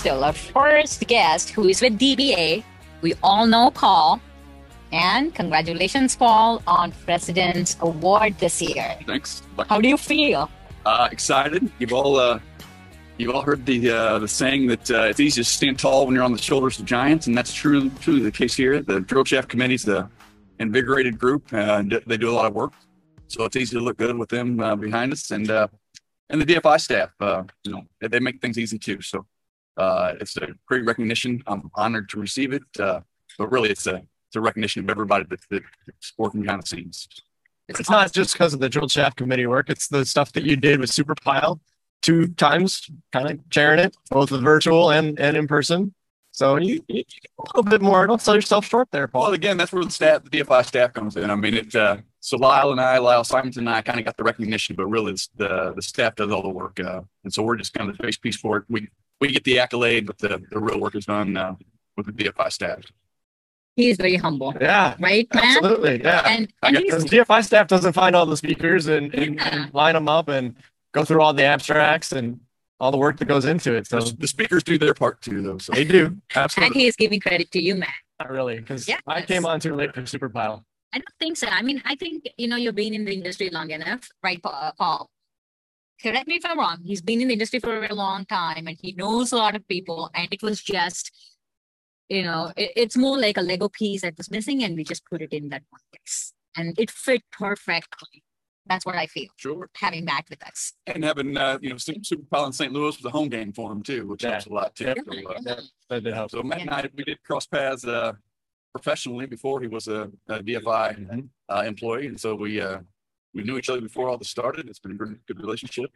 Bristol, our first guest who is with DBA. We all know Paul. And congratulations, Paul, on President's Award this year. Thanks. How do you feel? Uh, excited. You've all uh, you've all heard the uh, the saying that uh, it's easy to stand tall when you're on the shoulders of giants, and that's true truly the case here. The Drill Shaft Committee's a invigorated group, and they do a lot of work, so it's easy to look good with them uh, behind us, and uh, and the DFI staff, you know, they make things easy too. So it's a great recognition. I'm honored to receive it, but really, it's a it's a recognition of everybody that, that's working behind the scenes. It's not just because of the drill shaft committee work. It's the stuff that you did with Super Pile two times, kind of sharing it, both the virtual and, and in person. So you, you, a little bit more. Don't sell yourself short there, Paul. Well, again, that's where the staff, the DFI staff comes in. I mean, it. Uh, so Lyle and I, Lyle Simons and I, kind of got the recognition, but really, the the staff does all the work, uh, and so we're just kind of the face piece for it. We we get the accolade, but the, the real work is done uh, with the DFI staff. He is very humble. Yeah. Right, man? Absolutely. Yeah. And, and the DFI staff doesn't find all the speakers and, and, Yeah. and line them up and go through all the abstracts and all the work that goes into it. So The, the speakers do their part too, though. So they do. Absolutely. and he is giving credit to you, Matt. Not really, because Yes. I came on too late for Super Pile. I don't think so. I mean, I think, you know, you've been in the industry long enough, right, Paul? Correct me if I'm wrong. He's been in the industry for a long time and he knows a lot of people. And it was just, you know, it, it's more like a Lego piece that was missing and we just put it in that one place. And it fit perfectly. That's what I feel, sure. having Matt with us. And having uh, you know Super, Super Pile in St. Louis was a home game for him too, which Yeah. helps a lot too. Yep. So, uh, Yeah. That did help. So Matt and I, we did cross paths uh, professionally before he was a, a DFI uh, employee, and so we uh, we knew each other before all this started. It's been a good, good relationship.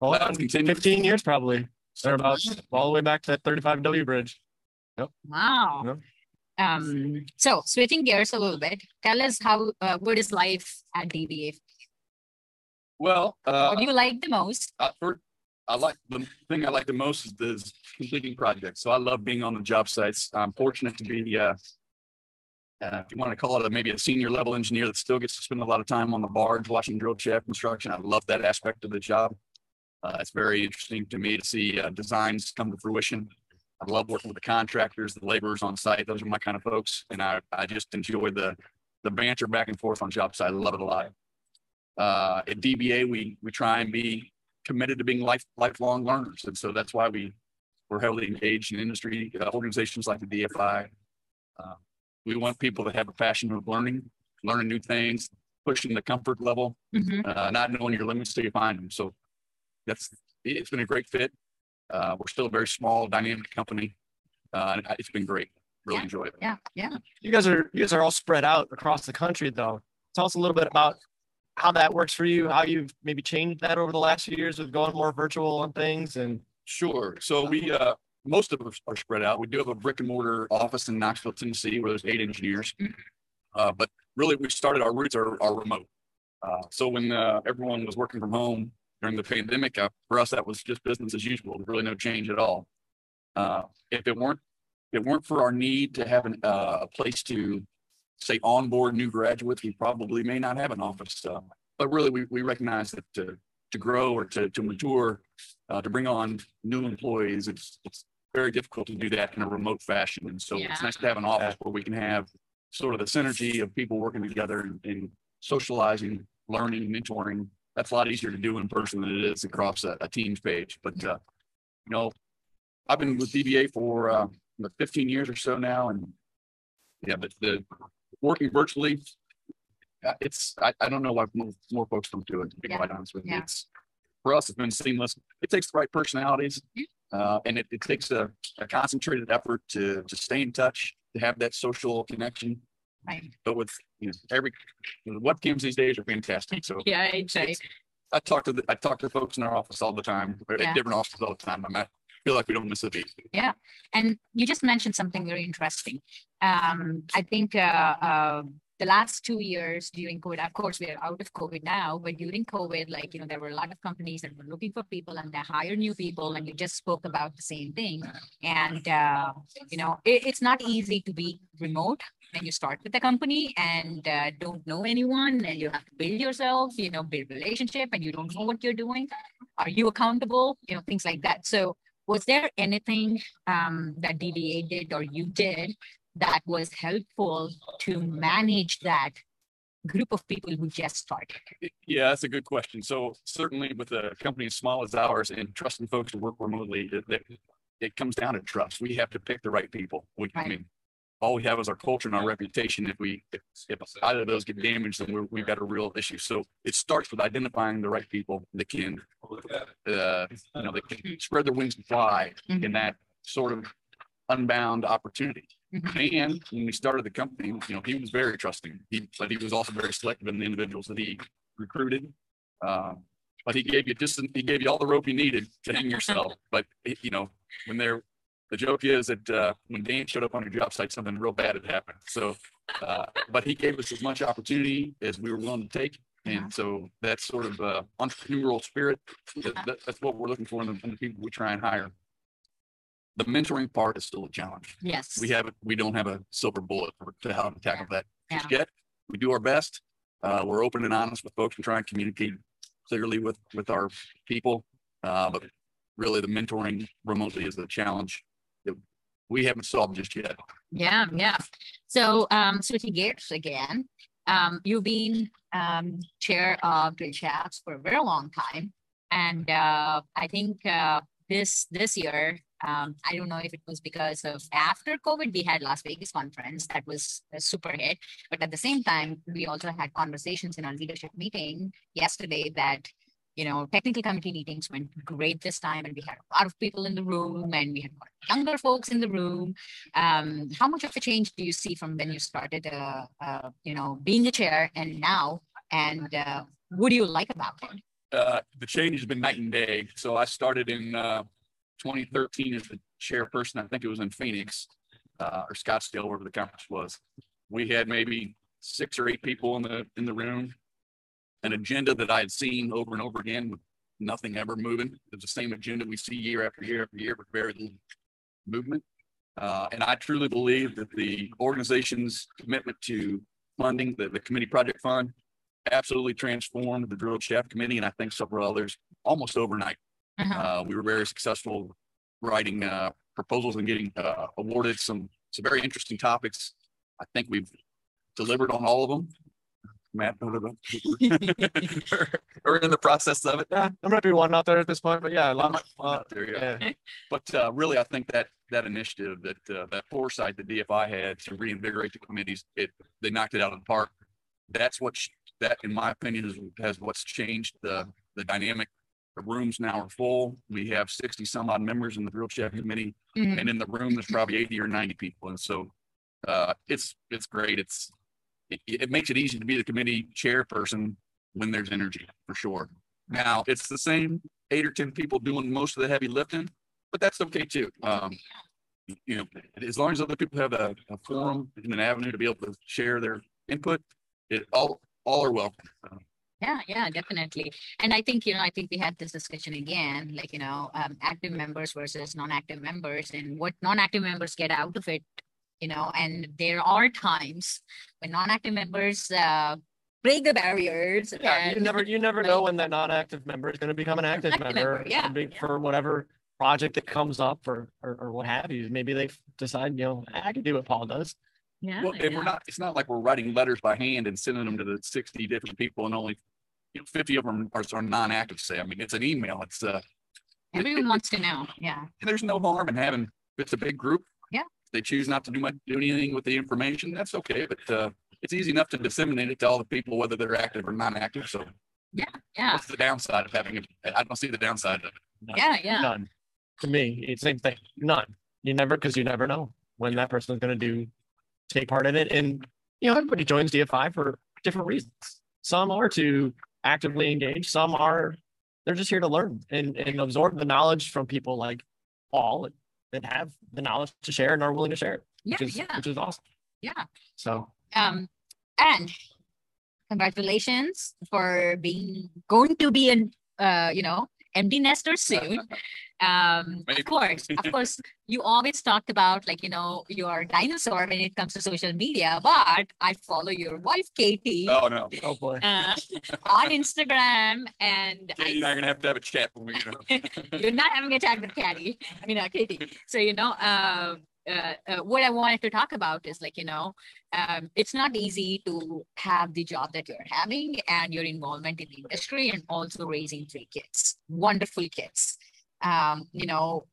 Well, Let's continue. 15 years probably. Thereabouts, all the way back to that 35W bridge. Wow. Um, so switching gears a little bit, tell us how, uh, what is life at DBA? Well, uh, What do you like the most? I, for, I like the thing I like the most is, is completing projects. So I love being on the job sites. I'm fortunate to be, uh, uh, if you want to call it a, maybe a senior level engineer that still gets to spend a lot of time on the barge watching drill shaft construction. I love that aspect of the job. Uh, it's very interesting to me to see uh, designs come to fruition. I love working with the contractors, the laborers on site. Those are my kind of folks, and I, I just enjoy the the banter back and forth on job site. I love it a lot. Uh, at DBA, we we try and be committed to being life lifelong learners, and so that's why we we're heavily engaged in industry uh, organizations like the DFI. We want people to have a passion of learning, learning new things, pushing the comfort level, Mhm. uh, not knowing your limits till you find them. So that's it's been a great fit. Uh, we're still a very small, dynamic company. Uh, it's been great. Really Yeah. enjoy it. Yeah, yeah. You guys are you guys are all spread out across the country though. Tell us a little bit about how that works for you, how you've maybe changed that over the last few years with going more virtual on things and Sure. So we, uh, most of us are spread out. We do have a brick and mortar office in Knoxville, Tennessee, where there's eight engineers. Uh, but really, we started, our roots are, are remote. Uh, so when, uh, everyone was working from home during the pandemic, uh, for us, that was just business as usual. Really no change at all. Uh, if it weren't, if it weren't for our need to have an, uh, a place to say onboard new graduates, we probably may not have an office. But really, we, we recognize that to, grow or to, to mature, uh, to bring on new employees, it's, it's very difficult to do that in a remote fashion. And so Yeah. it's nice to have an office where we can have sort of the synergy of people working together and, and socializing, learning, mentoring. That's a lot easier to do in person than it is across a, a Teams page. But, uh, you know, I've been with DBA for, uh, fifteen years or so now and yeah, but the working virtually, uh, it's, I, I don't know why more, more folks don't do it, to be quite honest with you. Yeah. It's, for us, it's been seamless. It takes the right personalities. Yeah. Uh, and it, it takes a, a concentrated effort to, to stay in touch, to have that social connection. Right. But with, you know, every, you know, webcams these days are fantastic. So Yeah, it's- I talk to the, I talk to folks in our office all the time, or Yeah. at different offices all the time. I'm, I feel like we don't miss a beat. Yeah. And you just mentioned something very interesting. Um, I think, uh, uh, the last two years during COVID, of course, we are out of COVID now, but during COVID, like, you know, there were a lot of companies that were looking for people and they hire new people and you just spoke about the same thing. And, uh, you know, it, it's not easy to be remote when you start with a company and, uh, don't know anyone and you have to build yourself, you know, build relationship and you don't know what you're doing. Are you accountable? You know, things like that. So was there anything um, that DBA did or you did that was helpful to manage that group of people who just started? Yeah, that's a good question. So certainly with a company as small as ours and trusting folks to work remotely, it, it, comes down to trust. We have to pick the right people. We, I mean, all we have is our culture and our reputation. If we, if, if either of those get damaged, then we're, we've got a real issue. So it starts with identifying the right people that can, uh, you know, that can spread their wings and fly in that sort of unbound opportunity. And when we started the company, you know, he was very trusting. He, but he was also very selective in the individuals that he recruited. Um, but he gave you just, he gave you all the rope you needed to hang yourself. But, it- you know, when they're, the joke is that, uh, when Dan showed up on your job site, something real bad had happened. So, uh, but he gave us as much opportunity as we were willing to take. Yeah. And so that sort of, uh, entrepreneurial spirit. That- that's what we're looking for in the, in the people we try and hire. The mentoring part is still a challenge Yes. we haven't, we don't have a silver bullet for- to how to tackle that just Yeah. yet. We do our best. Uh, we're open and honest with folks and try and communicate clearly with, with our people. Uh, but really the mentoring remotely is the challenge that we haven't solved just yet. Yeah, yeah. So, um, switching gears again, um, you've been, um, chair of Drill Shafts for a very long time. And, uh, I think, uh, this, this year, um, I don't know if it was because of after COVID, we had Las Vegas conference that was a super hit. But at the same time, we also had conversations in our leadership meeting yesterday that, you know, technical committee meetings went great this time and we had a lot of people in the room and we had younger folks in the room um, how much of a change do you see from when you started, uh, uh, you know, being a chair and now? And uh, what do you like about it? Uh, the change has been night and day. So I started in, uh, twenty thirteen as the chairperson. I think it was in Phoenix, uh, or Scottsdale, wherever the conference was. We had maybe six or eight people in the, in the room. An agenda that I had seen over and over again with nothing ever moving. It's the same agenda we see year after year after year, but very little movement. Uh, and I truly believe that the organization's commitment to funding the, the committee project fund absolutely transformed the drill shaft committee and I think several others almost overnight. Uh-huh. Uh, we were very successful writing, uh, proposals and getting, uh, awarded some, some very interesting topics. I think we've delivered on all of them. Matt, what about- we're we're in the process of it. Yeah, there might be one out there at this point, but yeah, a lot, uh, There you go. yeah. But uh, really, I think that that initiative, that uh, that foresight that DFI had to reinvigorate the committees, it they knocked it out of the park. That's what sh- that, in my opinion, is has what's changed the the dynamic. The rooms now are full. We have sixty some odd members in the drill shaft committee, Mhm. and in the room there's probably eighty or ninety people, and so uh, it's it's great. It's it, it makes it easy to be the committee chairperson when there's energy for sure. Now it's the same eight or ten people doing most of the heavy lifting, but that's okay too. Um, you know, as long as other people have a, a forum and an avenue to be able to share their input, it all all are welcome. Yeah, yeah, definitely. And I think, you know, I think we had this discussion again, like, you know, um, active members versus non-active members and what non-active members get out of it, you know, and there are times when non-active members, uh, break the barriers. Yeah, you never, you never know when that non-active member is gonna become an active Active member, member. yeah, be- yeah. For whatever project that comes up or, or, or what have you. Maybe they decide, you know, I can do what Paul does. Yeah. Well, and yeah. we're not, it's not like we're writing letters by hand and sending them to the sixty different people and only, you know, fifty of them are, are non-active, say. I mean, it's an email. It's, uh, Everyone wants to know. Yeah. And there's no harm in having, if it's a big group. Yeah. if They choose not to do much, do anything with the information, that's okay, but, uh, it's easy enough to disseminate it to all the people, whether they're active or non-active, so Yeah. Yeah. What's the downside of having it? I don't see the downside of it. None. Yeah. Yeah. None. To me, it's the same thing. None. You never, because you never know when that person is gonna do, take part in it. And, you know, everybody joins DFI for different reasons. Some are to actively engage, some are, they're just here to learn and, and absorb the knowledge from people like Paul that have the knowledge to share and are willing to share it, Yeah. which is, Yeah. which is awesome. Yeah. So, Um, and congratulations for being going to be an uh, you know empty nester soon. Um, of course, of course, you always talked about like, you know, your dinosaur when it comes to social media, but I follow your wife, Katie, Oh, no. Oh, boy. uh, on Instagram and Katie I and I are gonna have to have a chat when we get up. you're not having a chat with Katie. I mean, uh, Katie. So, you know, uh, uh, uh, what I wanted to talk about is like, you know, um, it's not easy to have the job that you're having and your involvement in the industry and also raising three kids, wonderful kids. Um, you know,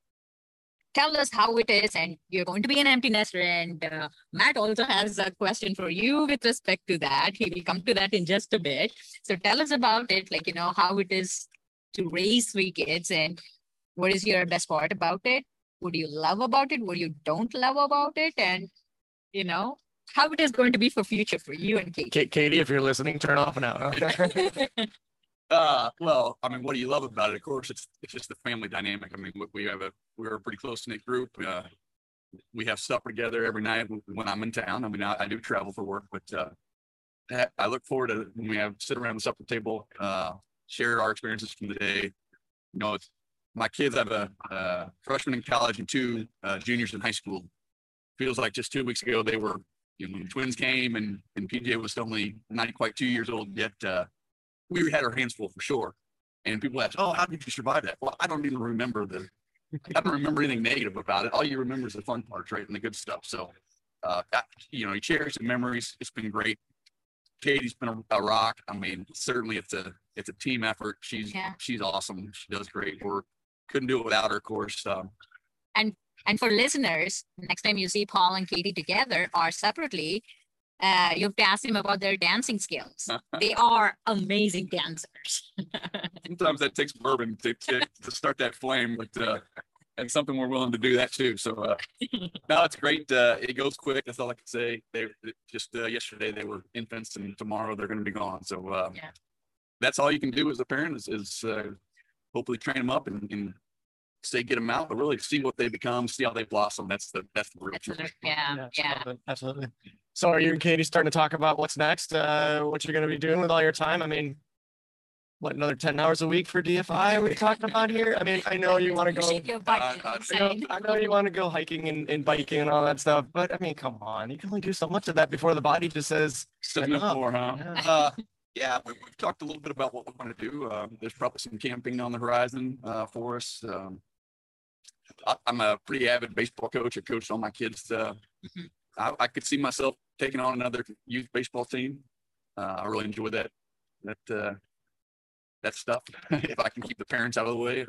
tell us how it is and you're going to be an empty nester and uh, matt also has a question for you with respect to that. He will come to that in just a bit. So tell us about it like you know how it is to raise three kids and what is your best part about it what do you love about it what do you don't love about it and you know how it is going to be for future for you and Kate. Ka- Katie, if you're listening, turn off now. Okay. Uh, well, I mean, what do you love about it? Of course, it's, it's just the family dynamic. I mean, we- we have a, we're a pretty close knit group. Uh, we have supper together every night when I'm in town. I mean, I, I do travel for work, but, uh, I- I look forward to when we have, sit around the supper table, uh, share our experiences from the day. You know, it's, my kids have a, uh, freshman in college and two, uh, juniors in high school. Feels like just two weeks ago, they were, you know, the twins came and, and PJ was only not quite two years old yet, uh, we had our hands full for sure. And people ask, "Oh, how did you survive that?" Well, I don't even remember the. I don't remember anything negative about it. All you remember is the fun parts, right, and the good stuff. So, uh, I- you know, you cherish the memories. It's been great. Katie's been a, a rock. I mean, certainly it's a it's a team effort. She's Yeah. she's awesome. She does great work. Couldn't do it without her, of course. Um, And for listeners, next time you see Paul and Katie together or separately, uh, you have to ask them about their dancing skills. they are amazing dancers. sometimes that takes bourbon to, to, to start that flame, but uh, and something we're willing to do that too. So uh, no, it's great. Uh, it goes quick. That's all I can say. They just uh, yesterday they were infants, and tomorrow they're going to be gone. So uh, Yeah. that's all you can do as a parent is, is uh, hopefully train them up and, and say get them out, but really see what they become, see how they blossom. That's the that's the real That's truth. what- yeah, yeah. Absolutely. Absolutely. So are you and Katie starting to talk about what's next? Uh, what you're gonna be doing with all your time? I mean, what, another ten hours a week for DFI are we talking about here? I mean, I know you wanna go. Shake your Uh, I'm uh, I know. I know you wanna go hiking and, and biking and all that stuff, but I mean, come on, you can only do so much of that before the body just says, Sitting up Enough. more, huh? Yeah. Uh, yeah, we, we've talked a little bit about what we want to do. Um, there's probably some camping on the horizon, uh, for us. Um, I, I'm a pretty avid baseball coach. I coached all my kids. Uh, Mhm. I, I could see myself taking on another youth baseball team. Uh, I really enjoy that, that, uh, that stuff. If I can keep the parents out of the way.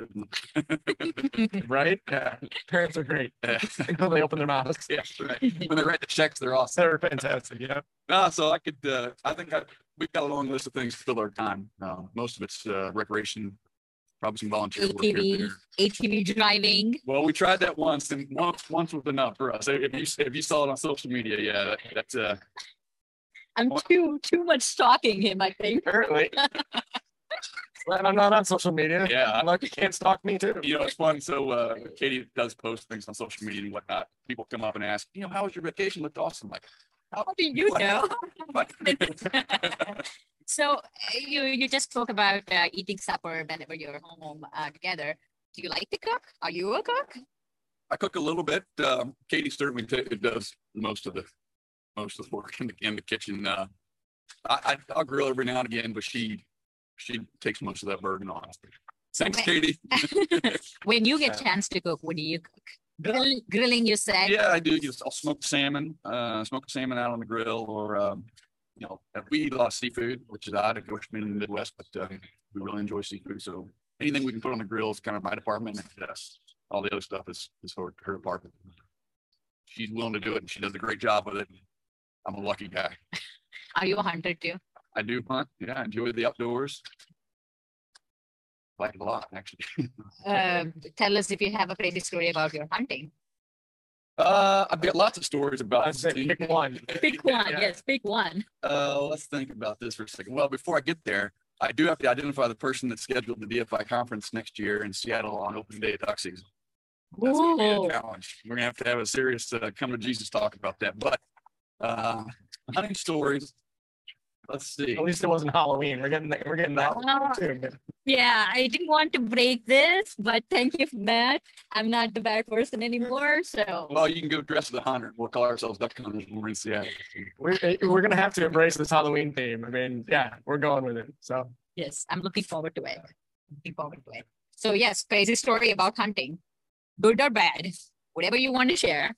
right? Yeah, parents are great. Yeah, Until they open their mouths. yeah, right. When they write the checks, they're awesome. They're fantastic, yeah. No, so I could, uh, I think I, we've got a long list of things to fill our time. Uh, most of it's, uh, recreation, probably some volunteer work here ATV, there. ATV driving. Well, we tried that once and once, once was enough for us. If you, if you saw it on social media, yeah, that, that's, uh, I'm too too much stalking him, I think. Apparently. Glad I'm not on social media. Yeah. I'm Lucky you can't stalk me too. you know, it's fun. So, uh, Katie does post things on social media and whatnot. People come up and ask, you know, how was your vacation? Looked awesome. Like, How do you What? know? So uh, you you just spoke about uh, eating supper whenever you're home uh, together. Do you like to cook? Are you a cook? I cook a little bit. Um, Katie certainly ta- does most of the, most of the work in the, in the kitchen. Uh, I, I, I'll grill every now and again, but she, she takes most of that burden on. Thanks, Katie. When you get chance to cook, what do you cook? Grill, grilling, you said. Yeah, I do. I'll smoke salmon, uh, smoke salmon out on the grill or, um, you know, we eat a lot of seafood, which is odd. Of course, being in the Midwest, but, uh, we really enjoy seafood. So anything we can put on the grill is kind of my department. and, uh, all the other stuff is, is her, her department. She's willing to do it and she does a great job with it. I'm a lucky guy. Are you a hunter too? I do hunt. Yeah, I enjoy the outdoors. Like it a lot, actually. Um, tell us if you have a crazy story about your hunting. Uh, I've got lots of stories about. I'd say pick one. Pick one. Yeah. Yes, pick one. Uh, let's think about this for a second. Well, before I get there, I do have to identify the person that scheduled the DFI conference next year in Seattle on open day of duck season. That's gonna be a challenge. We're gonna have to have a serious uh, come to Jesus talk about that. But uh, hunting stories. Let's see. At least it wasn't Halloween. We're getting that. We're getting that Well, too. Yeah, I didn't want to break this, but thank you for that. I'm not the bad person anymore, so. Well, you can go dress as a hunter. We'll call ourselves duck hunters when we're in Seattle. We're we're gonna have to embrace this Halloween theme. I mean, yeah, we're going with it. So Yes, I'm looking forward to it. Looking forward to it. So yes, crazy story about hunting. Good or bad, whatever you want to share.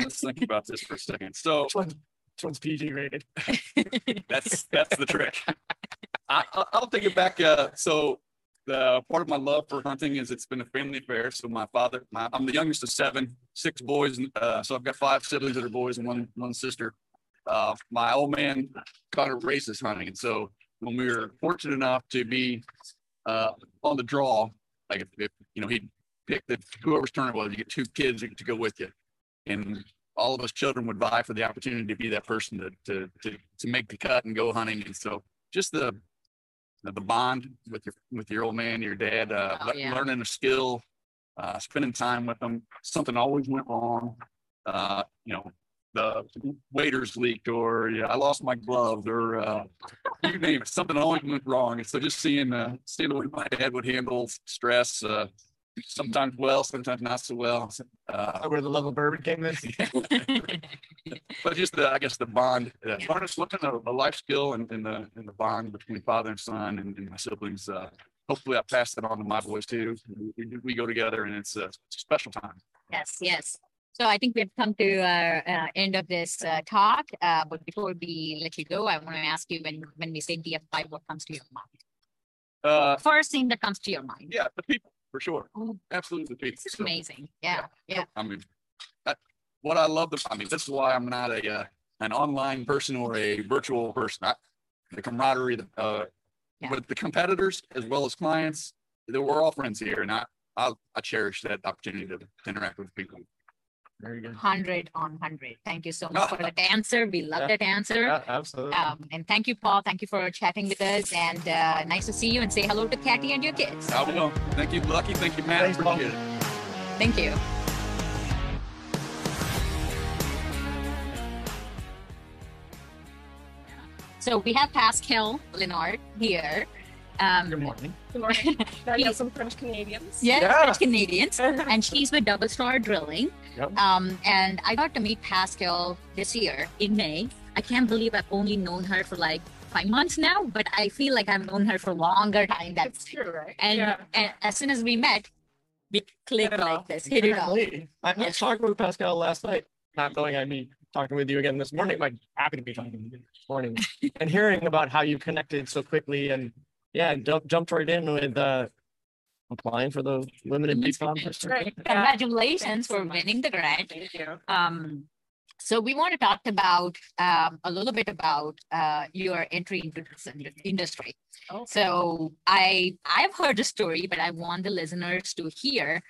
Let's think about this for a second. So which one's PG rated? that's that's the trick. I, I- I'll take it back. Uh, so the part of my love for hunting is it's been a family affair. So my father, my, I'm the youngest of seven, six boys, and uh, so I've got five siblings that are boys and one one sister. Uh, my old man kind of races hunting, and so when we were fortunate enough to be uh, on the draw, like if, if you know he picked the whoever's turn it was, you get two kids to go with you, and all of us children would vie for the opportunity to be that person to to to, to make the cut and go hunting, and so just the the bond with your with your old man, your dad, uh, Oh, yeah. learning a skill, uh, spending time with them. Something always went wrong. Uh, you know, the waiters leaked, or yeah, I lost my gloves, or uh, you name it. Something always went wrong. And so just seeing uh, seeing the way my dad would handle stress, uh, sometimes well, sometimes not so well. Uh, Where the love of bourbon came in. but just the, I guess the bond, uh, learning, looking at a life skill and, and the, and the bond between father and son and, and my siblings. Uh, hopefully I pass that on to my boys too. We, we, we go together and it's, uh, it's a special time. Yes, yes. So I think we've come to our uh, end of this uh, talk. Uh, but before we let you go, I want to ask you when when we say DFI, what comes to your mind? Uh, First thing that comes to your mind. yeah, the people for sure. Oh. Absolutely the people. This is So, amazing. Yeah, yeah. I mean, what I love, the, I mean, this is why I'm not a, uh, an online person or a virtual person. I, the camaraderie, the, uh, Yeah. with the competitors as well as clients, that we're all friends here and I, I, I cherish that opportunity to interact with people. Very good. Hundred on hundred. Thank you so much for that answer. We love that answer. Yeah, absolutely. Um, and thank you, Paul. Thank you for chatting with us. And uh, nice to see you. And say hello to Kathy and your kids. I will. Thank you, Lucky. Thank you, Matt. Thanks, Paul. It. Thank you. So we have Pascale Leonard here. Um, Good morning. Good morning. Now you He- have some French Canadians. yeah, Yeah. French Canadians, and she's with Double Star Drilling. Yep. Um, and I got to meet Pascale this year in May. I can't believe I've only known her for like five months now, but I feel like I've known her for longer time. That's That's true, right? and, yeah. and as soon as we met, we clicked it like this, hit it off. Apparently, I, I was talking with Pascale last night, not knowing I'd be talking with you again this morning. Like happy to be talking with you this morning and hearing about how you connected so quickly and yeah, jump, jumped right in with uh applying for the limited Yes, deep competition. Right. Congratulations for winning the grant. Thank you. Um, so we want to talk about um, a little bit about uh, your entry into this industry. Oh. So I I've heard the story, but I want the listeners to hear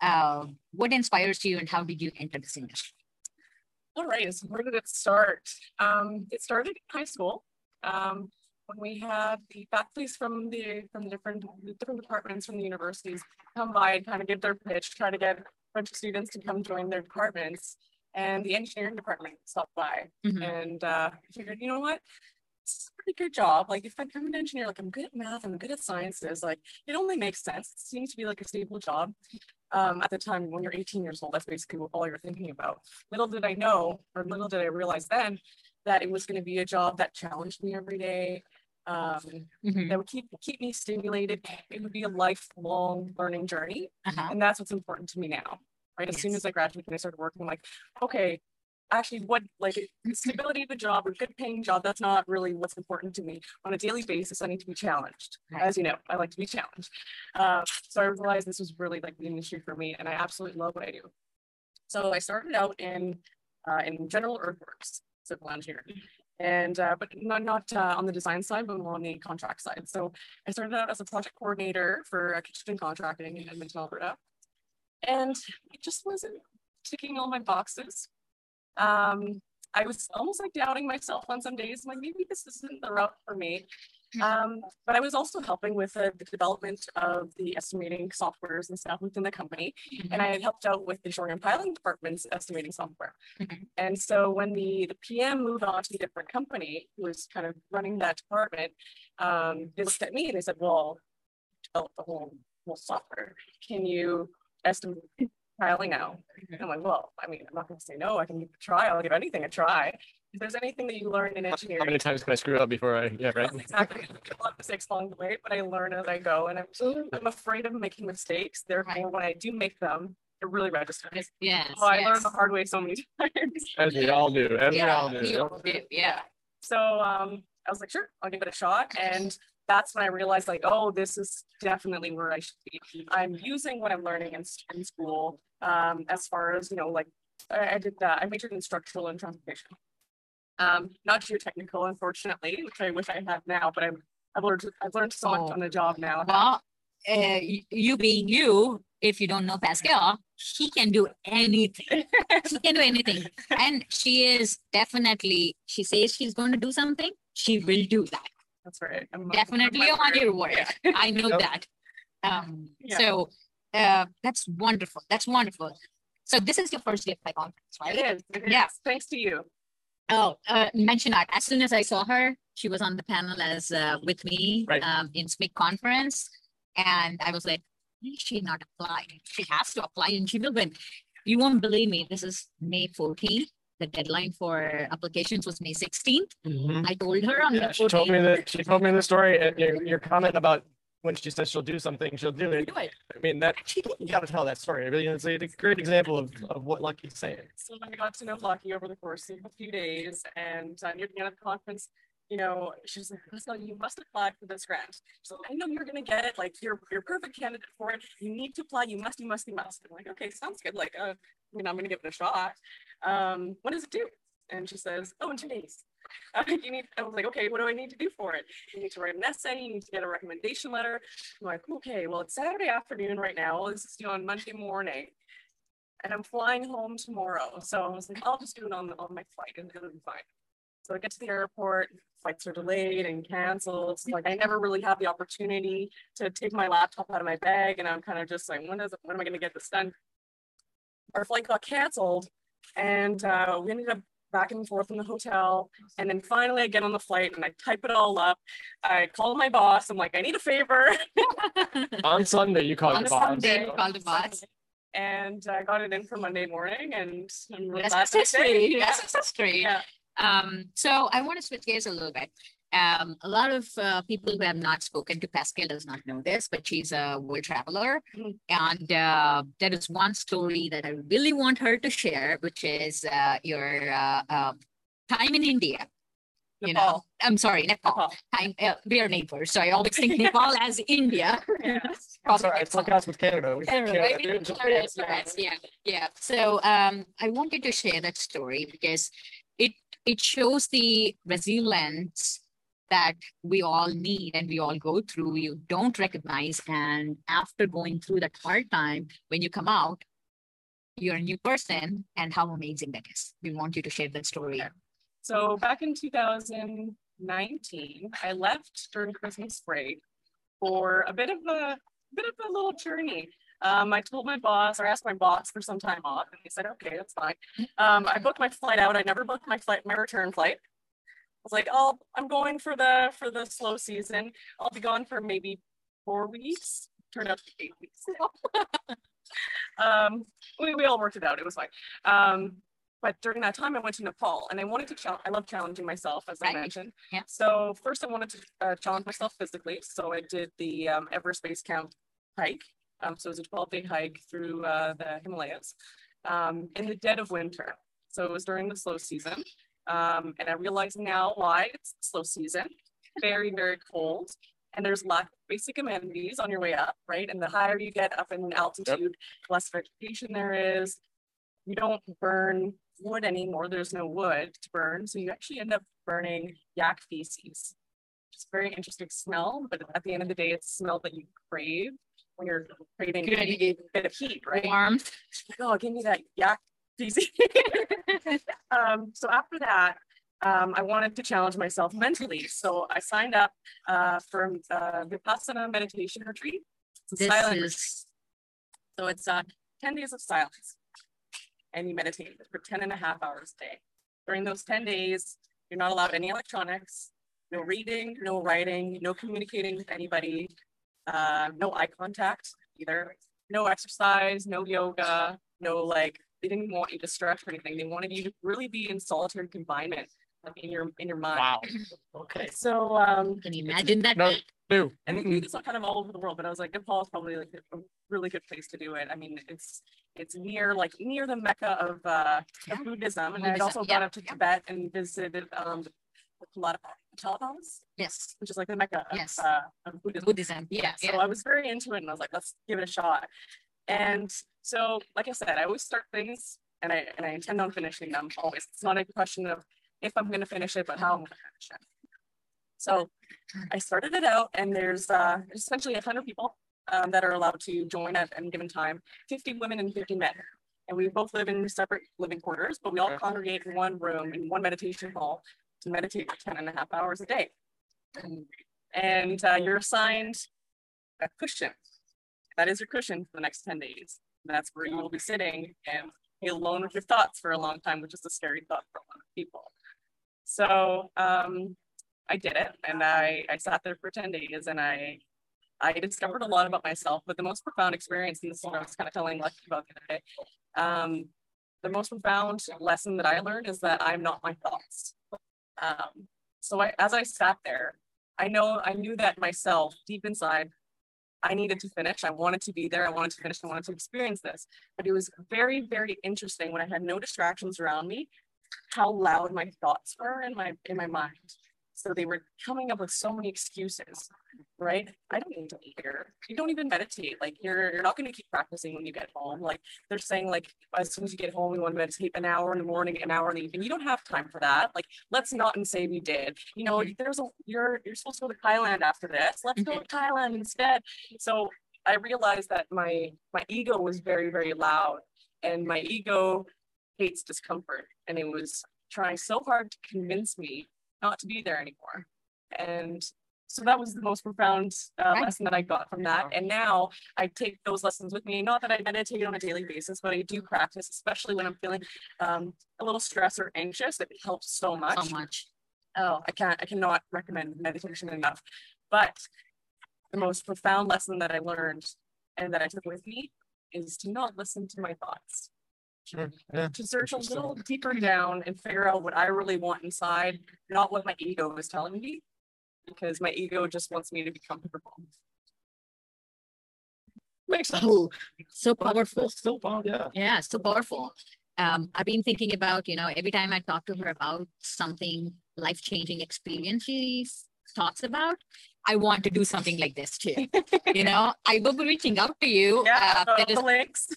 uh, what inspires you and how did you enter this industry? All right. So where did it start? Um, it started in high school. Um, when we have the faculties from the from the different different departments from the universities come by and kind of give their pitch, try to get a bunch of students to come join their departments. And the engineering department stopped by Mhm. and uh, figured, you know what? It's a pretty good job. Like if I'm an engineer, like I'm good at math, I'm good at sciences, like it only makes sense. It seems to be like a stable job. Um, at the time when you're 18 years old, that's basically all you're thinking about. Little did I know, or little did I realize then, that it was going to be a job that challenged me every day. Um, Mhm. that would keep keep me stimulated. It would be a lifelong learning journey. Uh-huh. And that's what's important to me now, right? As soon as I graduated and I started working, I'm like, okay, actually, what like stability of a job or good paying job, that's not really what's important to me. On a daily basis, I need to be challenged. Right. As you know, I like to be challenged. Uh, so I realized this was really like the industry for me, and I absolutely love what I do. So I started out in uh, in general earthworks, civil engineering. And uh, but not not uh, on the design side, but more on the contract side. So I started out as a project coordinator for uh, kitchen contracting in Edmonton, Alberta. And it just wasn't ticking all my boxes. Um, I was almost like doubting myself on some days. I'm like, maybe this isn't the route for me. Mhm. Um, but I was also helping with uh, the development of the estimating softwares and stuff within the company. And I had helped out with the shoring and piling department's estimating software. Mhm. And so when the, the PM moved on to a different company who was kind of running that department, um, they looked at me and they said, well, develop the whole, whole software. Can you estimate piling now? And I'm like, well, I mean, I'm not gonna say no. I can give it a try. I'll give anything a try. If there's anything that you learn in engineering, How many times can I screw up before I, yeah, right? Exactly. A lot of mistakes along the way, but I learn as I go and I'm, I'm afraid of making mistakes. Therefore, when I do make them, it really registers. Yes, yes. Oh, I learned the hard way so many times. As we all do, as Yeah, we all do, yeah. So um, I was like, sure, I'll give it a shot. And that's when I realized like, oh, this is definitely where I should be. I'm using what I'm learning in, in school um, as far as, you know, like I, I did that. I majored in structural and transportation. Um, not geotechnical, unfortunately, which I wish I had now, but I'm, I've learned, I've learned so much Oh. on the job now. Well, uh, you being you, if you don't know Pascale, she can do anything. She can do anything. And she is definitely, she says she's going to do something, she will do that. That's right. I'm- I'm Definitely my on your word. word. Yeah. I know Yep. that. Um, Yeah. so, uh, that's wonderful. That's wonderful. So this is your first day of my conference, right? It is. it is. Yeah. Thanks to you. Oh, uh, mention that. As soon as I saw her, she was on the panel as uh, with me Right. um, in SMIG conference, and I was like, is she not applied? She has to apply, and she will win." You won't believe me. This is May 14th. The deadline for applications was May 16th. Mhm. I told her on Yeah, the she told me that, she told me the story and your, your comment about when she says she'll do something, she'll do it. Do it. I mean, that, you gotta tell that story. Really, it's a it's a great example of, of what Lucky's saying. So I got to know Lucky over the course of a few days and uh, near the end of the conference, you know, she was like, so you must apply for this grant. So I know you're gonna get it, like you're, you're perfect candidate for it. You need to apply, you must, you must, you must. I'm like, okay, sounds good. Like, uh, I mean, I'm gonna give it a shot. Um, what does it do? And she says, oh, in two days. Uh, you need, I was like, okay, what do I need to do for it? You need to write an essay, you need to get a recommendation letter. I'm like, okay, well, it's Saturday afternoon right now. This is due on Monday morning and I'm flying home tomorrow. So I was like, I'll just do it on, on my flight and it'll be fine. So I get to the airport, flights are delayed and canceled. Like I never really had the opportunity to take my laptop out of my bag and I'm kind of just like, when is, when am I gonna get this done? Our flight got canceled and uh, we ended up back and forth in the hotel. And then finally I get on the flight and I type it all up. I call my boss. I'm like, I need a favor. On Sunday, you called On your boss. Sunday, you called the boss. And I got it in for Monday morning and I'm really That's glad that I success did. rate. Yeah. That's success rate. Yeah. Um, so I want to switch gears a little bit. Um, a lot of uh, people who have not spoken to Pascale does not know this, but she's a world traveler. Mhm. And uh, there is one story that I really want her to share, which is uh, your uh, uh, time in India. You know, Nepal. I'm sorry, Nepal. Nepal. Time, uh, we are neighbors, so I always think Nepal as India. Yeah. That's all right. It's like us with Canada. We- Canada, Canada, right? dude, just- Florida, Florida, Yeah, yeah. So um, I wanted to share that story because it shows the resilience that we all need and we all go through. You don't recognize, and after going through that hard time, when you come out, you're a new person, and how amazing that is. We want you to share that story. So back in 2019, I left during Christmas break for a bit of a bit of a little journey. Um, I told my boss or asked my boss for some time off, and he said, "Okay, that's fine." Um, I booked my flight out. I never booked my flight, my return flight. I was like, "Oh, I'm going for the for the slow season. I'll be gone for maybe four weeks." Turned out to be eight weeks. um, we, we all worked it out. It was fine. Um, but during that time, I went to Nepal and I wanted to challenge, I love challenging myself, as Right. I mentioned. Yeah. So first I wanted to uh, challenge myself physically. So I did the um, Everest Base Camp hike. Um, so it was a 12 day hike through uh, the Himalayas um, in the dead of winter. So it was during the slow season. Um, and I realize now why it's slow season, very, very cold. And there's lack of basic amenities on your way up, right? And the higher you get up in altitude, less vegetation there is. You don't burn wood anymore. There's no wood to burn. So you actually end up burning yak feces. It's a very interesting smell, but at the end of the day, it's a smell that you crave when you're craving Good. a bit of heat, right? Like, oh, give me that yak um, so after that, um, I wanted to challenge myself mentally. So I signed up uh, for uh, Vipassana meditation retreat. This silent is, So it's uh, 10 days of silence. And you meditate for 10 and a half hours a day. During those 10 days, you're not allowed any electronics, no reading, no writing, no communicating with anybody, uh, no eye contact either, no exercise, no yoga, no like, they didn't want you to stretch or anything. They wanted you to really be in solitary confinement, like in your in your mind. Wow. Okay. So um can you imagine that? No. New. and we do this kind of all over the world, but I was like, Nepal is probably like a really good place to do it. I mean, it's it's near like near the mecca of uh Yeah. of Buddhism, and I'd also yeah, gone up to yeah. Tibet and visited um the Palapas, Yes, which is like the mecca of, Yes. uh, of Buddhism. Buddhism. Yeah, Yeah, so yeah. I was very into it, and I was like, let's give it a shot. And so, like I said, I always start things, and I and I intend on finishing them always. It's not a question of if I'm going to finish it, but how I'm going to finish it. So I started it out, and there's uh, there's essentially a hundred people um, that are allowed to join at any given time, 50 women and 50 men. And we both live in separate living quarters, but we all congregate in one room in one meditation hall meditate for 10 and a half hours a day. And uh, you're assigned a cushion. That is your cushion for the next 10 days. That's where you will be sitting and be alone with your thoughts for a long time, which is a scary thought for a lot of people. So um, I did it and I, I sat there for 10 days and I I discovered a lot about myself, but the most profound experience, and this is what I was kind of telling Lucky about the other day. Um, the most profound lesson that I learned is that I'm not my thoughts. Um, so I, as I sat there, I know I knew that myself deep inside, I needed to finish. I wanted to be there. I wanted to finish. I wanted to experience this. But it was very, very interesting when I had no distractions around me, how loud my thoughts were in my in my mind. So they were coming up with so many excuses, right? I don't need to be here. You don't even meditate. Like you're you're not going to keep practicing when you get home. Like they're saying, like as soon as you get home, we want to meditate an hour in the morning, an hour in the evening. You don't have time for that. Like let's not and say we did. You know, mm-hmm. there's a you're you're supposed to go to Thailand after this. Let's go to mm-hmm. Thailand instead. So I realized that my my ego was very very loud, and my ego hates discomfort, and it was trying so hard to convince me not to be there anymore. And so that was the most profound uh, lesson that I got from that. And now I take those lessons with me. Not that I meditate on a daily basis, but I do practice, especially when I'm feeling um, a little stressed or anxious. It helps so much. So much. Oh, I can't, I cannot recommend meditation enough. But the most profound lesson that I learned and that I took with me is to not listen to my thoughts. To search a little deeper down and figure out what I really want inside, not what my ego is telling me, because my ego just wants me to be comfortable. Makes sense. Oh, so powerful. So powerful. yeah. Yeah, so powerful. Um, I've been thinking about, you know, every time I talk to her about something life-changing experience she talks about, I want to do something like this too. You know, I will be reaching out to you. Yeah, Uh, is-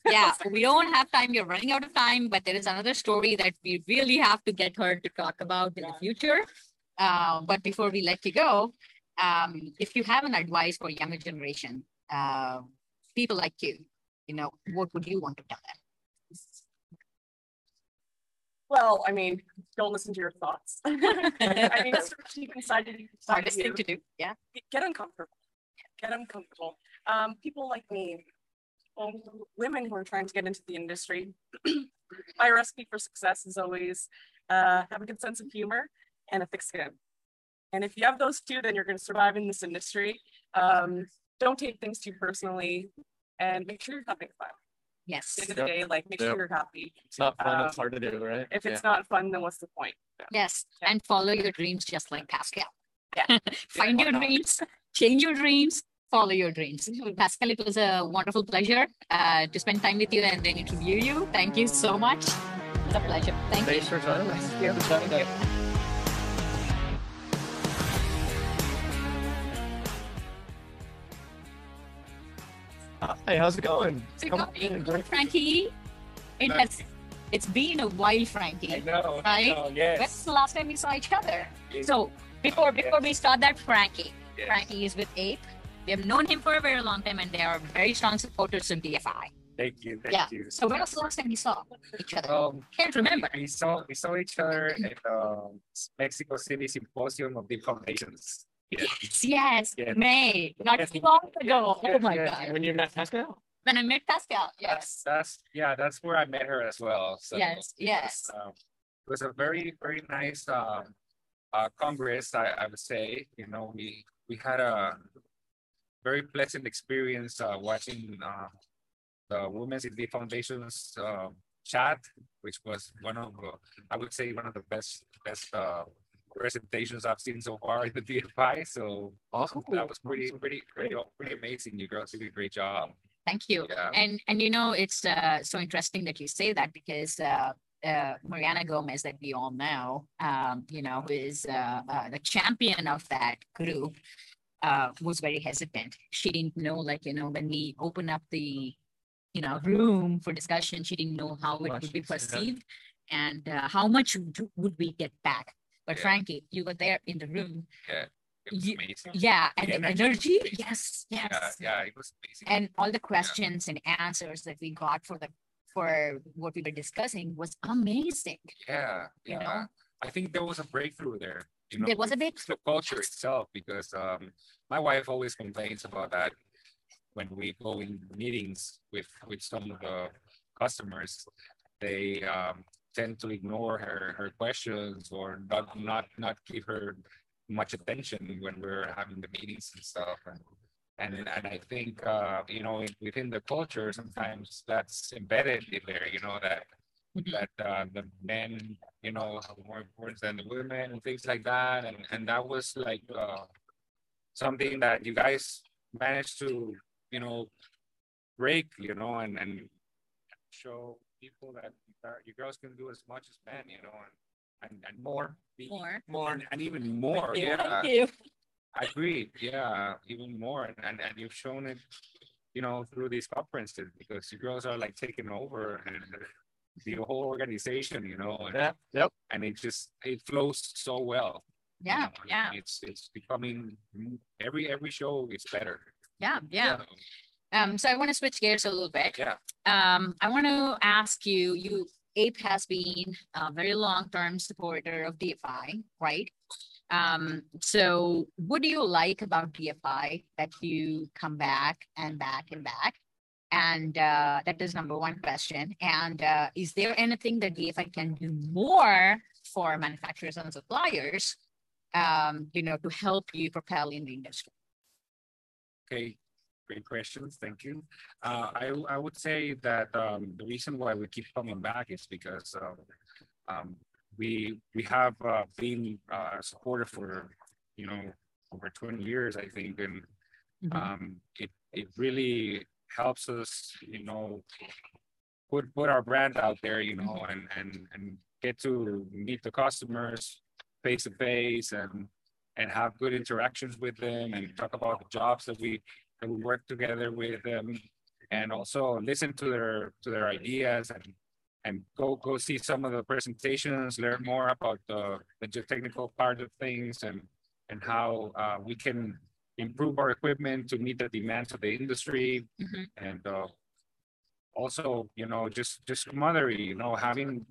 yeah, we don't have time. You're running out of time, but there is another story that we really have to get her to talk about in the future. Uh, but before we let you go, um, if you have an advice for younger generation, uh, people like you, you know, what would you want to tell them? Well, I mean, don't listen to your thoughts. I mean, it's deep inside you. inside Hardest thing to do. Yeah. get uncomfortable. Get uncomfortable. Um, people like me, well, women who are trying to get into the industry, my recipe for success is always uh, have a good sense of humor and a thick skin. And if you have those two, then you're going to survive in this industry. Um, don't take things too personally, and make sure you're having fun. Yes. At end of the day, like make Yep. sure you're happy. It's not fun. it's Um, hard to do, right? If Yeah. it's not fun, then what's the point? Yes. Yeah. And follow your dreams just like Pascale. Yeah. Find your dreams, change your dreams, follow your dreams. Pascale, it was a wonderful pleasure uh, to spend time with you and then interview you. Thank you so much. It's a pleasure. Thank you. Thanks for joining us. Thank you. Good chatting. Thank Hi, how's it going? Come go- on in. Franki, it has it's been a while, Franki. know. Right? know, yes. When's the last time we saw each other? So before before we start that, Franki. Yes. Franki is with Ape. We have known him for a very long time, and they are very strong supporters of DFI. Thank you, Yeah. thank you. So when was the last time you saw each other? Um, Can't remember. we saw, we saw each other at the Mexico City Symposium of the Foundations. Yeah, Yes, yes. May, not Yes. too long ago. Oh my God. When you met Pascale? When I met Pascale, yes, that's, yeah, that's where I met her as well, so. yes, yes. um, It was a very, very nice, um, uh, congress, I, I would say, you know, we, we had a very pleasant experience, uh, watching, uh, the Women's in the Foundation's, um, chat, which was one of, uh, I would say, one of the best, best, uh, presentations I've seen so far in the DFI, so Awesome. that was pretty, pretty, pretty, pretty amazing. You girls did a great job. Thank you. Yeah. And, and you know, it's uh, so interesting that you say that because uh, uh, Mariana Gomez, that we all know, um, you know, who is uh, uh, the champion of that group, uh, was very hesitant. She didn't know, like, you know, when we open up the, you know, room for discussion, she didn't know how it would be perceived and uh, how much would would we get back. But Yeah. Franki, you were there in the room. It was You- amazing. Yeah, and The energy. energy, yes, yes. yeah, it was amazing. And all the questions and answers that we got for the, for what we were discussing was amazing. Yeah, you know? yeah. I think there was a breakthrough there. You know, There was a big, the culture itself because um my wife always complains about that when we go in meetings with with some of the customers. They um tend to ignore her her questions or not not not give her much attention when we're having the meetings and stuff. And and and I think uh you know within the culture sometimes that's embedded in there you know that that uh the men you know have more importance than the women and things like that. And and that was like uh something that you guys managed to you know break you know and and show people that you guys- you girls can do as much as men you know and and, and more be- More. more and, and even more Thank yeah thank you. I agree. Yeah, even more, and, and and you've shown it, you know, through these conferences because you girls are like taking over and the whole organization, you know, and, Yeah, yep. and it just it flows so well. you Yeah, know, yeah, It's it's becoming every every show is better. yeah, yeah. So, Um, so I want to switch gears a little bit. Yeah. Um, I want to ask you, you, APE has been a very long-term supporter of DFI, right? Um, so what do you like about DFI that you come back and back and back? And uh, that is number one question. And uh, is there anything that DFI can do more for manufacturers and suppliers, um, you know, to help you propel in the industry? Okay, great questions. Thank you. Uh, I I would say that um, the reason why we keep coming back is because um, um, we we have uh, been uh, supported for you know over 20 years, I think, and Mhm. um, it it really helps us, you know, put put our brand out there, you know, and and and get to meet the customers face to face and and have good interactions with them and talk about the jobs that we we work together with them and also listen to their to their ideas and and go go see some of the presentations learn more about the the geotechnical part of things and and how uh, we can improve our equipment to meet the demands of the industry Mhm. and uh, also you know just just camaraderie you know having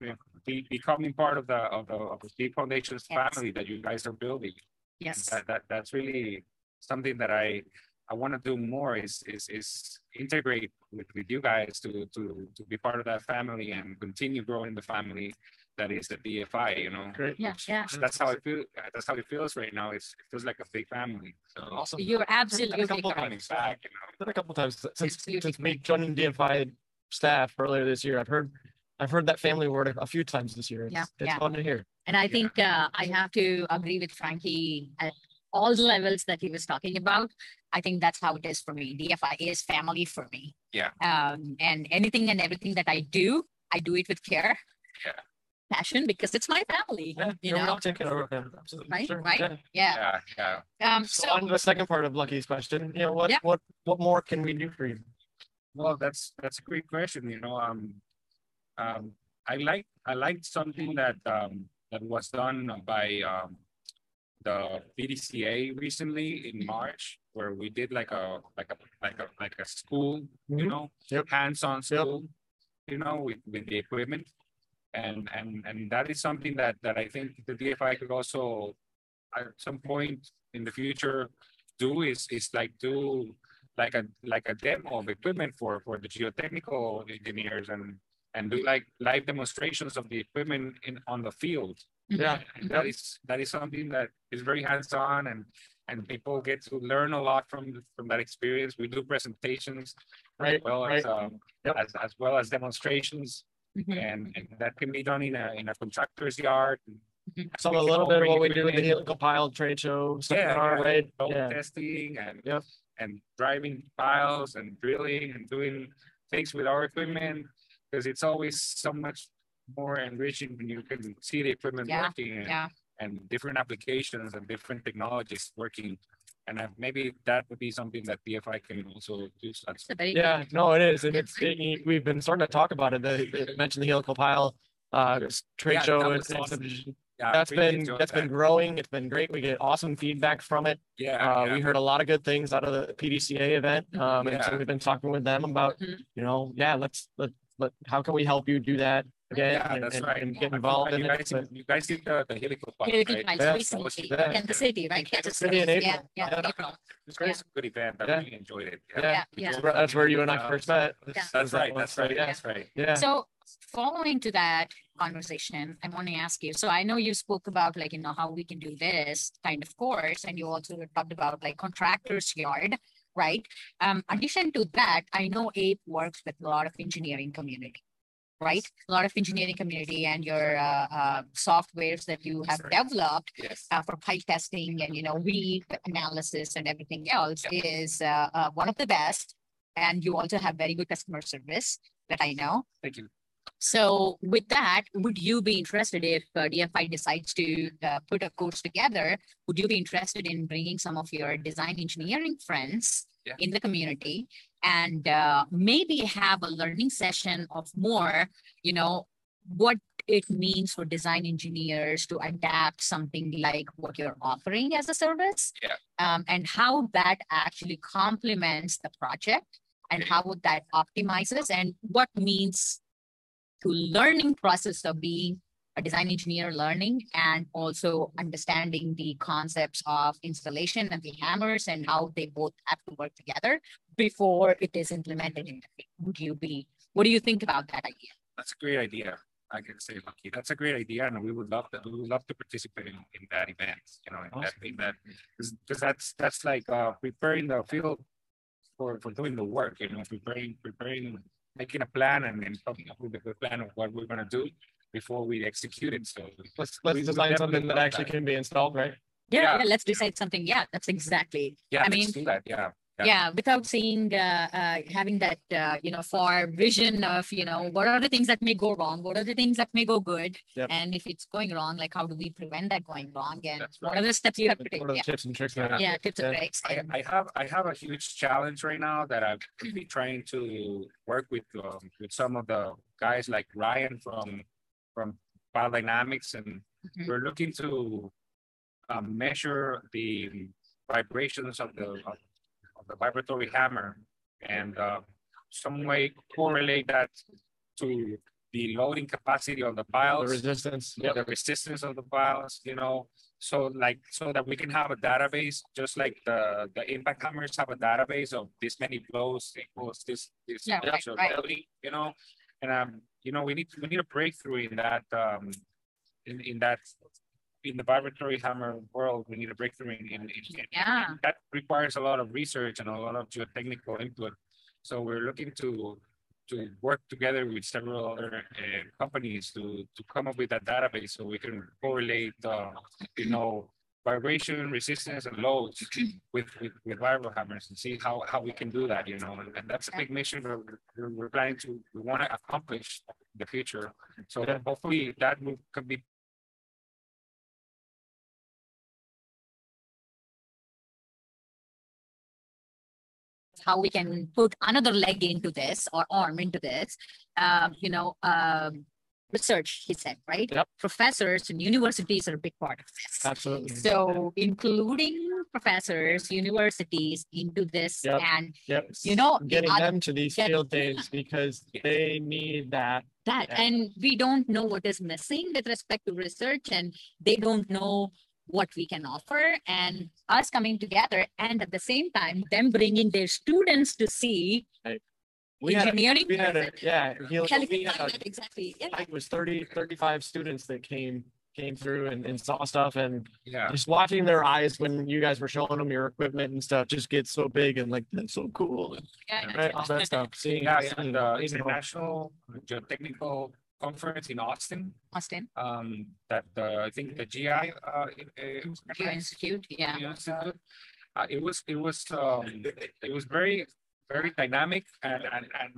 you know, be, becoming part of the of the of the Deep Foundations Yes. family that you guys are building Yes. that, that that's really something that I I want to do more is is is integrate with, with you guys to to to be part of that family and continue growing the family that is the DFI, you know. Great. Yeah, yeah. That's how I feel. That's how it feels right now. It's, it feels like a big family. So Awesome. You're absolutely couple correct. coming back, you know. Been a couple times since Absolutely since me joining DFI staff earlier this year. I've heard I've heard that family word a- a few times this year. It's, Yeah, it's yeah. fun to hear. And I think uh, I have to agree with Franki at all the levels that he was talking about. I think that's how it is for me. DFI is family for me. Yeah. Um, and anything and everything that I do, I do it with care. Yeah. Passion because it's my family. Yeah, you know. not taking over them. Absolutely. Right, sure, right. yeah. Yeah. Yeah, yeah. Um. So So on the second part of Lucky's question, you know, what Yeah. what what more can we do for you? Well, that's that's a great question. You know, um, um, I like I liked something that um that was done by um the PDCA recently in March, where we did like a, like a, like a, like a school, you Mhm. know, Yep. hands-on school, you know, with, with the equipment. And, and, and that is something that, that I think the DFI could also, at some point in the future, do is, is like do like a, like a demo of equipment for, for the geotechnical engineers and, and do like live demonstrations of the equipment in, on the field. Yeah. That is, that is something that is very hands-on and, and people get to learn a lot from, from that experience. We do presentations. Right, As well as, um, Yep. as, as well as demonstrations Mhm. and, and that can be done in a, in a contractor's yard. So We a little bit of what we do in the helical pile trade show, stuff Yeah, right? Yeah, testing and, Yep. and driving piles and drilling and doing things with our equipment. Cause it's always so much more enriching when you can see the equipment Yeah, working and, yeah. and different applications and different technologies working. And uh, maybe that would be something that DFI can also do. such. It's a very yeah, no, it is. And it's, it- we've been starting to talk about it. The, the- mentioned the helical pile, uh, trade Yeah, show. that and- was and awesome. subdivision. Yeah, I That's really been, enjoyed that's been growing. It's been great. We get awesome feedback from it. Yeah. Uh, yeah. we heard a lot of good things out of the PDCA event. Um, and so we've been talking with them about, Mhm. you know, yeah, let's, let, let, how can we help you do that again? Yeah, and- that's and- right. And I get thought involved that in you it. guys but- did- You guys did the, the helical part, Helical right? Piles Yeah. recently Yeah. in the city, right? Kansas City in City. Yeah, April. yeah, Yeah. April. It's great. It's a good event. I Yeah. really enjoyed it. Yeah. Yeah, yeah. That's where- That's where you and I first met. Yeah. That's that right. one, That's so, right. Yeah, That's right. yeah. So following to that conversation, I want to ask you, so I know you spoke about like, you know, how we can do this kind of course, and you also talked about like contractors yard, right? Um, addition to that, I know APE works with a lot of engineering community, right? A lot of engineering community and your uh, uh, softwares that you have Sorry. developed Yes. uh, for pipe testing and, you know, read analysis and everything else is uh, uh, one of the best. And you also have very good customer service that I know. Thank you. So with that, would you be interested if uh, DFI decides to uh, put a course together? Would you be interested in bringing some of your design engineering friends Yeah. in the community and uh, maybe have a learning session of more, you know, what it means for design engineers to adapt something like what you're offering as a service? Yeah. Um, and how that actually complements the project and how would that optimizes and what means to learning process of being a design engineer learning and also understanding the concepts of installation and the hammers and how they both have to work together before it is implemented in the field. Would you be, what do you think about that idea? That's a great idea. I can say, Lucky, that's a great idea, and we would love that. We would love to participate in, in that event. You know, in that, in that, because that's that's like uh, preparing the field for for doing the work. You know, preparing preparing, making a plan, and then coming up with a good plan of what we're gonna do before we execute it. So Let's, let's design something that actually that. can be installed, right? Yeah, Yeah. yeah, let's decide something. Yeah, that's exactly. yeah, I let's mean- do that. Yeah, Yeah. Yeah, without seeing, uh, uh, having that, uh, you know, far vision of, you know, what are the things that may go wrong? What are the things that may go good? Yep. And if it's going wrong, like how do we prevent that going wrong? And That's what are the steps you have to take? What are the Yeah, tips and tricks? Yeah. yeah, tips and tricks. I, I have I have a huge challenge right now that I've been trying to work with um, with some of the guys like Ryan from from Pile Dynamics, and Mhm. we're looking to um, measure the vibrations of the of the vibratory hammer and uh, some way correlate that to the loading capacity of the The resistance. yeah, the resistance of the piles, you know, so like, so that we can have a database, just like the, the impact hammers have a database of this many blows equals this, this. Yeah, right, of right. loading, You know, and um, you know, we need, we need a breakthrough in that, um, in, in that, in the vibratory hammer world, we need a breakthrough in, in, in- Yeah. that requires a lot of research and a lot of geotechnical input. So we're looking to to work together with several other uh, companies to to come up with a database so we can correlate, uh, you know, vibration, resistance, and loads with with with hammers and see how how we can do that. You know, and, and that's a big mission we're, we're, we're planning to we want to accomplish in the future. So hopefully that will can be how we can put another leg into this or arm into this. Um, you know, um, research, he said, right? Yep. Professors and universities are a big part of this. Absolutely. So including professors, universities into this Yep. and Yep. you know, Getting other- them to these get- field days because they need that. that, Yeah. and we don't know what is missing with respect to research and they don't know what we can offer and us coming together and at the same time, them bringing their students to see We had, a- engineering. we had a, yeah, he- Telling we had a- Exactly, yeah. It was 30, 35 students that came, came through and, and saw stuff and Yeah. just watching their eyes when you guys were showing them your equipment and stuff just gets so big and like, that's so cool. and, Yeah, Right, all that stuff, seeing. Yeah, seeing yeah, the it, international geotechnical conference in Austin, Austin, um, that, uh, I think the GI, uh, it- it- Geo Institute, yeah. Institute. Uh, it was, it was, um, it was very, very dynamic and, and, and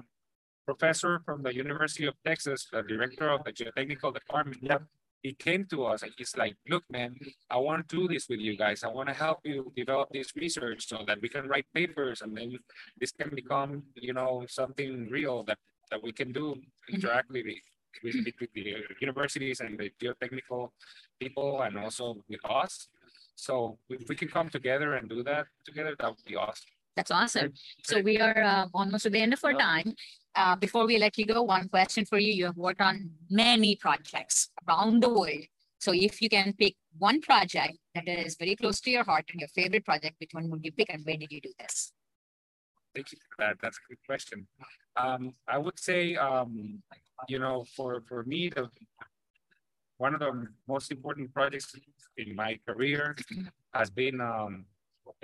professor from the University of Texas, the director of the geotechnical department. Yep. He came to us and he's like, look, man, I want to do this with you guys. I want to help you develop this research so that we can write papers and then this can become, you know, something real that, that we can do interactively with, with the universities and the geotechnical people and also with us. So if we can come together and do that together, that would be awesome. That's awesome. So we are uh, almost at the end of our time. Uh, before we let you go, one question for you. You have worked on many projects around the world. So if you can pick one project that is very close to your heart and your favorite project, which one would you pick and where did you do this? Thank you for that. That's a good question. Um, I would say, um, you know, for, for me, the one of the most important projects in my career has been, um,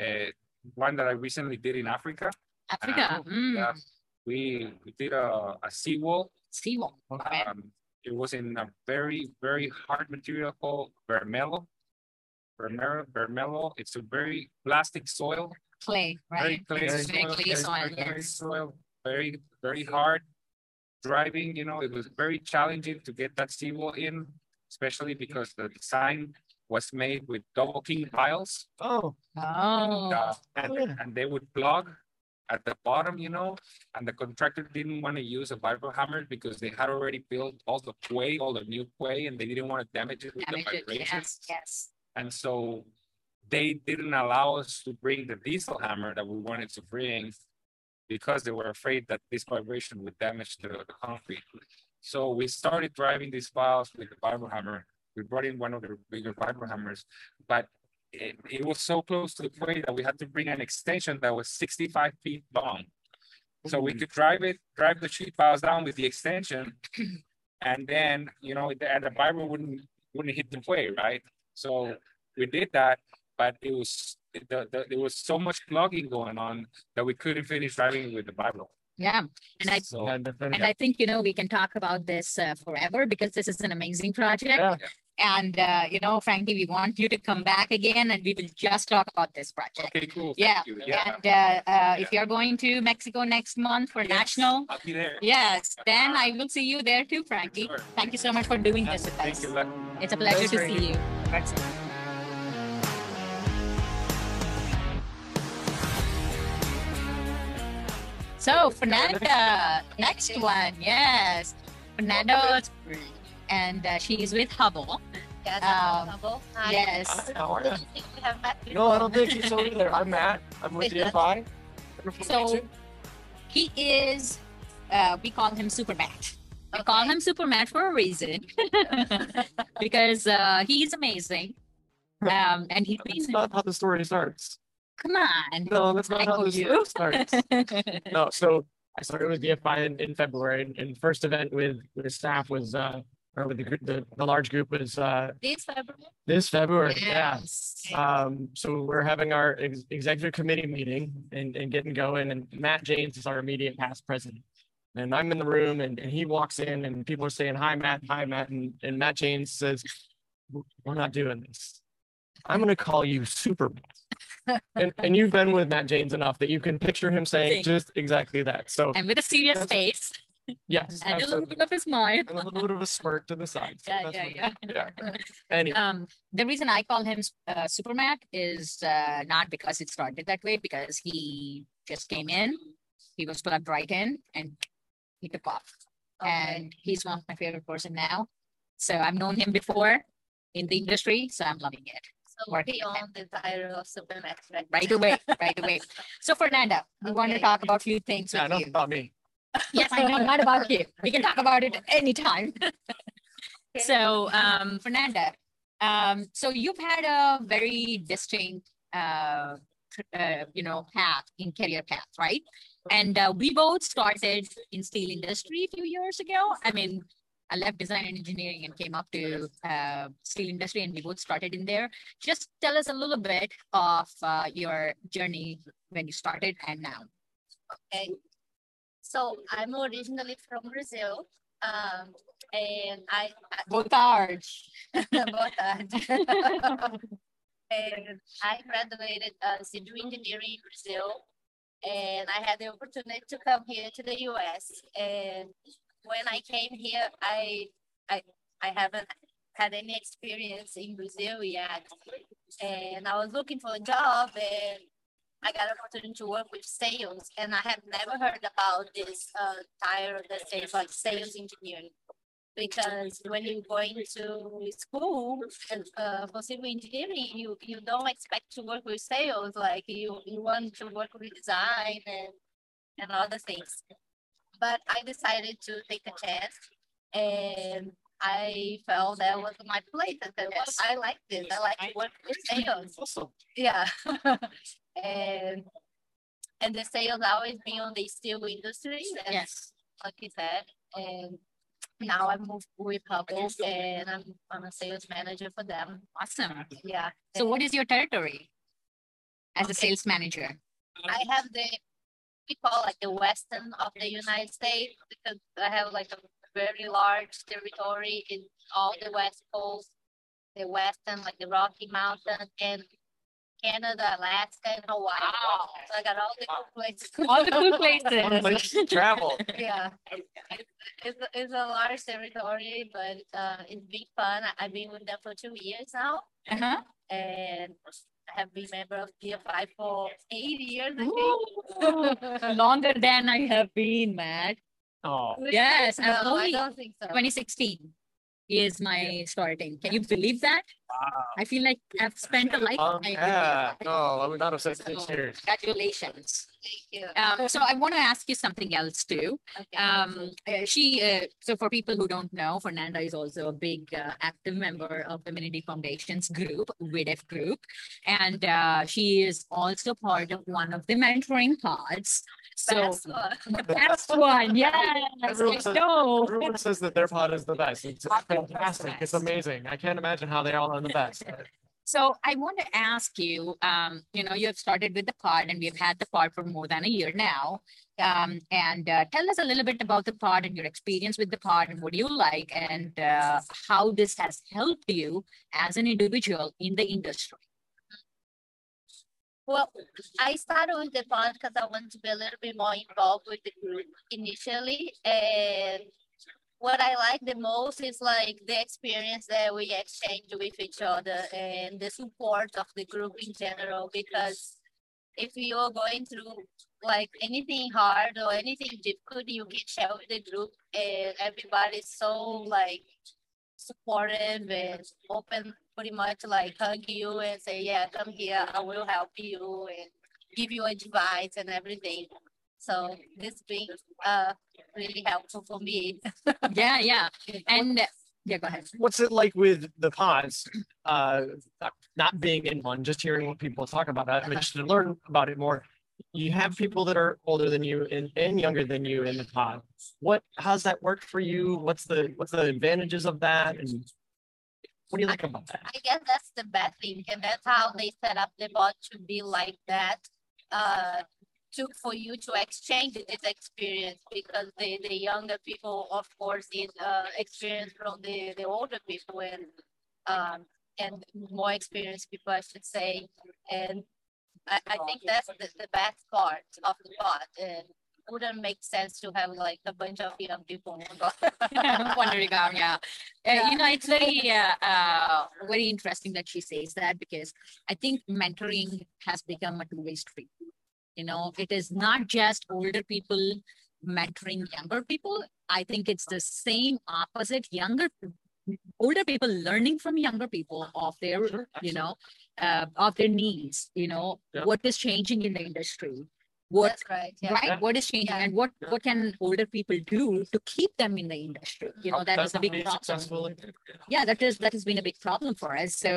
uh, one that I recently did in Africa. Africa, mm, Yeah, we, we did a, a seawall seawall, okay, Um, it was in a very, very hard material called vermelho. Vermelho, vermelo, it's a very plastic soil, clay, very right? clay very soil, clay soil, very yes. soil, very, very hard. Driving, you know, it was very challenging to get that seawall in, especially because the design was made with double king piles. Oh, Oh, uh, and, Oh, yeah. and they would plug at the bottom, you know, and the contractor didn't want to use a vibro hammer because they had already built all the quay, all the new quay, and they didn't want to damage it with damage the it, vibrations. yes, yes. And so they didn't allow us to bring the diesel hammer that we wanted to bring because they were afraid that this vibration would damage the, the concrete. So we started driving these piles with the vibro hammer. We brought in one of the bigger vibro hammers, but it, it was so close to the quay that we had to bring an extension that was sixty-five feet long. So we could drive it, drive the sheet piles down with the extension. And then, you know, the- and the vibro wouldn't, wouldn't hit the quay, right? So we did that, but it was, the, the, there was so much plugging going on that we couldn't finish driving with the Bible. Yeah, and I, So, and I think, you know, we can talk about this uh, forever because this is an amazing project. Yeah. And, uh, you know, frankly, we want you to come back again and we will just talk about this project. okay, cool. Yeah, Thank you. Yeah, And, uh, uh, if you're going to Mexico next month for Yes. national, I'll be there. yes, then I will see you there too, Franki. Sure. Thank you so much for doing this with Thank us. you. It's a pleasure Thanks, to Franki. see you. Thanks. So Fernanda, next one, yes. Fernanda, and uh, she is with Hubbell. Yes, Um, Hubbell. Hi. Yes. Hi, how are ya? We have met No, I don't before. think he's so either. I'm Matt. I'm with DFI. So he is, uh, we call him Super Matt. We call him Super Matt for a reason because uh, he's amazing. Um, and he's That's not how the story starts. Come on. No, that's not I how you. starts. No, so I started with DFI in, in February and, and first event with, with staff was, uh, or with the, group- the, the large group was, uh, This February? this February. Yeah. Yes. Um, so we're having our ex- executive committee meeting and, and getting going and Matt Janes is our immediate past president. And I'm in the room and, and he walks in and people are saying, hi, Matt, hi, Matt. And, and Matt Janes says, we're not doing this. I'm going to call you Super. Matt." And, and you've been with Matt Janes enough that you can picture him saying just exactly that. So And with a serious face yes, and a little bit of a smile. and a little bit of a smirk to the side. So Yeah, that's yeah, what- yeah. yeah. Anyway, Um, the reason I call him uh, Super Matt is uh, not because it started that way, because he just came in, he was plugged right in, and he took off. and he's one of my favorite person now. So I've known him before in the industry, so I'm loving it. So working he with him. the title of Supermax, right? Right away, right away. So Fernanda, we want to talk about a few things Yeah, with enough you. about me. Yes, I know, not about you. We can talk about it anytime. So, um, Fernanda, um, so you've had a very distinct, uh, uh, you know, path in career path, right? And uh, we both started in steel industry a few years ago. I mean, I left design and engineering and came up to uh, steel industry, and we both started in there. Just tell us a little bit of uh, your journey when you started and now. Okay. So I'm originally from Brazil. Um, and I, I boa tarde. and I graduated uh, civil engineering in Brazil, and I had the opportunity to come here to the U.S. And when I came here, I I I haven't had any experience in Brazil yet, and I was looking for a job, and I got an opportunity to work with sales, and I have never heard about this uh, title that says like sales engineering because when you go into school and uh, for civil engineering, you you don't expect to work with sales. Like you you want to work with design and and other things. But I decided to take a chance, and I felt that was my place. I said, well, I like this. I like to work sales. Awesome. Yeah. and and the sales always been on the steel industry. and Yes. like you said, and now I moved with Hubbell and I'm, I'm a sales manager for them. Awesome. Yeah. So what is your territory as a sales manager? I have the, we call like the western of the United States because I have like a very large territory in all the west coast, the western, like the Rocky Mountains and Canada, Alaska and Hawaii. So I got all the good places. All the cool One place places. to travel. yeah, it's, it's, a- it's a large territory, but uh, it's been fun. I- I've been with them for two years now, Uh-huh. and I have been member of DFI for eight years. I Ooh, think. Longer than I have been, Matt. Oh, Yes, no, I'm I only don't think so. 2016 is my starting. Can you believe that? I feel like I've spent a lifetime. um, with yeah. you. No, I would not have said six years. Congratulations. Thank you. Um, so I want to ask you something else too. Um, uh, she, uh, so for people who don't know, Fernanda is also a big uh, active member of Femininity Foundation's group, WIDF group. And uh, she is also part of one of the mentoring pods. So the Best one. that's one, yes, Everyone says- know. Everyone says that their pod is the best. It's fantastic. It's amazing. I can't imagine how they all are the best. So I want to ask you, um, you know, you have started with the pod and we've had the pod for more than a year now. Um, and uh, tell us a little bit about the pod and your experience with the pod and what you like and uh, how this has helped you as an individual in the industry. Well, I started with the pod because I wanted to be a little bit more involved with the group initially. And what I like the most is like the experience that we exchange with each other and the support of the group in general. Because if you're going through like anything hard or anything difficult, you can share with the group, and everybody's so like supportive and open, pretty much like hug you and say, yeah, come here, I will help you and give you advice and everything. So this being uh really helpful for me. Yeah, yeah. And yeah, go ahead. What's it like with the pods? Uh, not- not being in one, just hearing what people talk about I'm interested to learn about it more. You have people that are older than you and, and younger than you in the pod. What, how's that work for you? What's the, what's the advantages of that? And what do you like about that? I guess that's the bad thing, and that's how they set up the pod to be like that. Uh, to for you to exchange this experience because the the younger people, of course, is uh experience from the the older people and um and more experienced people, I should say, and I I think that's the the best part of the pod and. Wouldn't make sense to have like a bunch of young people. wandering around, yeah. Uh, you know, it's very, uh, uh, very interesting that she says that because I think mentoring has become a two-way street. You know, it is not just older people mentoring younger people. I think it's the same opposite. Younger, older people learning from younger people of their, you know, uh, of their needs. You know, Yeah. what is changing in the industry, what That's right. Yeah. right, what is changing, Yeah. and what Yeah. what can older people do to keep them in the industry? You know, that is a big problem Successfully. yeah that is that has been a big problem for us so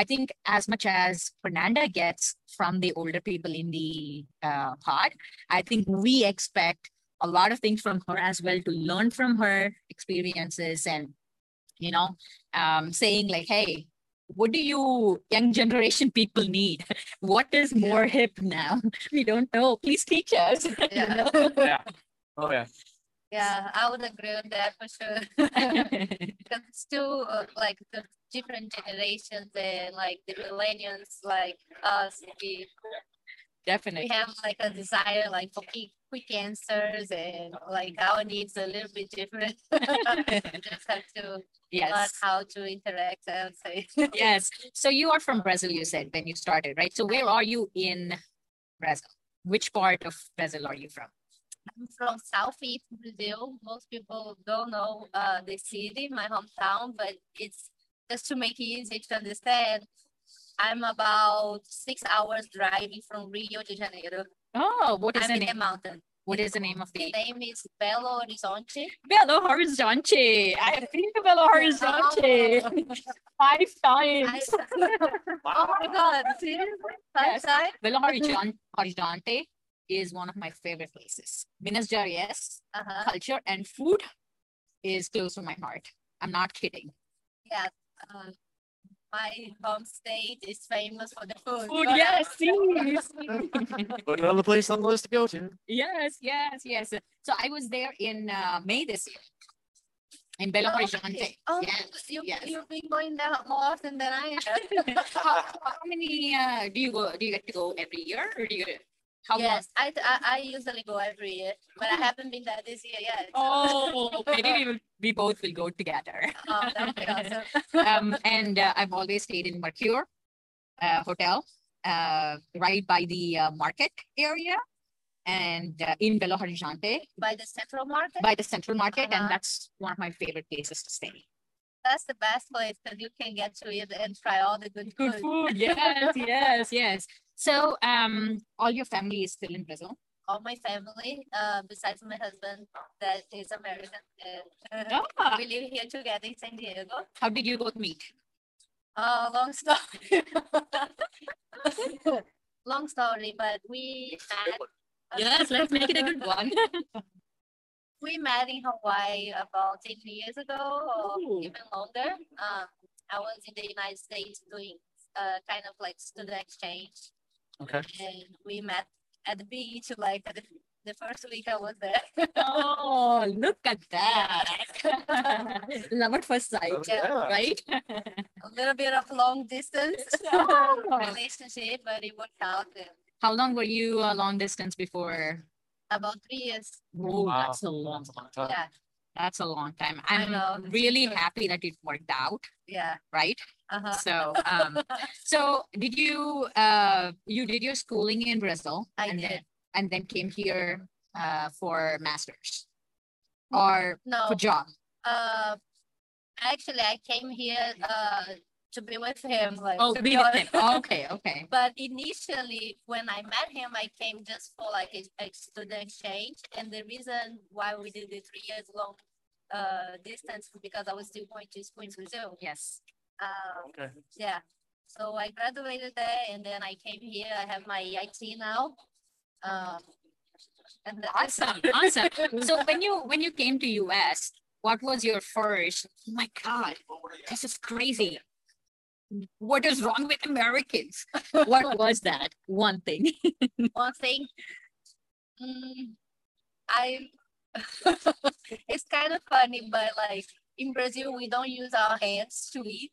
i think as much as fernanda gets from the older people in the uh, pod i think we expect a lot of things from her as well to learn from her experiences and you know um, saying like hey what do you young generation people need what is more hip now we don't know please teach us you Yeah. know? Yeah. Oh, yeah. Yeah, I would agree with that for sure. Because it's still uh, like the different generations and like the millennials like us, we, definitely we have like a desire like for quick, quick answers and like our needs are a little bit different. Just have to learn how to interact, I would say. Yes. So you are from Brazil, you said when you started, right? So where are you in Brazil? Which part of Brazil are you from? I'm from Southeast Brazil. Most people don't know uh, the city, my hometown, but it's just to make it easy to understand. I'm about six hours driving from Rio de Janeiro. Oh, what is I'm the in the name? mountain. What is the name of The the name is Belo Horizonte. Belo Horizonte? I have been to Belo Horizonte five times. oh my God, seriously? Yes. Times? Belo Horizonte, Horizonte is one of my favorite places. Minas Gerais Uh-huh. culture and food is close to my heart. I'm not kidding. Yeah. Uh, my home state is famous for the food. Food, but- yes, yes. Put another place on the list to go to. Yes, yes, yes. So I was there in uh, May this year in Belo Oh, Horizonte. okay. Oh, Yes, you, yes. you've been going there more often than I have. how, how many uh, do you go? Do you get to go every year, or do you? How? Yes, I, I I usually go every year, but I haven't been there this year yet. Oh, maybe we, will, we both will go together. Oh, that would be awesome. um, and uh, I've always stayed in Mercure uh, Hotel, uh, right by the uh, market area, and uh, in Belo Horizonte, By the Central Market, by the Central Market, and Uh-huh. that's one of my favorite places to stay. that's the best place because you can get to it and try all the good Good food. food, yes, yes, yes. So, um, all your family is still in Brazil. All my family, uh, besides my husband, that is American, and uh, Ah, we live here together in San Diego. how did you both meet? Uh, long story. long story, but we met. Yes, let's make it a good one. We met in Hawaii about 10 years ago or Ooh. even longer. Um, I was in the United States doing uh, kind of like student exchange Okay. and we met at the beach like the, the first week I was there. Oh, look at that. Love at first sight, Yeah. right? A little bit of long distance Oh. relationship, but it worked out How long were you uh, long distance before? about three years. Oh, Wow. that's a long, That's a long time. Yeah, that's a long time. I'm know. really happy that it worked out, yeah. right? Uh-huh. So, um, so did you, uh, you did your schooling in Brazil? I and then- did. And then came here, uh, for masters? Or No, for job? uh, actually, I came here uh, to be with him. Like, Oh, to be with him. Okay, okay. But initially, when I met him, I came just for like a, a student exchange. And the reason why we did the three years long uh, distance because I was still going to school in Brazil. Yes. Uh, Okay. yeah. So I graduated there and then I came here. I have my IT now. Um, and that's Awesome, awesome. So when you, when you came to US, what was your first, oh my God, this is crazy. What is wrong with Americans? What was that one thing? one thing. Mm, I it's kind of funny, but like in Brazil, we don't use our hands to eat,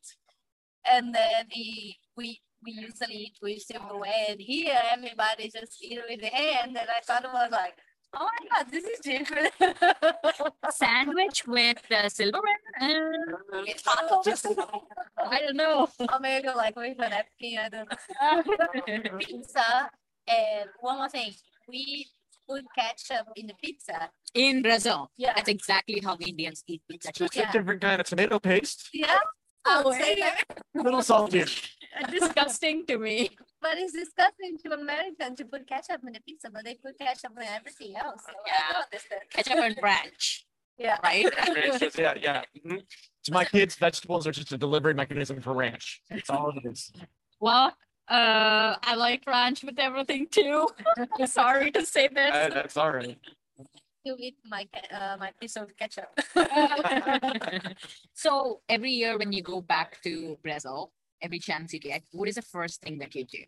and then the, we we usually eat with silverware. And here, everybody just eat with the hand, and I thought it was like, oh my god, this is different. Sandwich with uh, silverware? Uh, I don't know. or maybe like with a napkin. I don't know. Pizza, and one more thing, we put ketchup in the pizza. In Brazil. Yeah. That's exactly how the Indians eat pizza. too. Just Yeah. a different kind of tomato paste, Yeah. I would say that, a little saltier. Disgusting to me. but it's disgusting to American to put ketchup in the pizza, but they put ketchup in everything else. So Yeah. don't. Ketchup and ranch, Yeah. right? yeah, yeah. mhm. To my kids, vegetables are just a delivery mechanism for ranch. It's all it is. Well, uh, I like ranch with everything too. Sorry to say Uh, this. That's all right. To eat my uh, my piece of ketchup. so every year when you go back to Brazil, every chance you get, what is the first thing that you do?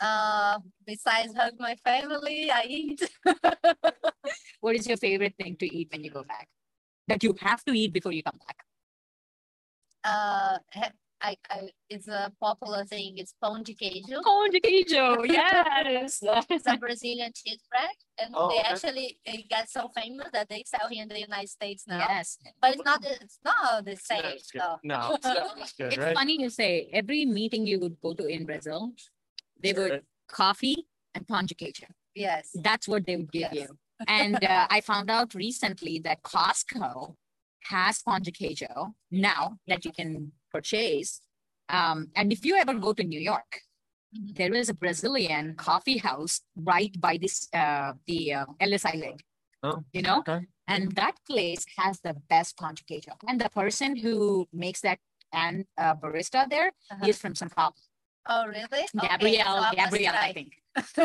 Uh, besides hug my family, I eat. What is your favorite thing to eat when you go back? That you have to eat before you come back. Uh, he- I, I, it's a popular thing. It's pão de queijo. Oh, de queijo, yes. It's a Brazilian cheese bread, and Oh, they okay. actually it got so famous that they sell here in the United States now. yes. But it's not. the- It's not the same. That's good. though. No, it's it's good, It's right? funny you say every meeting you would go to in Brazil, they would Right. coffee and pão de queijo. Yes. That's what they would give Yes. you. And uh, I found out recently that Costco has pão de queijo now that you can purchase. Um, and if you ever go to New York, Mhm. there is a Brazilian coffee house right by this uh, the uh, Ellis Island. Oh, you know, okay. and that place has the best pão de queijo. And the person who makes that and uh, barista there Uh-huh. is from São Paulo. Oh, really? Okay, so Gabrielle, I must Gabrielle, I try. think.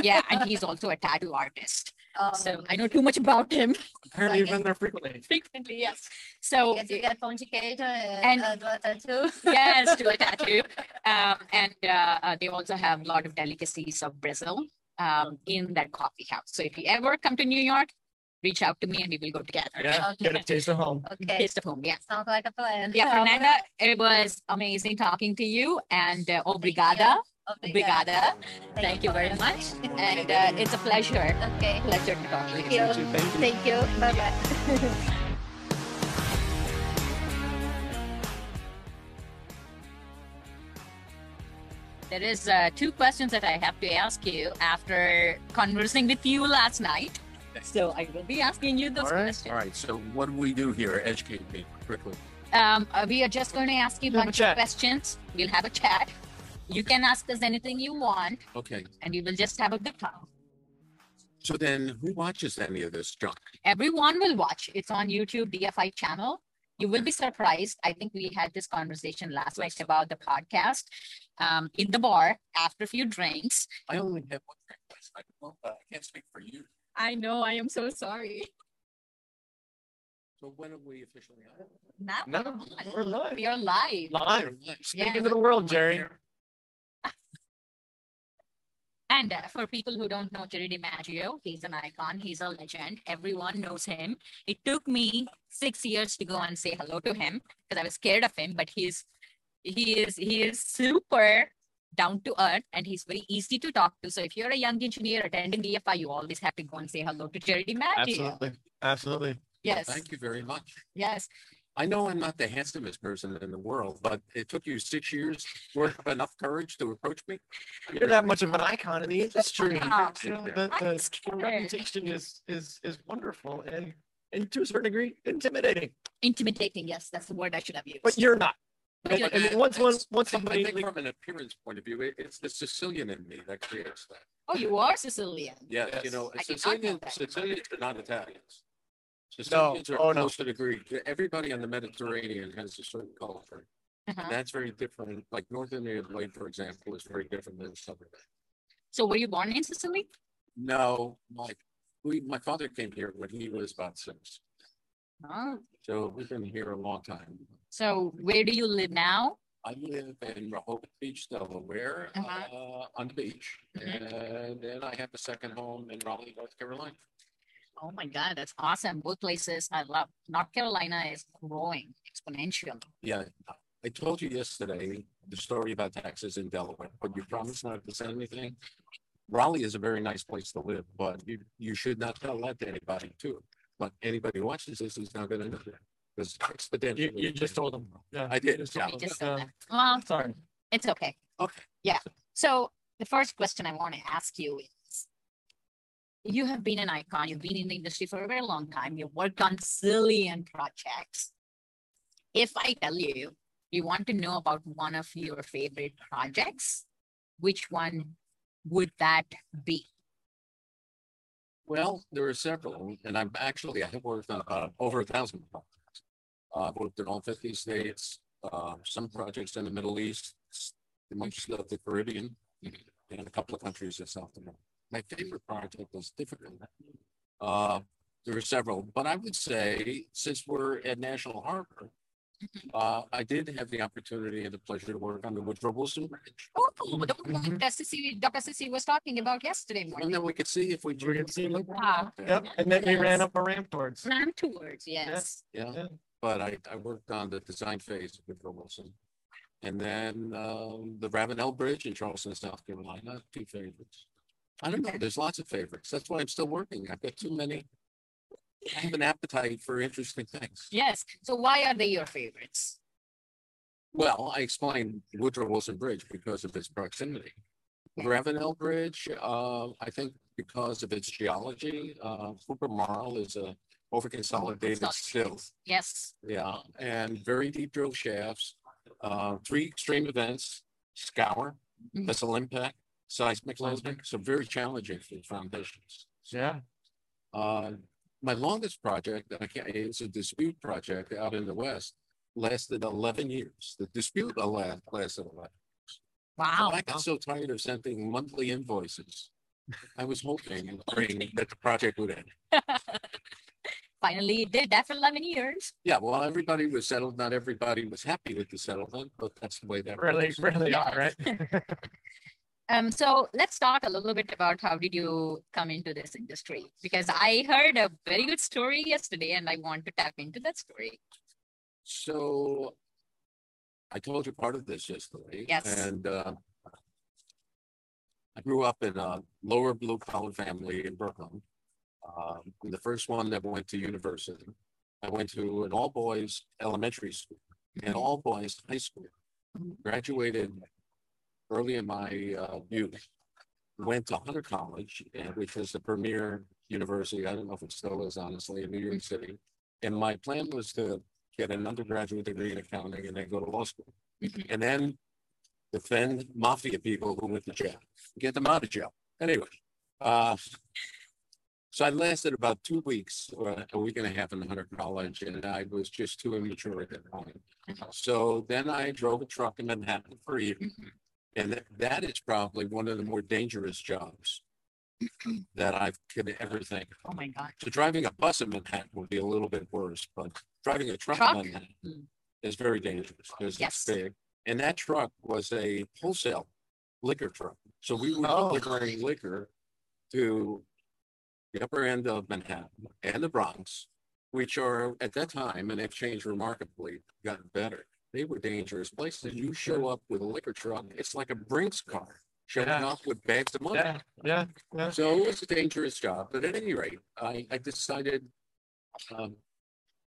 yeah, and he's also a tattoo artist. Um, So I know too much about him. Apparently, you've been there frequently. Frequently, yes. So Yes, you get pão de queijo And- and, uh, do a tattoo. yes, to a tattoo. Um, and uh, uh, they also have a lot of delicacies of Brazil um, in that coffee house. So if you ever come to New York, reach out to me and we will go together. Yeah, get a taste of home. Okay, Taste of home, yeah. sounds like a plan. Yeah, Fernanda, it was amazing talking to you and uh, obrigada, obrigada. Thank you very much. And uh, it's a pleasure, Okay. pleasure to talk to Thank you. you. Thank you. Thank you. Bye bye. There is uh, two questions that I have to ask you after conversing with you last night. So I will be asking you those All right. questions. All right, so what do we do here? Educate me quickly. Um, uh, we are just going to ask you a We'll a bunch of questions. We'll have a chat. You can ask us anything you want, Okay, and we will just have a good time. so then who watches any of this junk? Everyone will watch. It's on YouTube DFI channel. You will be surprised. I think we had this conversation last night about the podcast. Um, in the bar after a few drinks. I only have one drink last night. Well, uh, I can't speak for you. I know. I am so sorry. So when are we officially on? Now No, we're live. we are live. Live. Live. Speak Yeah. into the world, Jerry. And uh, for people who don't know Jerry DiMaggio, he's an icon. He's a legend. Everyone knows him. It took me six years to go and say hello to him because I was scared of him. But he's he is he is super down to earth and he's very easy to talk to. So if you're a young engineer attending DFI, you always have to go and say hello to Jerry DiMaggio. Absolutely. Absolutely. Yes. Thank you very much. Yes. I know I'm not the handsomest person in the world, but it took you six years worth of enough courage to approach me. You're not that much of an icon in the industry. Wow. You know, the, I'm the reputation is, is, is wonderful and, and to a certain degree intimidating, Intimidating. Yes, that's the word I should have used. but you're not. But And, you're and not. once, one, It's- once I somebody, think from an appearance point of view, it- it's the Sicilian in me that creates that. oh, you are Sicilian. Yes, you Yes. know, I did not know Sicilian, that. Sicilians are not Italians. Sicilians are oh, no. close to the Greek. Everybody on the Mediterranean has a certain culture. Uh-huh. That's very different. Like Northern Italy, for example, is very different than Southern. So were you born in Sicily? No, my, we, my father came here when he was about six. Oh. So we've been here a long time. So where do you live now? I live in Rehoboth Beach, Delaware, Uh-huh. uh, on the beach. Mhm. And then I have a second home in Raleigh, North Carolina. Oh my God, that's awesome. Both places I love. North Carolina is growing exponentially. Yeah, I told you yesterday the story about taxes in Delaware, but you promised not to say anything. Raleigh is a very nice place to live, but you, you should not tell that to anybody too. But anybody who watches this is not gonna know that. Because you, exponentially. you just told them. Yeah. I did, You just yeah. told them. just Uh. Well, Sorry. it's okay. Okay. Yeah. So the first question I want to ask you is, you have been an icon. You've been in the industry for a very long time. You've worked on zillion projects. If I tell you, you want to know about one of your favorite projects, which one would that be? Well, there are several, and I'm actually, I have worked on uh, over a thousand projects. Uh, I've worked in all fifty states, uh, some projects in the Middle East, most of the Caribbean, and a couple of countries in South America. My favorite project was difficult. Uh, there were several, but I would say, since we're at National Harbor, uh, I did have the opportunity and the pleasure to work on the Woodrow Wilson Bridge. Oh, the one that Sissy, Dr. Sissy was talking about yesterday morning. And then we could see if we. We could see them. Ah. Yep, and then we ran up a ramp towards. Ran towards, yes. Yeah, Yeah. but I, I worked on the design phase with Bill Wilson. And then, um, the Ravenel Bridge in Charleston, South Carolina, two favorites. I don't know, there's lots of favorites. That's why I'm still working. I've got too many. I have an appetite for interesting things. Yes. So why are they your favorites? Well, I explained Woodrow Wilson Bridge because of its proximity. Ravenel Bridge, uh, I think because of its geology, uh, Cooper Marl is a over consolidated sill. Yes. Yeah, and very deep drill shafts, uh, three extreme events, scour, Mhm. missile impact, seismic seismic, so very challenging for the foundations. Yeah, Uh, my longest project, I can't, it's a dispute project out in the west, lasted eleven years. The dispute lasted eleven. So Wow. I got so tired of sending monthly invoices. I was hoping and praying that the project would end. Finally, it did that for eleven years. Yeah, well, everybody was settled. Not everybody was happy with the settlement, but that's the way that. really, works. really are, right? Um, so let's talk a little bit about how did you come into this industry? Because I heard a very good story yesterday and I want to tap into that story. So I told you part of this yesterday. Yes. And uh, I grew up in a lower blue collar family in Brooklyn. Um, the first one that went to university. I went to an all boys elementary school and all boys high school. Graduated early in my uh, youth. Went to Hunter College, which was the premier university. I don't know if it still is, honestly, in New York City. And my plan was to get an undergraduate degree in accounting and then go to law school. Mhm. And then defend mafia people who went to jail, get them out of jail. Anyway, uh, so I lasted about two weeks, or a week and a half in Hunter College, and I was just too immature at that point. So then I drove a truck in Manhattan for a year. Mhm. And that, that is probably one of the more dangerous jobs that I could ever think. Oh my God. So driving a bus in Manhattan would be a little bit worse, but driving a truck Truck? in Manhattan Mm. is very dangerous because it's Yes. big. And that truck was a wholesale liquor truck. So we were Oh. delivering liquor to the upper end of Manhattan and the Bronx, which are at that time, and they've changed remarkably, gotten better. They were dangerous places. You show up with a liquor truck, it's like a Brinks car showing Yeah. up with bags of money. Yeah, yeah, yeah. So it was a dangerous job, but at any rate, I, I decided, um,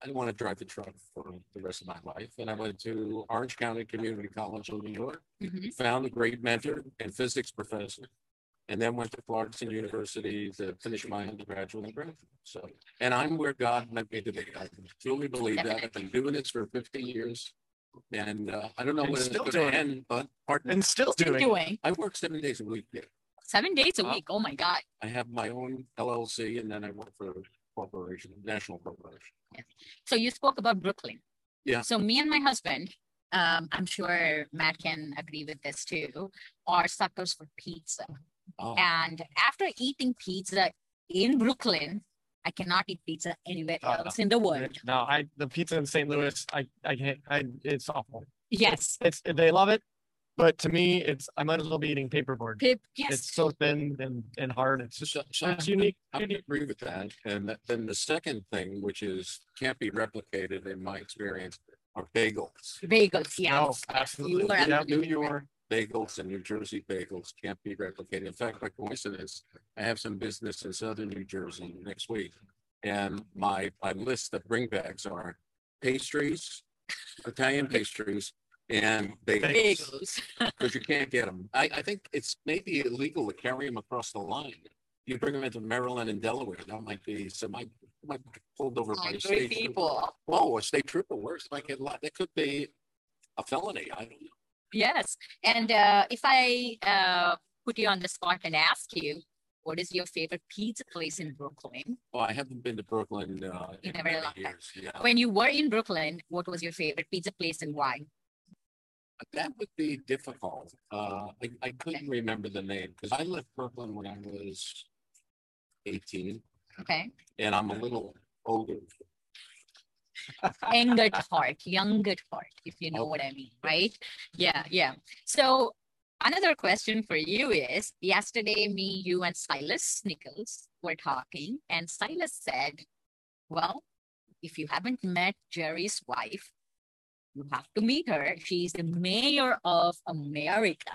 I didn't want to drive the truck for the rest of my life. And I went to Orange County Community College in New York, Mhm. found a great mentor and physics professor. And then went to Clarkson University to finish my undergraduate and graduate. So, and I'm where God meant me to be. I truly believe that. I've been doing this for fifty years. And, uh, I don't know And when it's still gonna doing it. end, but pardon, And still Still doing. it. doing I work seven days a week. yeah. seven days a Wow. week. Oh my God. I have my own LLC and then I work for a corporation, national corporation. So you spoke about Brooklyn. Yeah. So me and my husband, um, I'm sure Matt can agree with this too, are suckers for pizza. Oh, And after eating pizza in Brooklyn, I cannot eat pizza anywhere Oh, no. else in the world. No, I, the pizza in St. Louis, I, I can't, I, it's awful. Yes. It's, they love it, but to me, it's, I might as well be eating paperboard. Pip, yes. It's so thin and, and hard. It's just, so, so it's unique. I unique. agree with that. And th- then the second thing, which is can't be replicated in my experience, are bagels. Bagels, No, yes. absolutely. You are Yeah. absolutely New York bagels and New Jersey bagels can't be replicated. In fact, by coincidence, I have some business in southern New Jersey next week. And my, my list of bringbacks are pastries, Italian pastries, and bagels. Because you can't get them. I, I think it's maybe illegal to carry them across the line you bring them into Maryland and Delaware, that might be, some might, might be pulled over by a state. trooper. people. Whoa, a state trooper works like a lot, that could be a felony, I don't know. Yes, and uh, if I uh, put you on the spot and ask you, what is your favorite pizza place in Brooklyn? Well, I haven't been to Brooklyn, uh, In in a very many long time. years, yeah. When you were in Brooklyn, what was your favorite pizza place and why? That would be difficult. Uh, I, I couldn't remember the name, because I left Brooklyn when I was eighteen, Okay, and I'm a little older. Young at heart, young at heart, if you know what I mean, right? Yeah, yeah. So another question for you is, yesterday, me, you, and Silas Nichols were talking, and Silas said, "Well, if you haven't met Jerry's wife." You have to meet her. She's the mayor of America.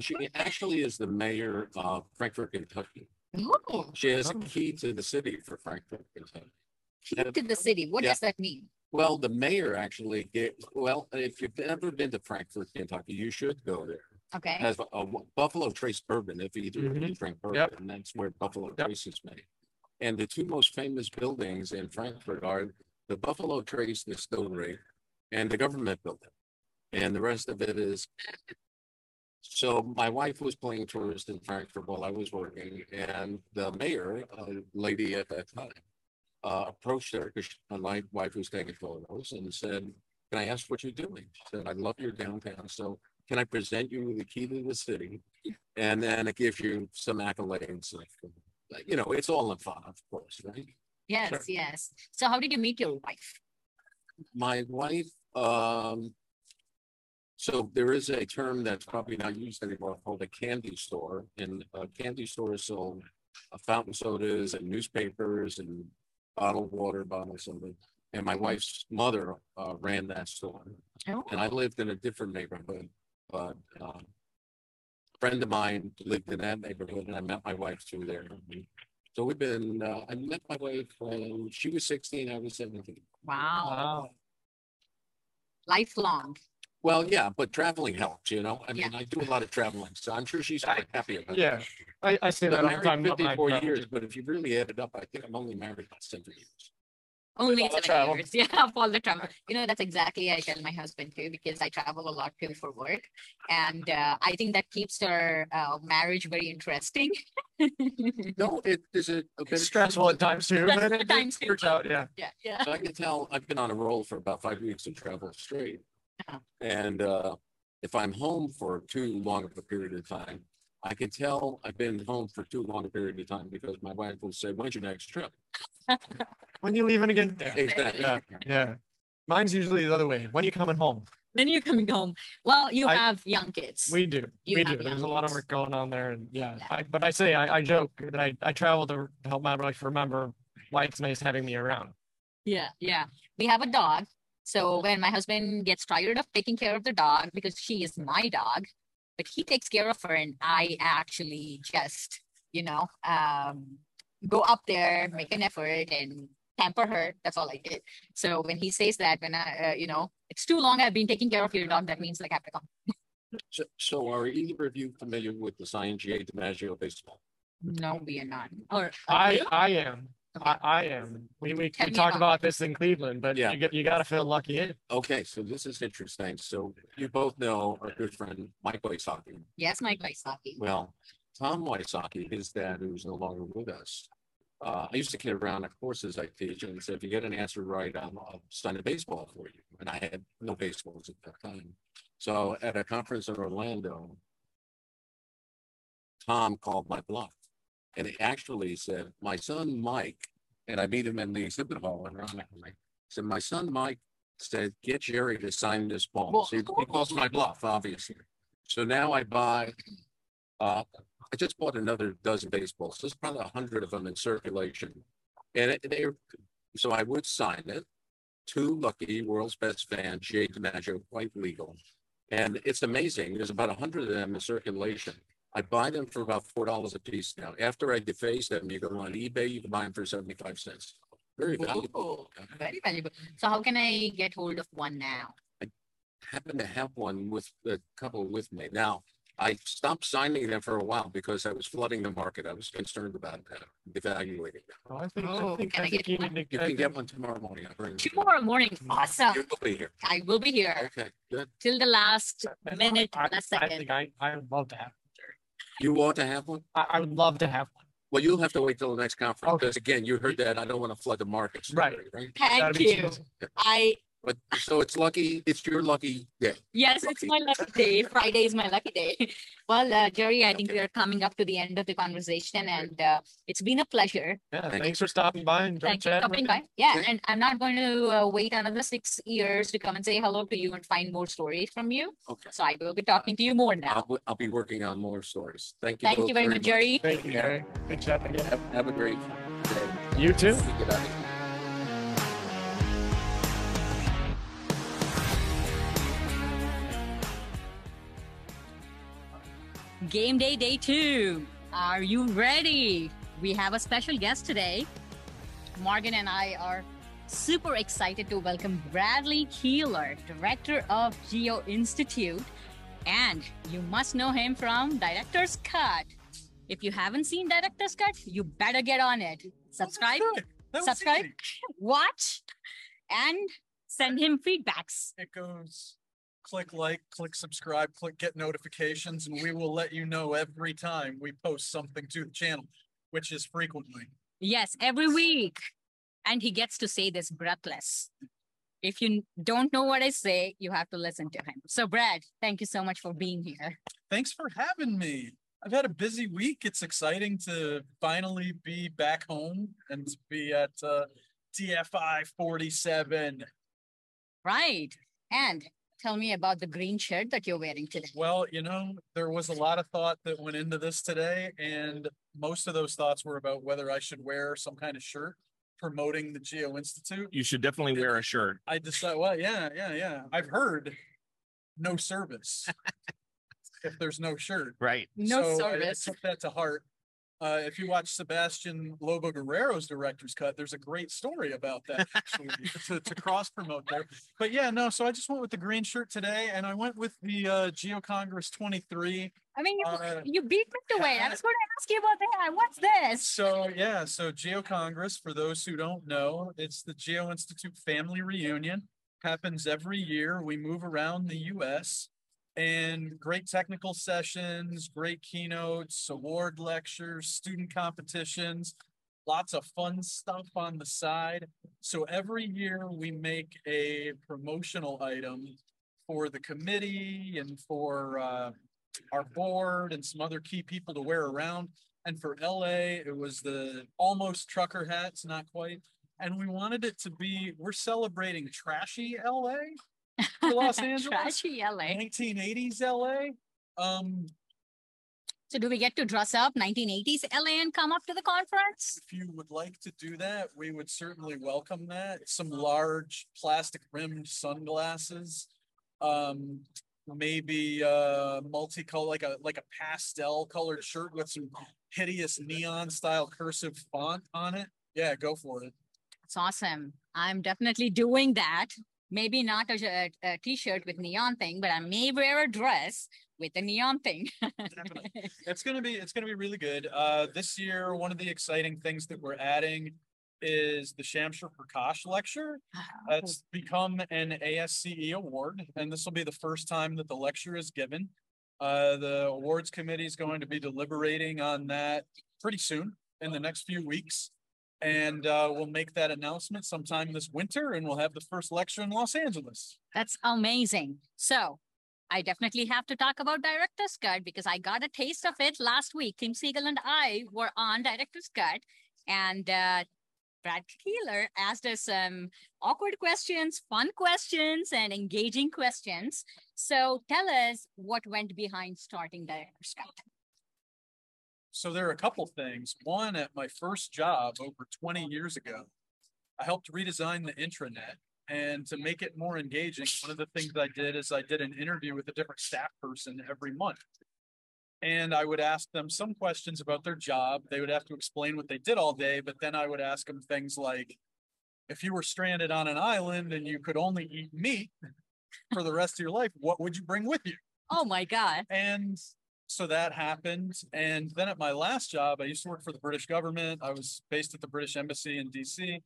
She actually is the mayor of Frankfort, Kentucky. Ooh, She has a key to the city for Frankfort, Kentucky. Key to the city. What Yeah. does that mean? Well, the mayor actually get, well, if you've ever been to Frankfort, Kentucky, you should go there. Okay. Has a a Buffalo Trace bourbon, if either of you mm-hmm. drink Yep. bourbon, that's where Buffalo Yep. Trace is made. And the two most famous buildings in Frankfort are the Buffalo Trace Distillery and the government building. And the rest of it is. So my wife was playing tourist in Frankfort while I was working and the mayor, a lady at that time. Uh, approached her because my wife was taking photos and said, can I ask what you're doing? She said, I love your downtown. So can I present you with the key to the city? And then it gives you some accolades. like, You know, it's all in fun, of course, right? Yes, Sure. yes. So how did you meet your wife? My wife, um, so there is a term that's probably not used anymore called a candy store. And a candy store sold uh, fountain sodas and newspapers and bottled water, bottle soda. And my wife's mother uh, ran that store. Oh, And I lived in a different neighborhood, but um. Friend of mine lived in that neighborhood and I met my wife through there. So we've been, uh, I met my wife when she was sixteen, I was seventeen. wow. Wow. Lifelong. Well, yeah, but traveling helps, you know? I mean, I do a lot of traveling, so I'm sure she's quite happy about it. Yeah, I, I say Been that all the time. married about my fifty-four family. years, but if you really add it up, I think I'm only married about seven years. Only all the seven travel. years. Yeah, all the travel. You know, that's exactly I tell my husband too, because I travel a lot too for work. And uh, I think that keeps our uh, marriage very interesting. No, it is a, a bit. It's stressful at times too, but Stressful it times it too. works out, yeah. Yeah, yeah. I can tell I've been on a roll for about five weeks of travel straight. And uh, if I'm home for too long of a period of time, I can tell I've been home for too long a period of time because my wife will say, when's your next trip? When you leaving again? Exactly. Yeah, yeah. Mine's usually the other way. When are you coming home? Then you're coming home. Well, you I- have young kids. We do, You we do. There's a lot of work going on there and yeah, Yeah. I, but I say, I, I joke that I, I travel to help my wife remember why it's nice having me around. Yeah, yeah. We have a dog. So when my husband gets tired of taking care of the dog because she is my dog, but he takes care of her and I actually just, you know, um, go up there, make an effort and pamper her. That's all I did. So when he says that, when I, uh, you know, it's too long I've been taking care of your dog, that means like I have to come. So, so are either of you familiar with the Sion G. DiMaggio baseball? No, we are not. Or I. I am, I, I am. We, we, we me talked about about this in Cleveland, but Yeah. you got, you gotta feel lucky in. Okay, so this is interesting. So you both know our good friend Mike Wysockey. yes, Mike Wysockey. Well, Tom Wysockey, his dad, who's no longer with us. Uh, I used to kid around at courses I teach and said, if you get an answer right, I'll, I'll sign a baseball for you. And I had no baseballs at that time. So at a conference in Orlando, Tom called my bluff. And he actually said, my son Mike, and I meet him in the exhibit hall And ironically, said, my son Mike said, get Jerry to sign this ball. So he he calls my bluff, obviously. So now I buy, uh, I just bought another dozen baseballs. There's probably a hundred of them in circulation. And it- they, so I would sign it. Two lucky world's best fan, Jay DiMaggio, quite legal. And it's amazing. There's about a hundred of them in circulation. I buy them for about four dollars a piece now. After I deface them, you go on eBay, you can buy them for seventy-five cents. Very valuable. Very valuable. So how can I get hold of one now? I happen to have one with a couple with me. Now, I stopped signing them for a while because I was flooding the market. I was concerned about that, devaluating them. Oh, I think, Oh, I think, can I I get one? need. You can get one tomorrow morning. I'll bring them. Tomorrow morning, mm-hmm. awesome. You will be here. I will be here Okay, good. till the last minute, I, last I think I, I would love to have, You want to have one? I, I would love to have one. Well, you'll have to wait till the next conference, Okay. because again, you heard that. I don't want to flood the markets. Right. Right? Thank That'd be you. cheesy. I, But so it's lucky, it's your lucky day. yes, it's my lucky day. Friday is my lucky day. Well, uh, Jerry, I think Okay. we are coming up to the end of the conversation and, uh, it's been a pleasure. Yeah, Thank thanks for stopping by and Thank you for stopping by. Yeah, Okay. and I'm not going to uh, wait another six years to come and say hello to you and find more stories from you. Okay. So I will be talking to you more now. I'll, I'll be working on more stories. Thank you. Thank you very much, Jerry. Thank you, Jerry. Good chatting again. Have, have a great day. You too. Game day, day two. Are you ready? We have a special guest today. Morgan and I are super excited to welcome Bradley Keelor, Director of Geo Institute. And you must know him from Director's Cut. If you haven't seen Director's Cut, you better get on it. Subscribe, subscribe, watch, and send him feedbacks. It goes click like, click subscribe, click get notifications, and we will let you know every time we post something to the channel, which is frequently. Yes, every week. And he gets to say this breathless. If you don't know what I say, you have to listen to him. So, Brad, thank you so much for being here. Thanks for having me. I've had a busy week. It's exciting to finally be back home and to be at uh, DFI 47. Right. And tell me about the green shirt that you're wearing today. Well, you know, there was a lot of thought that went into this today, and most of those thoughts were about whether I should wear some kind of shirt promoting the Geo Institute. You should definitely wear a shirt. I decided, well, yeah, yeah, yeah. I've heard no service if there's no shirt. Right. No So I- service. I took that to heart. Uh, if you watch Sebastian Lobo Guerrero's director's cut, there's a great story about that actually to, to cross promote there. But yeah, no, so I just went with the green shirt today and I went with the uh, Geo Congress 23. I mean, you, Uh, you beat me to it. I was going to ask you about that. What's this? So yeah, so Geo Congress, for those who don't know, it's the Geo Institute family reunion. Happens every year. We move around the US and great technical sessions, great keynotes, award lectures, student competitions, lots of fun stuff on the side. So every year we make a promotional item for the committee and for uh, our board and some other key people to wear around. And for LA, it was the almost trucker hats, not quite. And we wanted it to be, we're celebrating trashy LA Los Angeles. Trashy LA. 1980s LA. Um, So, do we get to dress up 1980s LA and come up to the conference? if you would like to do that, we would certainly welcome that. Some large plastic rimmed sunglasses. Um, maybe uh multicolor like a like a pastel colored shirt with some hideous neon style cursive font on it. Yeah, go for it. It's awesome. I'm definitely doing that. Maybe not a, t-shirt with neon thing, but I may wear a dress with a neon thing. Definitely. It's gonna be it's gonna be really good. Uh, this year, one of the exciting things that we're adding is the Shamsher Prakash Lecture. It's become an ASCE award, and this will be the first time that the lecture is given. Uh, the awards committee is going to be deliberating on that pretty soon in the next few weeks. And uh, we'll make that announcement sometime this winter, and we'll have the first lecture in Los Angeles. That's amazing. So I definitely have to talk about Director's Cut because I got a taste of it last week. Tim Siegel and I were on Director's Cut and uh, Brad Keelor asked us some awkward questions, fun questions, and engaging questions. So tell us what went behind starting Director's Cut. So there are a couple things. One, at my first job over 20 years ago, I helped redesign the intranet. And to make it more engaging, one of the things I did is I did an interview with a different staff person every month. And I would ask them some questions about their job. They would have to explain what they did all day, but then I would ask them things like, if you were stranded on an island and you could only eat meat for the rest of your life, what would you bring with you? Oh my God. And so that happened. And then at my last job, I used to work for the British government. I was based at the British Embassy in DC.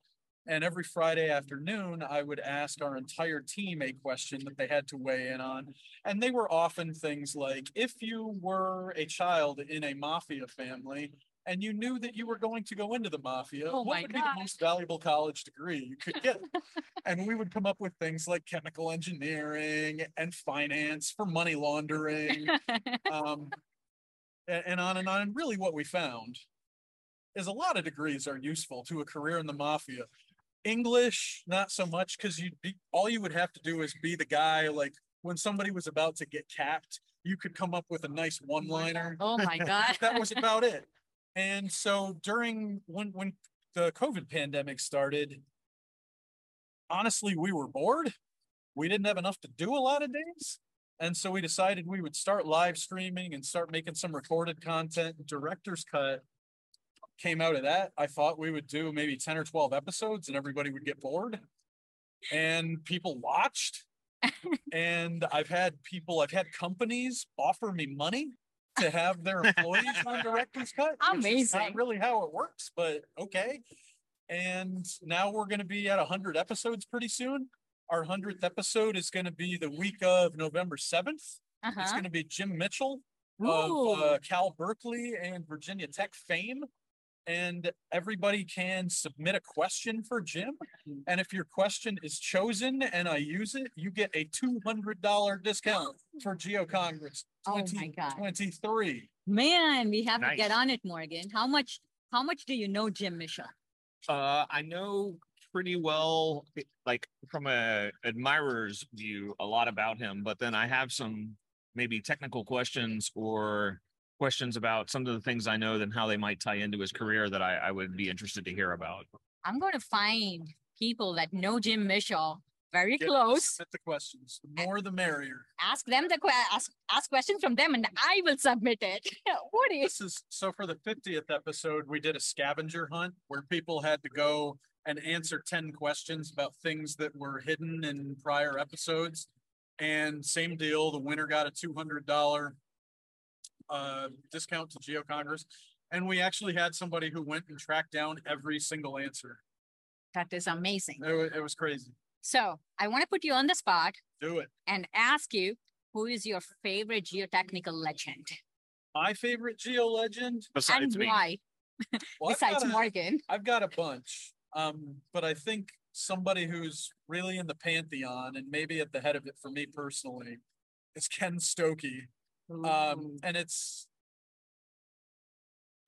And every Friday afternoon, I would ask our entire team a question that they had to weigh in on. And they were often things like if you were a child in a mafia family and you knew that you were going to go into the mafia, Oh what would be the most valuable college degree you could get? and we would come up with things like chemical engineering and finance for money laundering um, and, and on and on. And really, what we found is a lot of degrees are useful to a career in the mafia. English, not so much, because you'd be all you would have to do is be the guy like when somebody was about to get capped, you could come up with a nice one liner. Oh my God. that was about it. And so during when when the COVID pandemic started, honestly, we were bored. We didn't have enough to do a lot of days. And so we decided we would start live streaming and start making some recorded content. Director's cut came out of that. I thought we would do maybe 10 or 12 episodes and everybody would get bored. And people watched. and I've had people, I've had companies offer me money to have their employees on director's cut. is Not Amazing. really how it works, but okay. And now we're going to be at 100 episodes pretty soon. Our 100th episode is going to be the week of November 7th. It's Uh-huh. going to be Jim Mitchell Ooh. of uh, Cal Berkeley and Virginia Tech fame. And everybody can submit a question for Jim. And if your question is chosen and I use it, you get a $200 discount for Geo Congress Oh 2023. Man, we have to get on it, Morgan. How much, how much do you know Jim Mitchell? Uh, I know pretty well, like from a admirer's view, a lot about him, but then I have some maybe technical questions or questions about some of the things I know and how they might tie into his career that I, I would be interested to hear about. I'm going to find people that know Jim Mitchell very Get- close. Submit the questions. The more the merrier. Ask them the que- ask ask questions from them, and I will submit it. what is? This is so for the 50th episode, we did a scavenger hunt where people had to go and answer 10 questions about things that were hidden in prior episodes. And same deal, the winner got a $200 uh, discount to Geo Congress. And we actually had somebody who went and tracked down every single answer. That is amazing. It was, it was crazy. So I want to put you on the spot Do it. and ask you who is your favorite geotechnical legend My favorite Geo legend. Besides and me, why? Well, I've Besides got a- Morgan. I've got a bunch, um, but I think somebody who's really in the pantheon and maybe at the head of it for me personally is Ken Stokoe. Um, and it's,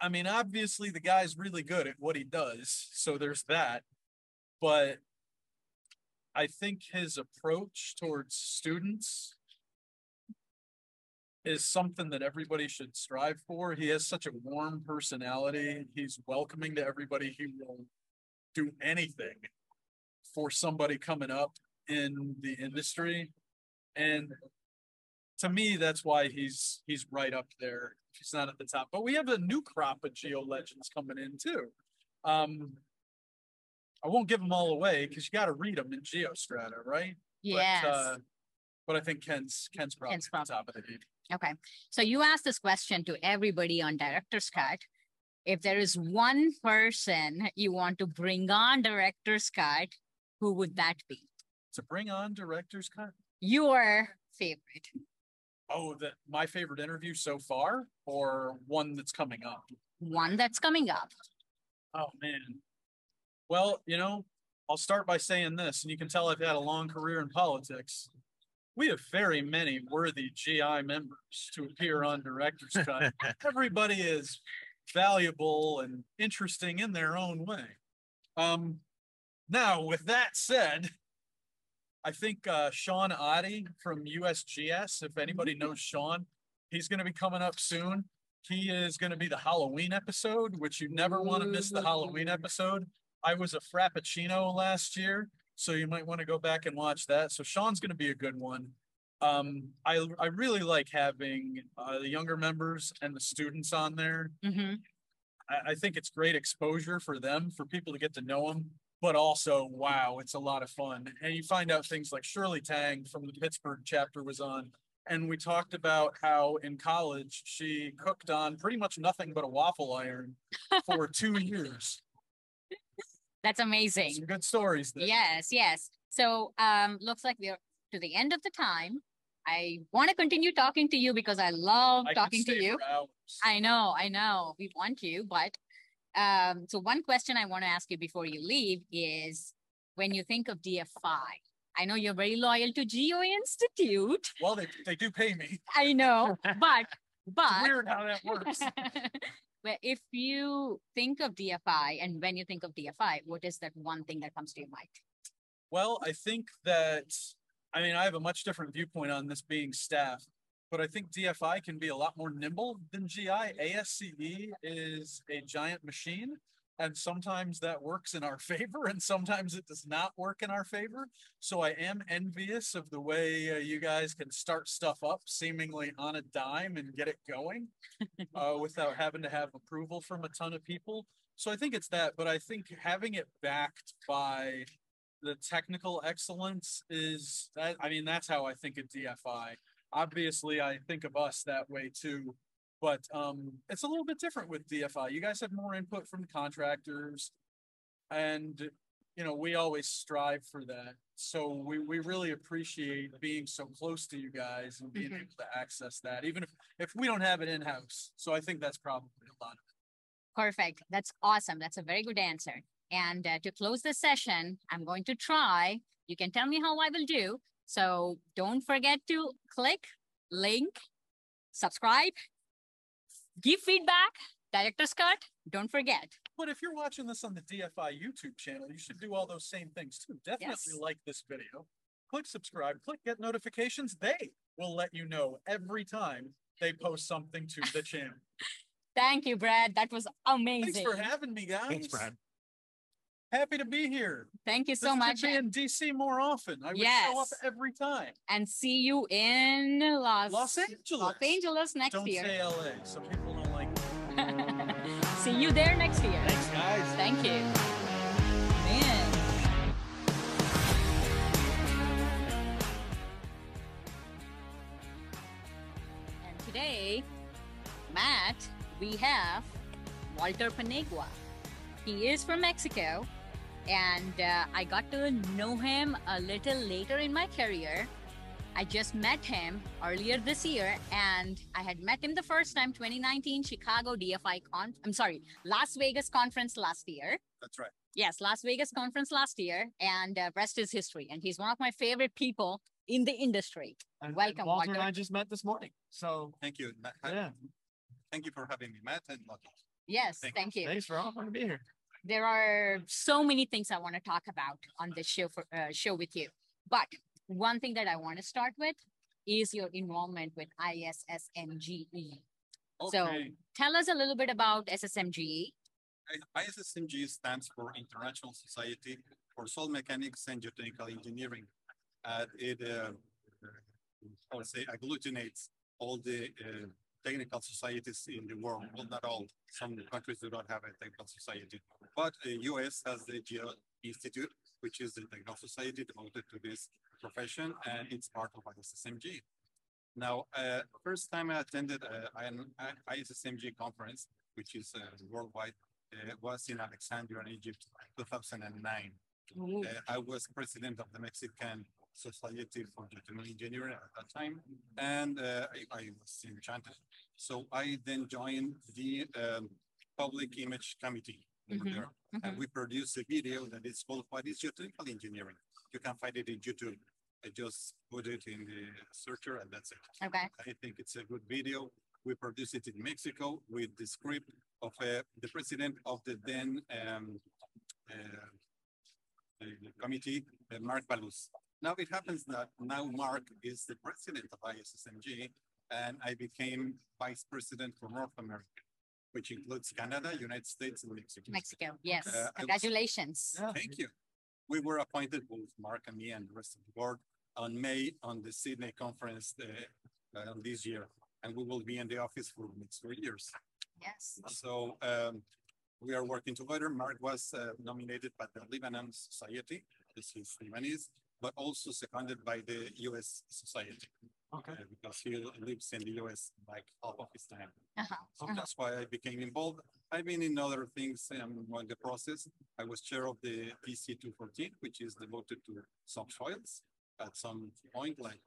I mean, obviously the guy's really good at what he does, so there's that. But I think his approach towards students is something that everybody should strive for. He has such a warm personality. He's welcoming to everybody. He will do anything for somebody coming up in the industry. And to me, that's why he's he's right up there. He's not at the top. But we have a new crop of geo legends coming in too. Um I won't give them all away because you got to read them in GeoStrata, right? Yes. But, uh, but I think Ken's Ken's probably Ken's at the top of the heap. Okay. So you asked this question to everybody on Director's Cut. If there is one person you want to bring on Director's Cut, who would that be? To bring on director's cut. Your favorite. Oh, that my favorite interview so far, or one that's coming up. One that's coming up. Oh man. Well, you know, I'll start by saying this, and you can tell I've had a long career in politics. We have very many worthy GI members to appear on Director's Cut. Everybody is valuable and interesting in their own way. Um, now, with that said, I think uh, Sean Ahdi from USGS, if anybody knows Sean, he's going to be coming up soon. He is going to be the Halloween episode, which you never want to miss the Halloween episode. I was a Frappuccino last year, so you might want to go back and watch that. So Sean's going to be a good one. Um, I I really like having uh, the younger members and the students on there. hmm I, I think it's great exposure for them, for people to get to know them. But also, wow, it's a lot of fun. And you find out things like Shirley Tang from the Pittsburgh chapter was on. And we talked about how in college she cooked on pretty much nothing but a waffle iron for two years. That's amazing. Some good stories there. Yes, yes. So um looks like we're to the end of the time. I want to continue talking to you because I love I talking to you. I know, I know. We want you, but um, so one question I want to ask you before you leave is when you think of DFI, I know you're very loyal to Geo Institute. Well, they, they do pay me. I know, but but weird how that works. but if you think of DFI and when you think of DFI, what is that one thing that comes to your mind? Well, I think that, I mean, I have a much different viewpoint on this being staff, but I think DFI can be a lot more nimble than GI. ASCE is a giant machine, and sometimes that works in our favor, and sometimes it does not work in our favor. So I am envious of the way uh, you guys can start stuff up seemingly on a dime and get it going uh, without having to have approval from a ton of people. So I think it's that, but I think having it backed by the technical excellence is that I mean that's how I think of DFI. Obviously, I think of us that way too, but um, it's a little bit different with DFI. You guys have more input from the contractors, and you know we always strive for that. So we we really appreciate being so close to you guys and being Mhm. able to access that, even if if we don't have it in house. So I think that's probably a lot. Of it. Perfect. That's awesome. That's a very good answer. And uh, to close the session, I'm going to try. You can tell me how I will do. So don't forget to click link, subscribe, give feedback, director's cut. Don't forget. But if you're watching this on the DFI YouTube channel, you should do all those same things too. Definitely Yes. like this video, click subscribe, click get notifications. They will let you know every time they post something to the channel. Thank you, Brad. That was amazing. Thanks for having me, guys. Thanks, Brad. Happy to be here. Thank you This so should much. Be in DC more often. I would show up every time. And see you in Los, Los Angeles. Los Angeles next Don't year. say LA. Some people don't like. see you there next year. Thanks, guys. Thank you. Man. And today, Matt, we have Walter Paniagua. He is from Mexico, and uh, I got to know him a little later in my career. I just met him earlier this year, and I had met him the first time 2019 Chicago DFI con. I'm sorry, Las Vegas conference last year. That's right. Yes, Las Vegas conference last year, and uh, rest is history. And he's one of my favorite people in the industry. And Welcome, Walter and Walter. I just met this morning. So Thank you. Ma- ha- yeah, Thank you for having me, Matt and Lucky. Yes, Thank thank you. thanks for offering to be here. There are so many things I want to talk about on this show for uh, show with you. But one thing that I want to start with is your involvement with ISSMGE. Okay. So tell us a little bit about SSMGE. I- ISSMG stands for International Society for Soil Mechanics and Geotechnical Engineering. Uh, it, uh, I would say, agglutinates all the uh, technical societies in the world. Well, not all. Some countries do not have a technical society, but the US has the Geo Institute, which is the technical society devoted to this profession, and it's part of ISSMG. Now, uh, first time I attended uh, an ISSMG conference, which is uh, worldwide, uh, was in Alexandria, in Egypt, 2009. Uh, I was president of the Mexican Society for Geotechnical Engineering at that time, and uh, I, I was enchanted. So I then joined the um, Public Image Committee over Mhm, there, and we produced a video that is called "What is Geotechnical Engineering?" You can find it in YouTube. I just put it in the searcher, and that's it. Okay. I think it's a good video. We produced it in Mexico with the script of uh, the president of the then um, uh, committee, uh, Marc Ballouz. Now it happens that now Mark is the president of ISSMG, and I became vice president for North America, which includes Canada, United States, and Mexico. Mexico. Yes. Uh, I was- Congratulations. Thank you. We were appointed, both Mark and me and the rest of the board, on May on the Sydney conference uh, uh, this year. And we will be in the office for the next three years. Yes. So um, we are working together. Mark was uh, nominated by the Lebanon Society, this is Lebanese, but also seconded by the US Society. uh, because he lives in the US like half of his time. Uh-huh, So uh-huh. that's why I became involved. I've been in other things um, in the process. I was chair of the TC two fourteen, which is devoted to soft soils at some point, like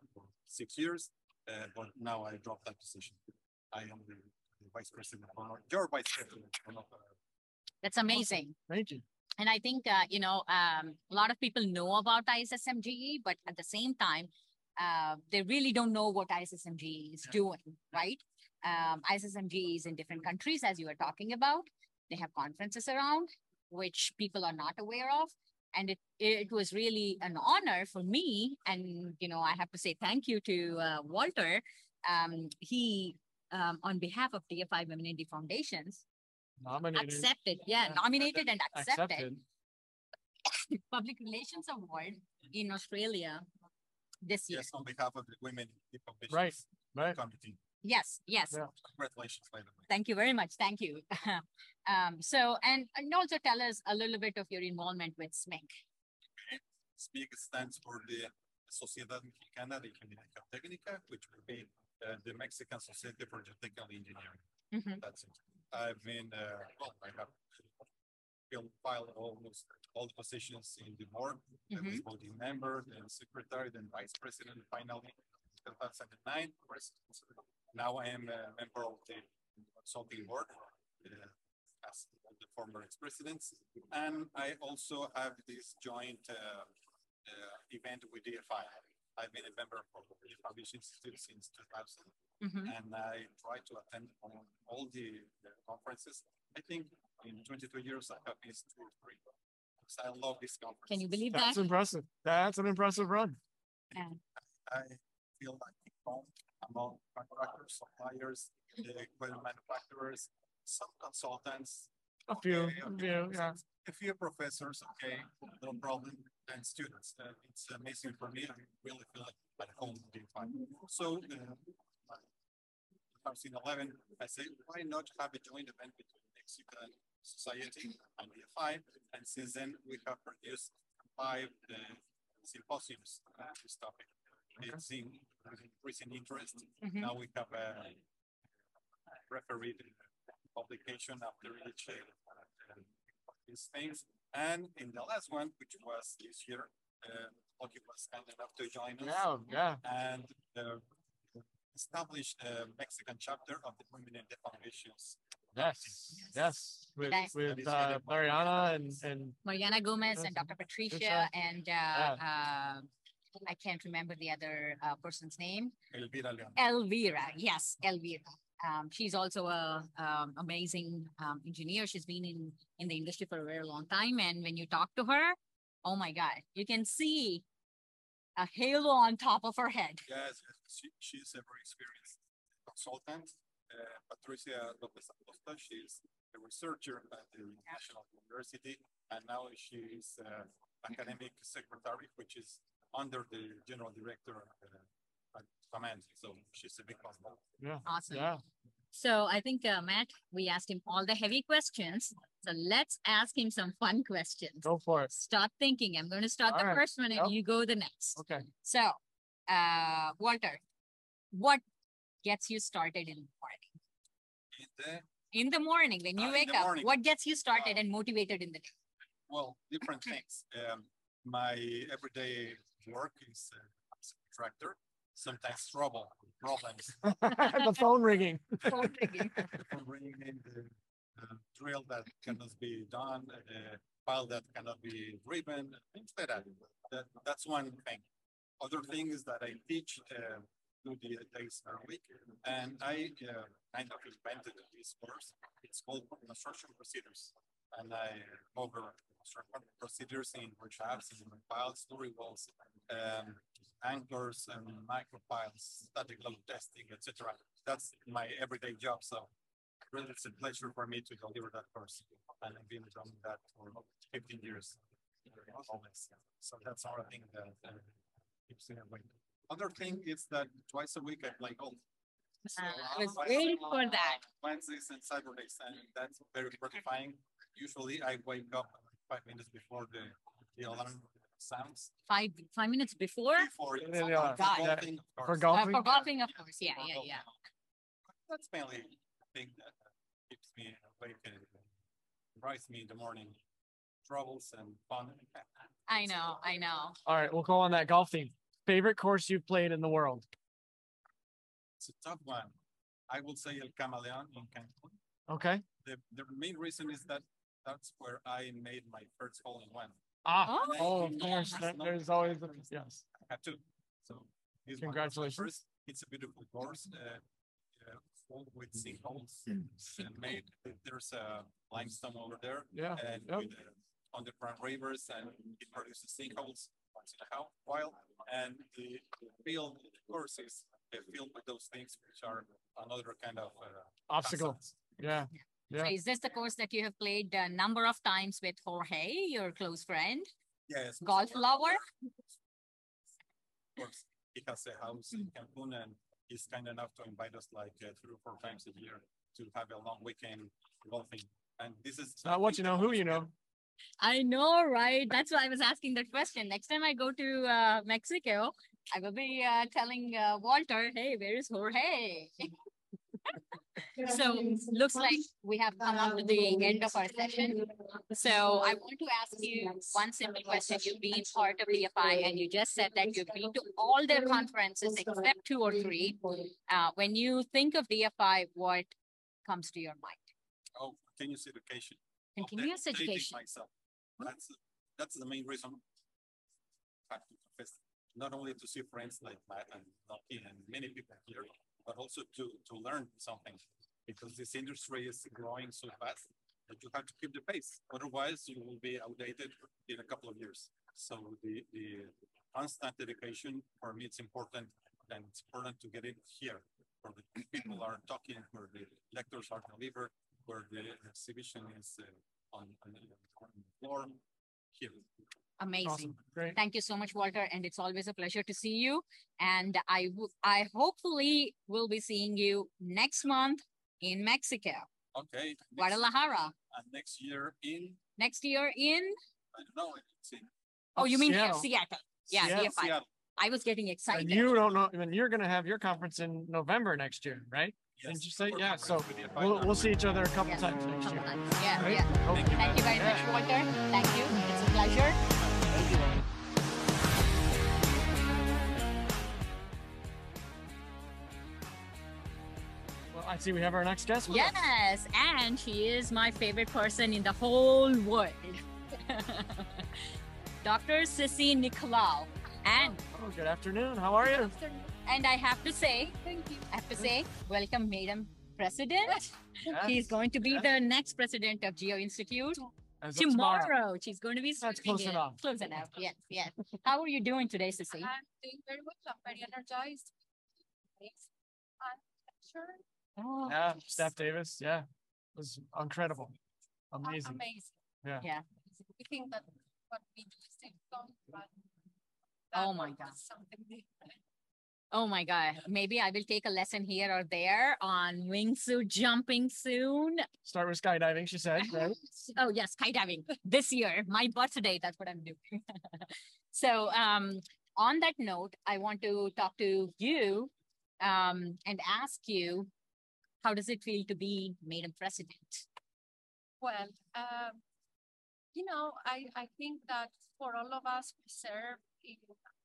six years. Uh, but now I dropped that position. I am the, the vice president, or your vice president. of, That's amazing. Thank you. And I think, uh, you know, um, a lot of people know about ISSMGE, but at the same time, uh, they really don't know what ISSMGE is doing, right? Um, ISSMGE is in different countries, as you were talking about. They have conferences around, which people are not aware of. And it, it was really an honor for me. And, you know, I have to say thank you to uh, Walter. Um, he, um, on behalf of DFI Women Indie Foundations, Nominated. accepted, yeah, Yeah. nominated and accepted Accepted. Public Relations Award in Australia this year. Yes, on behalf of the women. in Foundations Right, right. Committee. Yes, yes. Yeah. Congratulations, by the way. Thank you very much. Thank you. um, so, and, and also tell us a little bit of your involvement with SMIG. SMIG stands for the Sociedad Mexicana de Ingeniería Geotécnica, which would be uh, the Mexican Society for Geotechnical Engineering. Mhm. That's it. I've been uh, well, I have filled file almost all the positions in the board. Mm-hmm. I was mm-hmm. member, then secretary, then vice president. Finally, 2009, now I am a member of the consulting board. Uh, as the former ex-presidents, and I also have this joint uh, uh event with DFI. I've been a member of the Publishing Institute since 2000. Mm-hmm. And I try to attend all the, the, conferences. I think in 22 years, I have missed two or three. Because I love this conference. Can you believe that? That's impressive. That's an impressive run. Yeah. I feel like home among contractors, suppliers, equipment manufacturers, some consultants. A few, okay, a few, yeah. A few professors, okay, no problem, and students. Uh, it's amazing for me. I really feel like at home. So uh, DFI. So, uh, 2011, I said, why not have a joint event between Mexican Society and DFI? And since then, we have produced five uh, symposiums on this topic. It's in increasing interest. Mhm. Now we have a refereed publication after each uh, uh, of these things. And in the last one, which was this year, uh, Lucky was kind enough to join us Yeah, yeah. and uh, established a Mexican chapter of the Women in the Foundations. Yes, yes. With, Nice. with uh, Mariana and, and Mariana Gomez and Dr. Patricia Patricia. and uh, uh, I can't remember the other uh, person's name. Elvira Leon. Elvira, yes, Elvira. Um, she's also a um, amazing um, engineer. She's been in in the industry for a very long time, and when you talk to her, oh my God, you can see a halo on top of her head. Yes, yes, she, she's a very experienced consultant. Uh, Patricia Lopez Acosta, she's a researcher at the National University, and now she is uh, academic secretary, which is under the general director uh, at command. So she's a big one. yeah, Awesome. yeah. So I think uh, Matt, we asked him all the heavy questions. So let's ask him some fun questions. Go for it. Start thinking. I'm going to start All the right. first one, and Yep. you go the next. Okay. So, uh, Walter, what gets you started in the morning? In the In the morning, when you in wake up, morning. what gets you started and motivated in the day? Well, different things. Um, my everyday work is uh, a contractor. Sometimes trouble, problems. the phone ringing. Phone ringing. Bringing in the uh, drill that cannot be done, uh, pile that cannot be driven, things like that. That that's one thing. Other thing is that I teach uh, two the days per week, and I uh, kind of invented this course. It's called construction procedures, and I cover construction procedures in shafts, in piles, slurry walls, um, anchors, and micropiles, static load testing, etc. That's my everyday job. So really, it's a pleasure for me to deliver that course, and I've been doing that for 15 years. Always. So that's our thing that uh, keeps me awake. Other thing is that twice a week I play golf. So, Uh, I was twice waiting a- for that. Wednesdays and Saturdays, and that's very gratifying. Usually I wake up five minutes before the, the alarm sounds. Five, five minutes before? Before you- There they are. God. Yeah. For course. Uh, golfing? for golfing, of course. Yeah, yeah, yeah. That's mainly the thing that keeps me awake and drives me in the morning. Troubles and fun. I know, I know. All right, we'll go on that golf theme. Favorite course you've played in the world? It's a tough one. I will say El Camaleon in Cancun. Okay. The, the main reason is that that's where I made my first hole in one. Ah, Oh, oh, of course. That's there- not- There's always, a- yes. I had two. So. this one was Congratulations. first. It's a beautiful course, uh, uh, full with sinkholes and made, there's a limestone over there. Yeah. And Yep. with uh, underground rivers and it produces sinkholes once in a while. And the field, of course, is filled with those things which are another kind of. uh, Obstacle. hazards. Yeah. So is this the course that you have played a number of times with Jorge, your close friend? Yes. Golf lover? Of course, he has a house in Cancun and he's kind enough to invite us like uh, three or four times a year to have a long weekend golfing. And this is. Not what you know, who you know. I know, right? That's why I was asking that question. Next time I go to uh, Mexico, I will be uh, telling uh, Walter, hey, where is Jorge? so looks like we have come up to the end of our session. So I want to ask you one simple question. You've been part of DFI and you just said that you've been to all their conferences except two or three. Uh, when you think of DFI, what comes to your mind? Oh, continuous education. Continuous Update- education. Myself. That's, that's the main reason. I have to confess, not only to see friends like Matt and Lucky and many people here, but also to, to learn something. Because this industry is growing so fast that you have to keep the pace. Otherwise, you will be outdated in a couple of years. So the, the constant education for me, it's important and it's important to get it here where the people are talking, where the lectures are delivered, where the exhibition is uh, on, on the on the floor here. Amazing. Awesome. Great. Thank you so much, Walter. And it's always a pleasure to see you. And I, w- I hopefully will be seeing you next month in Mexico, Okay. next- Guadalajara. And next year in, Next year in, I don't know, in oh, you mean Seattle. Seattle? Yeah, Seattle. Seattle. I was getting And excited. you don't know, and you're gonna have your conference in November next year, right? Yes, Didn't you say, we're yeah, so conference with the we'll, we'll see each other a couple Yes, times next couple year. times. Yeah, Right? yeah. Hope- Thank you very much, Yeah. Walter. Thank you. It's a pleasure. Thank you. Well, I see we have our next guest. with us. Yes, and she is my favorite person in the whole world. Dr. Sissy Nikolaou. And Oh, good afternoon. How are you? And I have to say, thank you. I have to say, welcome, Madam President. Yeah, She's going to be Yeah. the next president of Geo Institute as tomorrow. tomorrow. She's going to be That's speaking close it. enough. Close enough. Yes, yes. How are you doing today, Sissy? I'm doing very well. I'm very energized. I'm sure. Oh, Yeah, Steph Davis. Yeah, it was incredible, amazing. Amazing. Yeah. Yeah. We think that what we do is difficult, but Oh my God. Something different. Oh my God. Maybe I will take a lesson here or there on wingsuit jumping soon. Start with skydiving, she said. Right? Oh yes, skydiving this year, my birthday. That's what I'm doing. so, um, on that note, I want to talk to you, um, and ask you, how does it feel to be made a President? Well, um, you know, I, I think that for all of us who serve in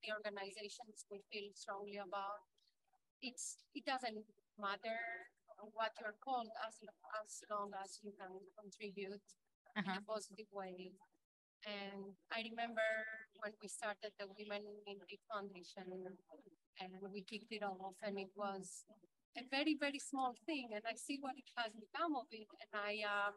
the organizations we feel strongly about, it's it doesn't matter what you're called as as long as you can contribute in Uh-huh. a positive way. And I remember when we started the Women in Lead Foundation and we kicked it off and it was a very, very small thing and I see what it has become of it and I am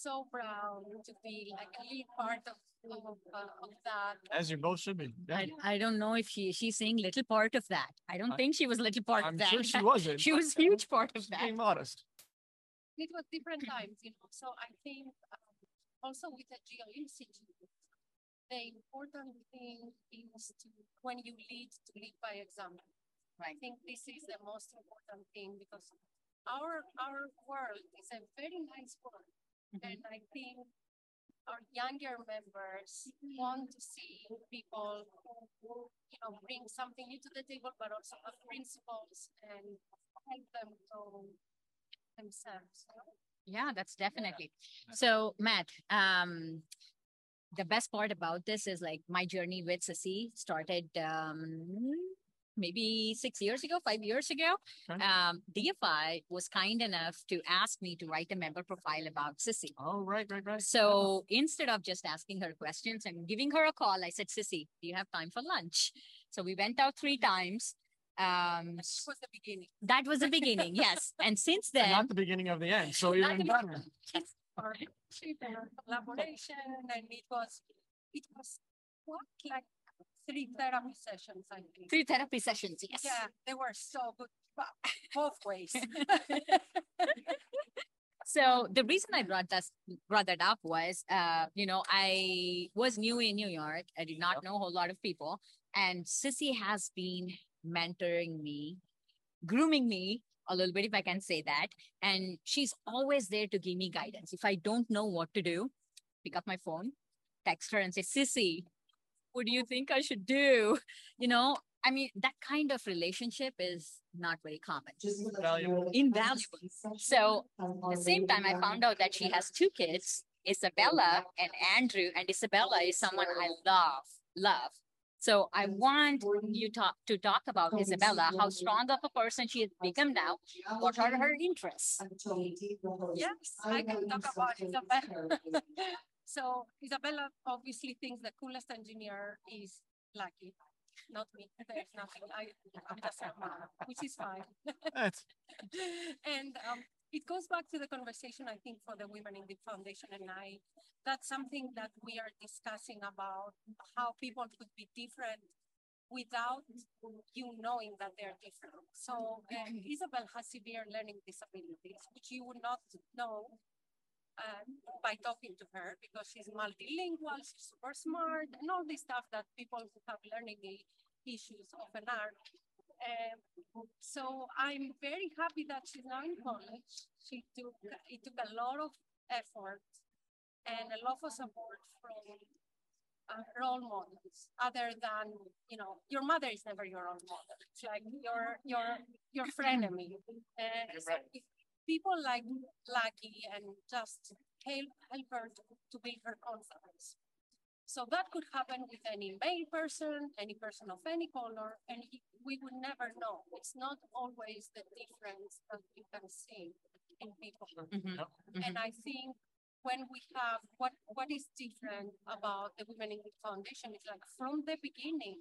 so proud to be like a lead part of, of, uh, of that. As you both should be. Yeah. I, I don't know if she she's saying little part of that. I don't I- think she was little part I'm of that. sure she wasn't. she but was huge part of she's that. Being modest. It was different times, you know, so I think um, also with the Geo Institute, the important thing is to, when you lead, to lead by example. I think this is the most important thing because our, our world is a very nice world. Mhm. And I think our younger members want to see people who, you know, bring something new to the table, but also have principles and help them grow themselves. you know? Yeah, that's definitely. So Matt, um, the best part about this is like my journey with Sissy started um maybe six years ago, five years ago. Okay. Um, DFI was kind enough to ask me to write a member profile about Sissy. Oh, right, right, right. So instead of just asking her questions and giving her a call, I said, Sissy, do you have time for lunch? So we went out three times. Um, This was the beginning. that was the beginning, yes. And since And then, Not the beginning of the end. So even better. And collaboration, and it was, it was what, like three therapy sessions, I think. three therapy sessions, yes. Yeah, they were so good, both ways. So the reason I brought that brought that up was, uh, you know, I was new in New York. I did not know a whole lot of people, and Sissy has been mentoring me, grooming me a little bit, if I can say that. And she's always there to give me guidance. If I don't know what to do, pick up my phone, text her, and say, Sissy, what do you think I should do? You know, I mean, that kind of relationship is not very common. Valuable. Invaluable. So at the same time, I found out that she has two kids, Isabella and Andrew, and Isabella is someone I love, love. So I want you talk to talk about Isabella, how strong of a person she has become now. What are her interests? Yes, I can talk about Isabella. so Isabella obviously thinks the coolest engineer is Lucky, not me. There's nothing. I, I'm just a mom, which is fine. That's and um, it goes back to the conversation I think for the women in the foundation and I. That's something that we are discussing about how people could be different without you knowing that they're different. So uh, Isabel has severe learning disabilities, which you would not know uh, by talking to her because she's multilingual, she's super smart, and all this stuff that people who have learning issues often are. Um, so I'm very happy that she's now in college. She took it took a lot of effort and a lot of support from uh, role models other than you know your mother is never your role model it's like your your your frenemy and so if people like lucky and just help help her to, to build her confidence so that could happen with any male person any person of any color and he- we would never know it's not always the difference that you can see in people Mhm, and I think when we have what what is different about the Women in the Foundation is like from the beginning.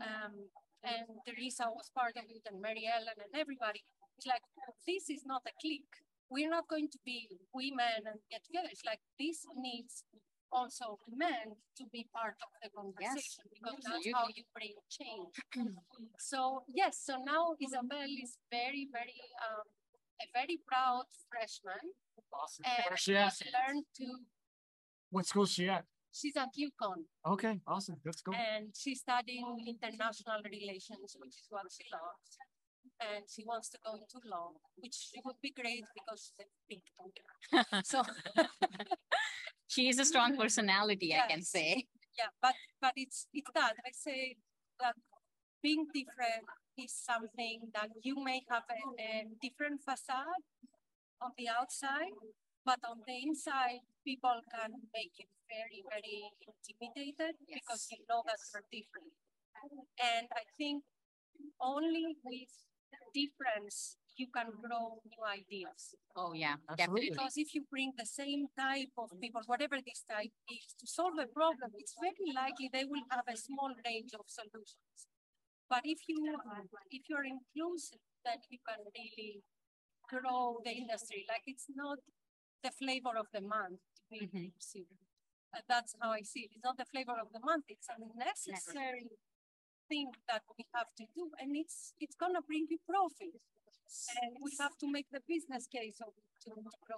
Um, and Teresa was part of it, and Mary Ellen, and everybody. It's like this is not a clique. We're not going to be women and get together. It's like this needs also men to be part of the conversation because that's how you bring change. so yes, so now Isabel is very, very um, a very proud freshman. awesome. And Where's she at? she's learned to, What school she at? she's at UConn Okay, awesome. Let's go. and she's studying international relations, which is what she loves. And she wants to go into law, which would be great because she's a big thinker. So She is a strong personality, I can say. yeah, but but it's it's that I say that being different is something that you may have a, a different facade on the outside, but on the inside, people can make you very very intimidated because you know that you're different. And I think only with difference you can grow new ideas. Oh, yeah, Absolutely. Because if you bring the same type of people, whatever this type is, to solve a problem, it's very likely they will have a small range of solutions. But if you if you're inclusive, then you can really grow the industry. Like it's not the flavor of the month to be inclusive. Uh, that's how I see it. It's not the flavor of the month. It's a necessary thing that we have to do, and it's it's gonna bring you profit. And we have to make the business case of it to, to grow.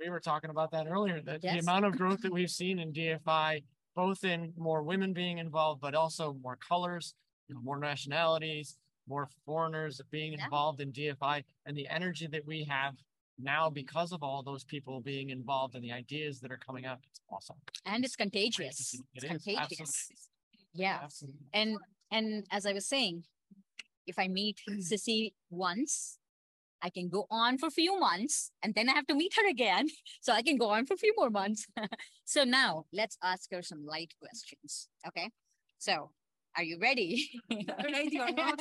We were talking about that earlier, that the amount of growth that we've seen in DFI, both in more women being involved, but also more colors, you know, more nationalities, more foreigners being Yeah. involved in DFI, and the energy that we have now because of all those people being involved and the ideas that are coming up, it's awesome. And it's contagious. It It's is, contagious. absolutely. Yeah. Absolutely. And and as I was saying, if I meet Sissy once, I can go on for a few months and then I have to meet her again. So I can go on for a few more months. so now let's ask her some light questions. Okay. So are you ready? Ready or not?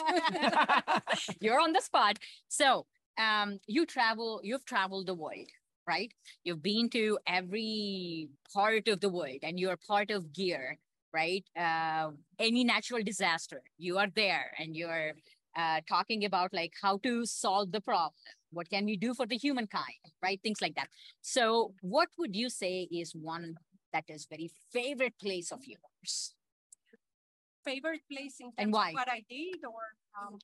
You're on the spot. So um you travel, you've traveled the world, right? You've been to every part of the world and you're part of GEER, right? Uh any natural disaster, you are there and you're uh, talking about like how to solve the problem what can we do for the humankind right things like that so what would you say is one that is very favorite place of yours Favorite place in terms And why? of what I did or, um,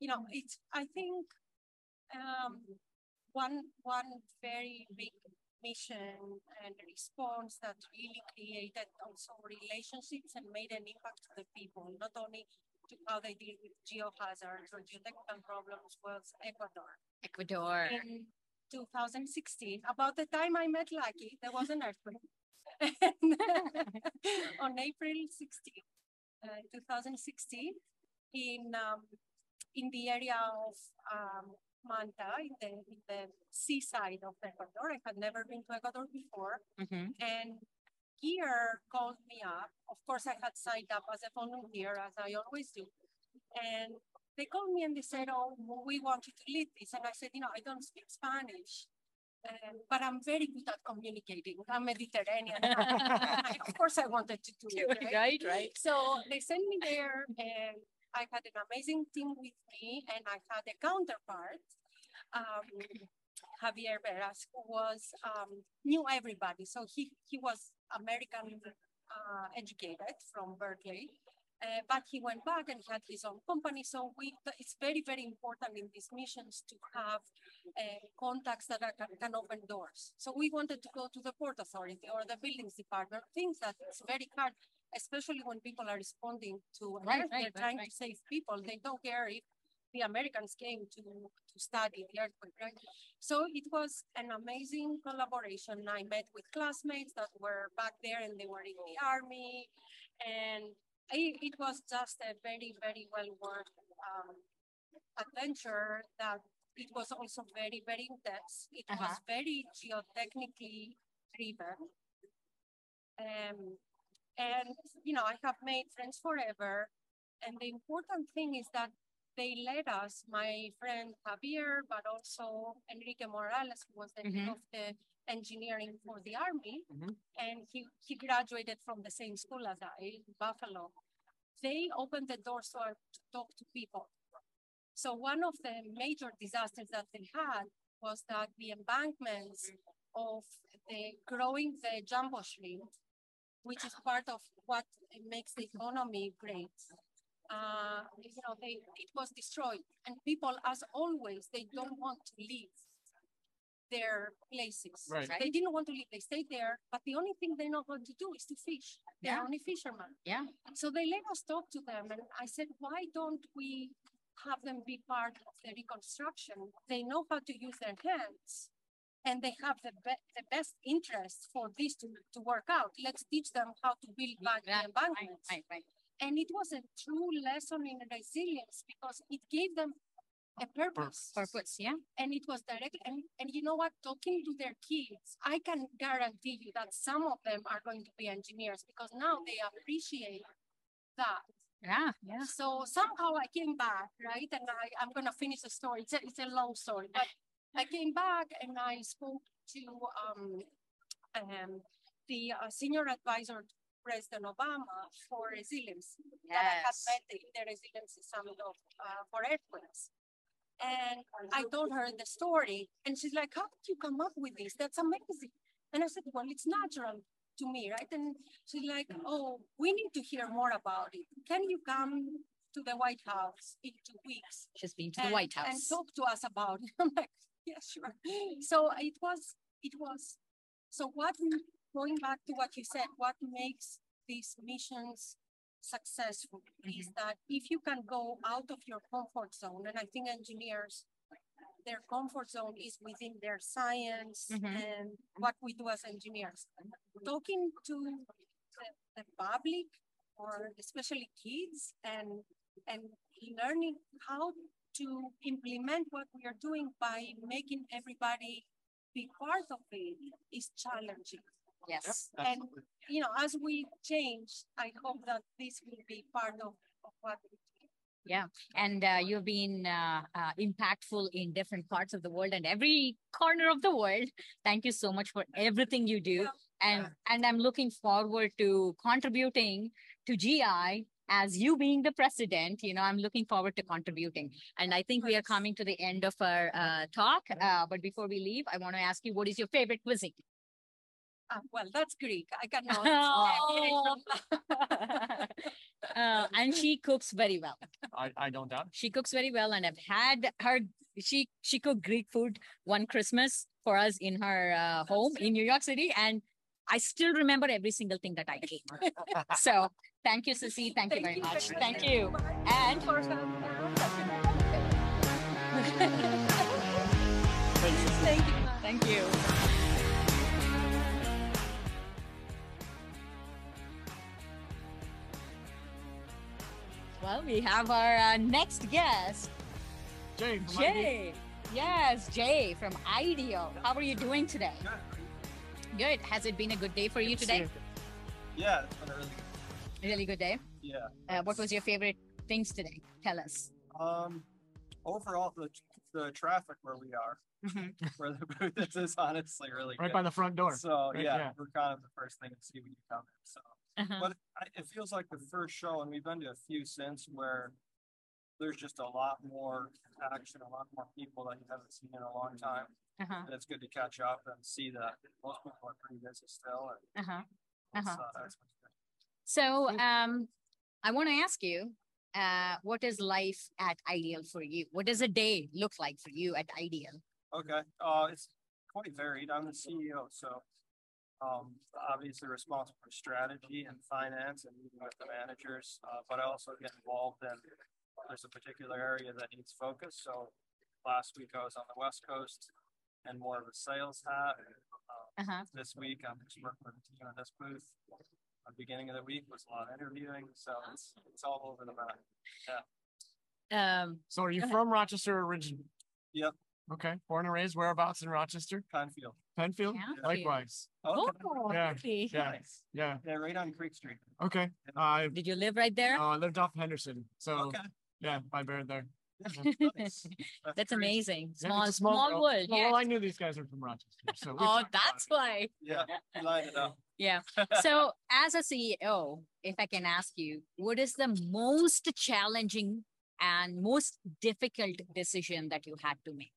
you know, it's, I think, um, one, one very big mission and response that really created also relationships and made an impact to the people, not only to how they deal with geohazards or geotechnical problems was Ecuador. ecuador In 2016, about the time I met Lucky, there was an earthquake. On April 16, uh, 2016, in um, in the area of um, Manta, in the in the seaside of Ecuador. I had never been to Ecuador before, Mhm. and GEER called me up. Of course, I had signed up as a volunteer, as I always do, and they called me and they said, "Oh, we want you to lead this," and I said, "You know, I don't speak Spanish." Um, but I'm very good at communicating. I'm Mediterranean. I- of course, I wanted to do it. right right So they sent me there, and I had an amazing team with me, and I had a counterpart, um, Javier Veras, who was um, knew everybody. So he he was American uh, educated from Berkeley. Uh, but he went back and had his own company. So we, it's very, very important in these missions to have uh, contacts that are, can, can open doors. So we wanted to go to the port authority or the buildings department, things that it's very hard, especially when people are responding to an Right, earthquake, right, they're trying right. to save people. They don't care if the Americans came to, to study the earthquake, right? So it was an amazing collaboration. I met with classmates that were back there and they were in the army. And it, it was just a very, very well worth um, adventure that it was also very, very intense. It was Uh-huh. very geotechnically driven. Um, and, you know, I have made friends forever. And the important thing is that they led us, my friend Javier, but also Enrique Morales, who was the head Mhm. of the engineering for the army. Mhm. And he, he graduated from the same school as I, Buffalo. They opened the doors to, our, to talk to people. So one of the major disasters that they had was that the embankments of the growing the jumbo shrimp, which is part of what makes the economy great. Uh, you know, they, it was destroyed and people, as always, they don't want to leave their places. Right. They didn't want to leave, they stayed there, but the only thing they know how to do is to fish. They're Yeah. only fishermen. yeah So they let us talk to them, and I said, why don't we have them be part of the reconstruction? They know how to use their hands, and they have the, be- the best interest for this to, to work out. Let's teach them how to build back the embankments. right right And it was a true lesson in resilience because it gave them a purpose. purpose yeah And it was direct. And, and you know what? Talking to their kids, I can guarantee you that some of them are going to be engineers because now they appreciate that. yeah yeah So somehow I came back, right? And I, I'm going to finish the story. It's a, it's a long story, but I came back and I spoke to um, um, the uh, senior advisor to President Obama for resilience. That I had met the, the resilience summit of, uh, for earthquakes. And I told her the story, and she's like, "How did you come up with this? That's amazing." And I said, "Well, it's natural to me, right?" And she's like, "Oh, we need to hear more about it. Can you come to the White House in two weeks she's been to the White House. and talk to us about it?" I'm like, "Yeah, sure." So it was, it was. So what? Going back to what you said, what makes these missions successful is that if you can go out of your comfort zone, and I think engineers their comfort zone is within their science Mhm. and what we do as engineers. Talking to the, the public or especially kids and and learning how to implement what we are doing by making everybody be part of it is challenging. Yes. And you know, as we change, I hope that this will be part of, of what we do. Yeah, and uh, you've been uh, uh, impactful in different parts of the world and every corner of the world. Thank you so much for everything you do, and and I'm looking forward to contributing to GI as you being the president. You know, I'm looking forward to contributing, and I think we are coming to the end of our uh, talk. Uh, but before we leave, I want to ask you, what is your favorite cuisine? Ah, well, that's Greek. I cannot. Oh. uh, and she cooks very well. I, I don't doubt. She cooks very well, and I've had her. She she cooked Greek food one Christmas for us in her uh, home in New York City, and I still remember every single thing that I ate. so thank you, Sissy. Thank, you very much. Thank you. And Thank you. Thank you. Well, we have our uh, next guest, Jay. from Jay. Yes, Jay from Ideal. How are you doing today? Good. Has it been a good day for you today? Yeah, it's been a really good day. Really good day. yeah. Uh, what was your favorite things today? Tell us. Um, overall, the the traffic where we are, where the booth is, is honestly really Right good. by the front door. So Right, yeah, yeah. we're kind of the first thing to see when you come in. So, Uh-huh. but I, it feels like the first show, and we've been to a few since, where there's just a lot more action, a lot more people that you haven't seen in a long time. Uh-huh. And it's good to catch up and see that most people are pretty busy still. And Uh-huh. Uh-huh. uh, that's what's good. So um, I want to ask you, uh, what is life at Ideal for you? What does a day look like for you at Ideal? Okay, uh, it's quite varied. I'm the CEO, so um, obviously responsible for strategy and finance and meeting with the managers. Uh, but I also get involved in there's a particular area that needs focus. So last week I was on the West Coast and more of a sales hat. Uh, Uh-huh. This week I'm just working with the team at this booth. The beginning of the week was a lot of interviewing, so it's it's all over the map. Yeah. Um, So are you Go ahead. from Rochester originally? Yep. Okay. Born and raised whereabouts in Rochester? Penfield. Penfield? Penfield. Likewise. Okay. oh, Yeah. really? Yeah. Nice. Yeah. Yeah, right on Creek Street. Okay. I Did you live right there? uh, I lived off Henderson. So Okay. yeah, I buried there. Nice. That's great. amazing. Yeah, Small, small, world. world. Well, yes. I knew these guys were from Rochester. So Oh, that's why. Yeah, you lined it up. Yeah. So, as a CEO, if I can ask you, what is the most challenging and most difficult decision that you had to make?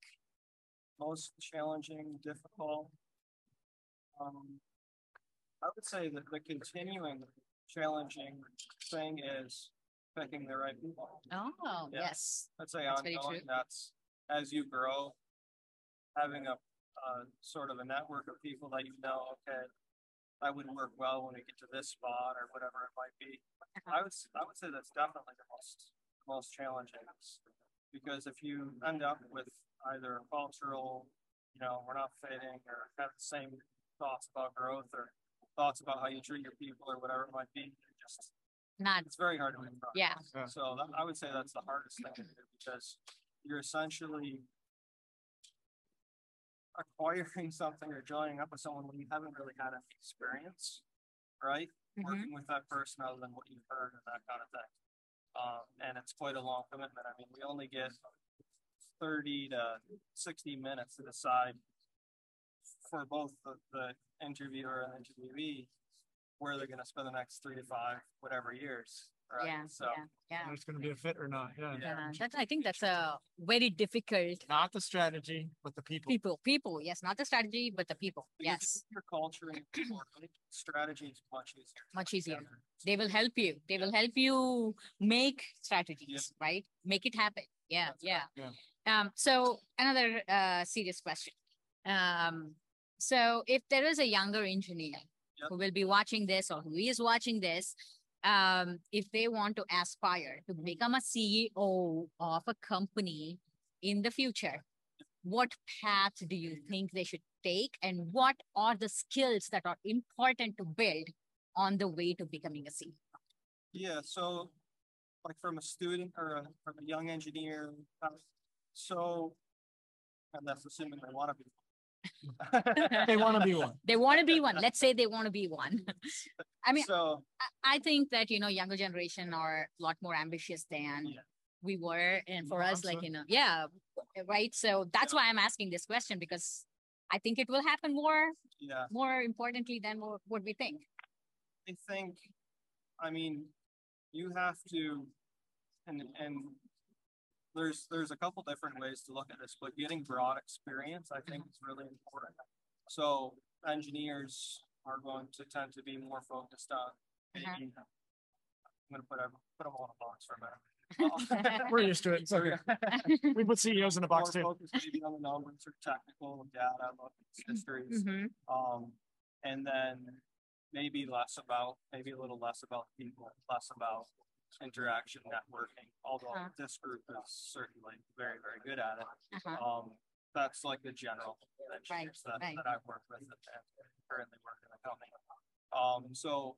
Most challenging, difficult. Um, I would say that the continuing challenging thing is picking the right people. Oh, Yeah. yes. I'd say That's very ongoing, true. that's as you grow, having a, uh, sort of a network of people that you know, okay, I would work well when we get to this spot or whatever it might be. Uh-huh. I would, I would say that's definitely the most, most challenging. Because if you end up with either a cultural, you know, we're not fitting or have the same thoughts about growth or thoughts about how you treat your people or whatever it might be, you're just, Not, it's very hard to make progress. yeah. Yeah. So that, I would say that's the hardest thing to do because you're essentially acquiring something or joining up with someone when you haven't really had any experience, right? Mhm. Working with that person other than what you've heard and that kind of thing. Um, and it's quite a long commitment. I mean, we only get thirty to sixty minutes to decide for both the, the interviewer and interviewee where they're gonna spend the next three to five, whatever years, right? Yeah, So. yeah, yeah. There's going to be a fit or not. Yeah. Yeah, that's, I think that's a very difficult Not the strategy, but the people. people, people. Yes, not the strategy, but the people. Because Yes, Your culture and your people, right? strategy is much easier. much easier. together. They will help you. They will help you make strategies, right? Make it happen. Yeah, That's yeah. Yeah. Um, so another uh serious question. Um, so if there is a younger engineer Yep. who will be watching this or who is watching this, um, if they want to aspire to become a CEO of a company in the future, what path do you think they should take and what are the skills that are important to build on the way to becoming a CEO? Yeah, so like from a student or a, from a young engineer, uh, so, and that's assuming they want to be. They want to be one. They want to be one. Let's say they want to be one. I mean, So, I, I think that, you know, younger generation are a lot more ambitious than Yeah. we were. And for Yeah, us, like, absolutely. you know, yeah, right. So that's why I'm asking this question because I think it will happen more, yeah, more importantly than what, what we think. I think, I mean, you have to, and, and there's, there's a couple different ways to look at this, but getting broad experience, I think is really important. So engineers are going to tend to be more focused on maybe, Uh-huh. I'm gonna put, every- put them all in a box for a minute. We're used to it. So okay. We put CEOs in a box More too. focused maybe on the numbers or technical data, histories. Mhm. Um, and then maybe less about, maybe a little less about people, less about interaction, networking, although Uh-huh. this group is certainly very, very good at it. Uh-huh. Um, that's like the general engineers that, right. that I work with and currently work in the company. Um, so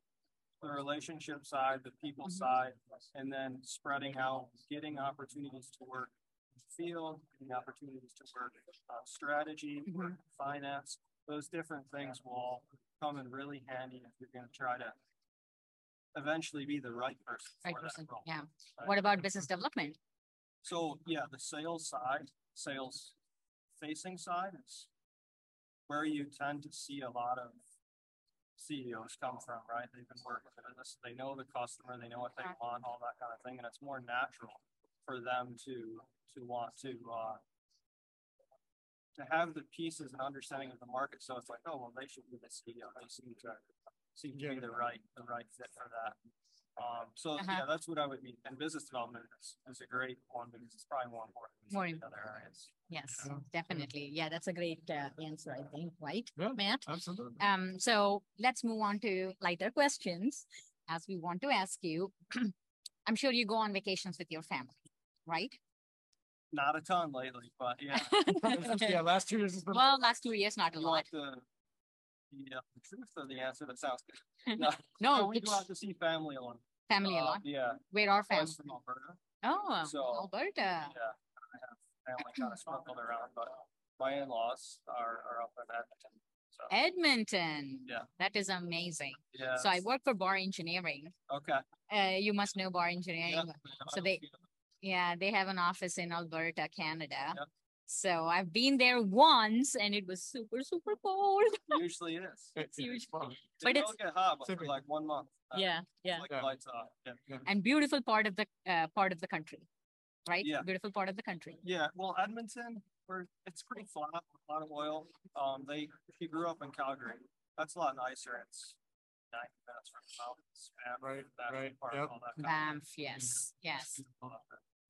the relationship side, the people Mhm. side, and then spreading out, getting opportunities to work field, getting opportunities to work uh, strategy, Mhm. finance, those different things will come in really handy if you're going to try to eventually be the right person Right person. role. Yeah. right? What about business development? So yeah, the sales side, sales facing side is where you tend to see a lot of CEOs come from, right? They've been working for this, they know the customer, they know what they want, all that kind of thing, and it's more natural for them to to want to uh to have the pieces and understanding of the market. So it's like, oh well, they should be the CEO. They seem to seem to be the right the right fit for that. Um, so Uh-huh. yeah, that's what I would mean. And business development is, is a great one because it's probably more important than More of the other areas. Yes, Yeah. definitely. Yeah, that's a great uh, answer, I think, right, Yeah. Matt? Absolutely. Um, so let's move on to lighter questions as we want to ask you. I'm sure you go on vacations with your family, right? Not a ton lately, but yeah. Yeah, last two years has been. Well, last two years, not a lot. want the the, uh, the truth of the answer that sounds good. No, No, we go out to see family a lot. family a Uh, lot. Yeah, Where are I family? from Alberta. Oh, So, Alberta. Yeah, I have family kind of sprinkled around, but my in-laws are, are up in Edmonton. So, Edmonton. Yeah. That is amazing. yeah. So I work for Barr Engineering. Okay. Uh, you must know Barr Engineering. Yeah. So they, yeah, they have an office in Alberta, Canada. So I've been there once and it was super, super cold. Usually it is. It's huge. Fun. It But it's- will get hot, for like one month. uh, Yeah, yeah. Like Yeah. lights off. Yeah. And beautiful part of the, uh, part of the country, right? Yeah. Beautiful part of the country. Yeah, well, Edmonton, where it's pretty flat, a lot of oil. Um, they, he grew up in Calgary. That's a lot nicer. It's ninety minutes from the mountains. and Right, that right, part, yep. all that kind of Banff, yes, yes.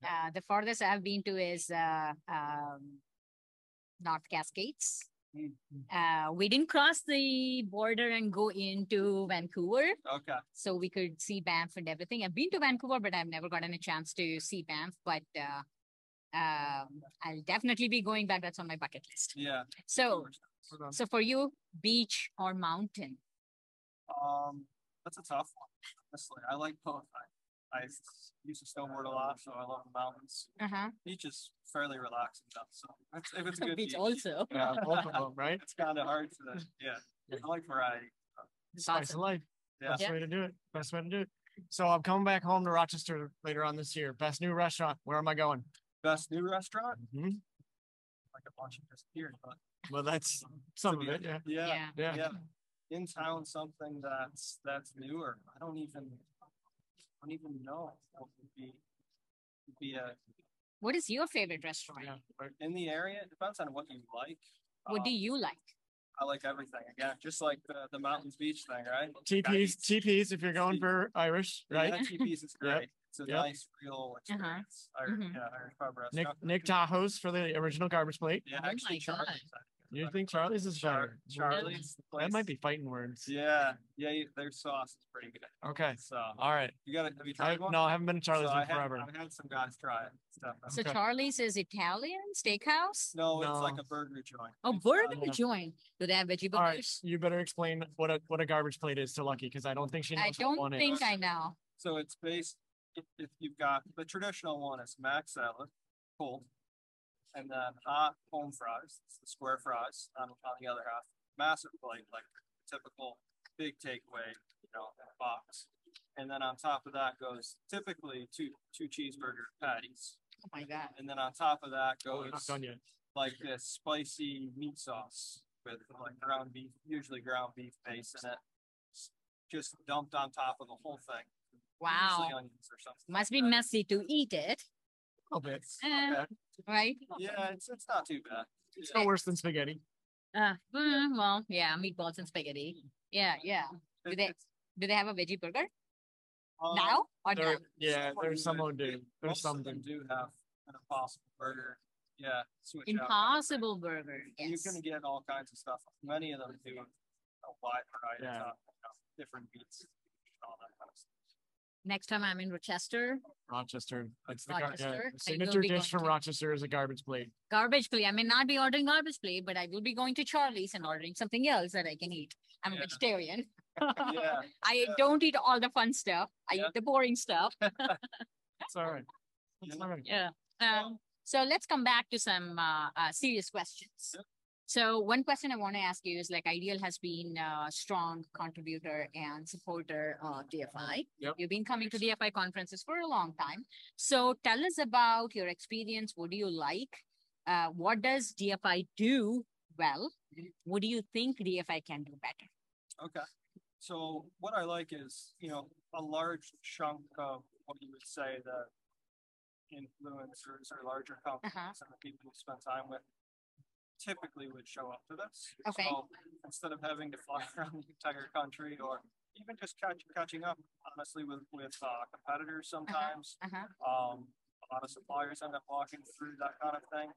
Uh, the farthest I've been to is, uh, um, North Cascades. Mm. Uh, we didn't cross the border and go into Vancouver, Okay, so we could see Banff and everything. I've been to Vancouver, but I've never gotten a chance to see Banff, but, uh, um, I'll definitely be going back. That's on my bucket list. yeah. So, so for you, beach or mountain? Um, that's a tough one. Honestly, I like both. I, I s- used to snowboard a lot, so I love the mountains. Uh-huh. Beach is fairly relaxing stuff, so it's, if it's a good Beach beach, also. Yeah, both of them, right? it's kind of hard to, yeah. I like variety. Spice of Awesome. life. Yeah. Best Yeah. way to do it. Best way to do it. So I'm coming back home to Rochester later on this year. Best new restaurant. Where am I going? Best new restaurant, Mhm. like a bunch of disappeared, but Well, that's some of it. Yeah. yeah, Yeah. Yeah. yeah. In town, something that's that's newer. I don't even, I don't even know what would be would be a What is your favorite restaurant? Yeah. In the area. It depends on what you like. What do Um, you like? I like everything. Again, just like the, the mountains beach thing, right? TPs, Guys, TPs if you're going for Irish, right? Yeah, TP's is Yep. great. It's a Yep. nice, real experience. Irish, Mhm. yeah, Irish pub Nick restaurant. Nick Tahou's for the original garbage plate. Yeah, Oh actually my God. charges. You think Charlie's is better? Charlie's. the That might be fighting words. Yeah, yeah, you- their sauce is pretty good. Okay. So. All right. You got it. Have you I, tried one? no, I haven't been to Charlie's So I in had- forever. I've had some guys try it. It's definitely- So Charlie's is Italian steakhouse? No, it's like a burger joint. Oh, burger uh, joint. Do they have veggie All right, you better explain what a what a garbage plate is to Lucky because I don't think she knows I don't one is. think I know. So it's based, if, if you've got, the traditional one is mac salad, cold. And then hot home fries, it's the square fries on, on the other half, massive plate, like typical big takeaway, you know, box. And then on top of that goes typically two, two cheeseburger patties. Oh my God. And then on top of that Oh, we're not goes done yet. like this spicy meat sauce with like ground beef, usually ground beef base in it. Just dumped on top of the whole thing. Wow. Usually onions or something. Must be messy to eat it. A little bit. Eh, right? Yeah, it's it's not too bad. It's no worse than spaghetti. Uh, mm, well, yeah, meatballs and spaghetti. Yeah, yeah. Do they do they have a veggie burger Um, now or There, now? yeah, there's some who do. There's Most some of them do. do have an impossible burger. Yeah, switch out. Impossible burger. You can get all kinds of stuff. Many of them do a wide variety Yeah. of different beats, all that kind of stuff. Next time I'm in Rochester, Rochester. It's the, gar- yeah, I the will signature dish from to- Rochester is a garbage plate. garbage plate. I may not be ordering garbage plate, but I will be going to Charlie's and ordering something else that I can eat. I'm a vegetarian. Yeah. I don't eat all the fun stuff. I Yeah. eat the boring stuff. It's all right. It's all right. Yeah. Um, so let's come back to some uh, uh, serious questions. So one question I want to ask you is like Ideal has been a strong contributor and supporter of DFI. Yep. You've been coming to DFI conferences for a long time. So tell us about your experience. What do you like? Uh, what does DFI do well? What do you think DFI can do better? Okay. So what I like is, you know, a large chunk of what you would say the influencers or larger companies and the people you spend time with typically would show up to this. Okay. So instead of having to fly around the entire country or even just catch, catching up honestly with, with uh, competitors sometimes, Uh-huh. um, a lot of suppliers end up walking through that kind of thing.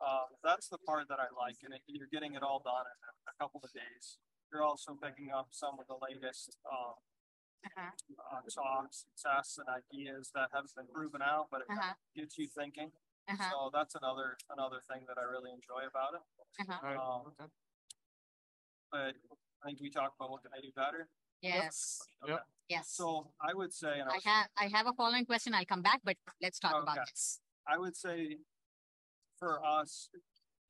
Uh, that's the part that I like, and it, you're getting it all done in a, a couple of days. You're also picking up some of the latest um, Uh-huh. uh, talks, tests, and ideas that haven't been proven out, but it Uh-huh. gets you thinking. Uh-huh. So that's another another thing that I really enjoy about it. Uh-huh. Um, but I think we talked about what can I do better. Yes. Okay. Yes. So I would say, and I I have I have a following question. I'll come back, but let's talk about this. I would say for us,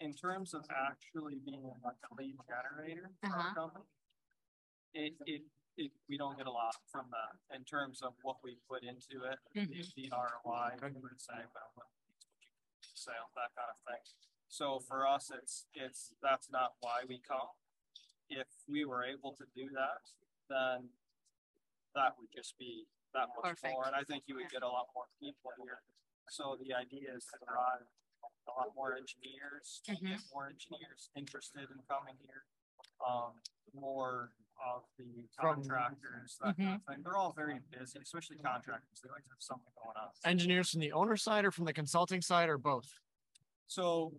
in terms of actually being like a lead generator for Uh-huh. our company, it, it, it, we don't get a lot from that in terms of what we put into it, the- Mhm. the ROI, we would say, well, what sales, that kind of thing. So for us, it's, it's, that's not why we come. If we were able to do that, then that would just be that much Perfect. more, and I think you would get a lot more people here. So the idea is to drive a lot more engineers, Mhm. more engineers interested in coming here. Um, more of the From- contractors, that kind of thing. They're all very busy, especially contractors. They like to have something going on. Engineers from the owner side or from the consulting side or both? So,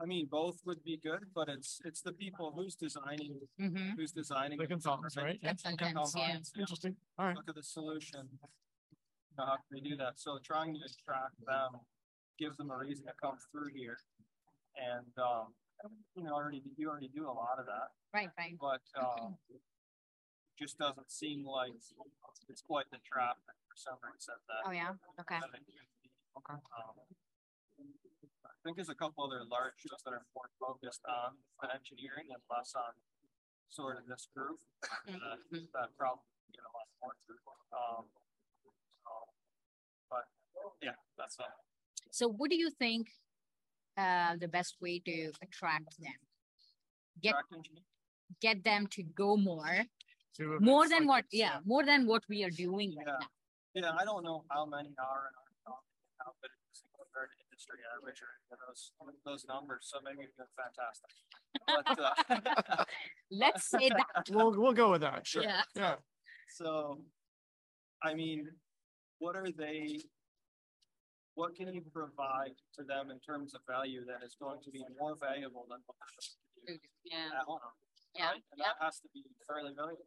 I mean, both would be good, but it's, it's the people who's designing, Mhm. who's designing. The consultants, right? Yeah. Consultants, yeah. Yeah. Interesting. All right. Look at the solution. You know, How can we do that? So trying to attract them, gives them a reason to come through here. And, um, you know, already, you already do a lot of that, Right, right. but, uh, just doesn't seem like it's quite the traffic for some reason that. Oh, yeah? Okay. that it could be. Um, I think there's a couple other large shows that are more focused on on engineering and less on sort of this group. that, that probably get a lot more through. Um, so, but yeah, that's all. So what do you think uh the best way to attract them? Get get them to go more, To more than like what, this, yeah, more than what we are doing right Yeah. now. Yeah, I don't know how many are in our company, how good it is compared to industry average or of those, those numbers, so maybe we've been fantastic. But, uh, Let's say that. We'll, we'll go with that. Sure. Yeah. Yeah. So, I mean, what are they? What can you provide to them in terms of value that is going to be more valuable than what they're Yeah. at home. Yeah, right? And that has to be fairly valuable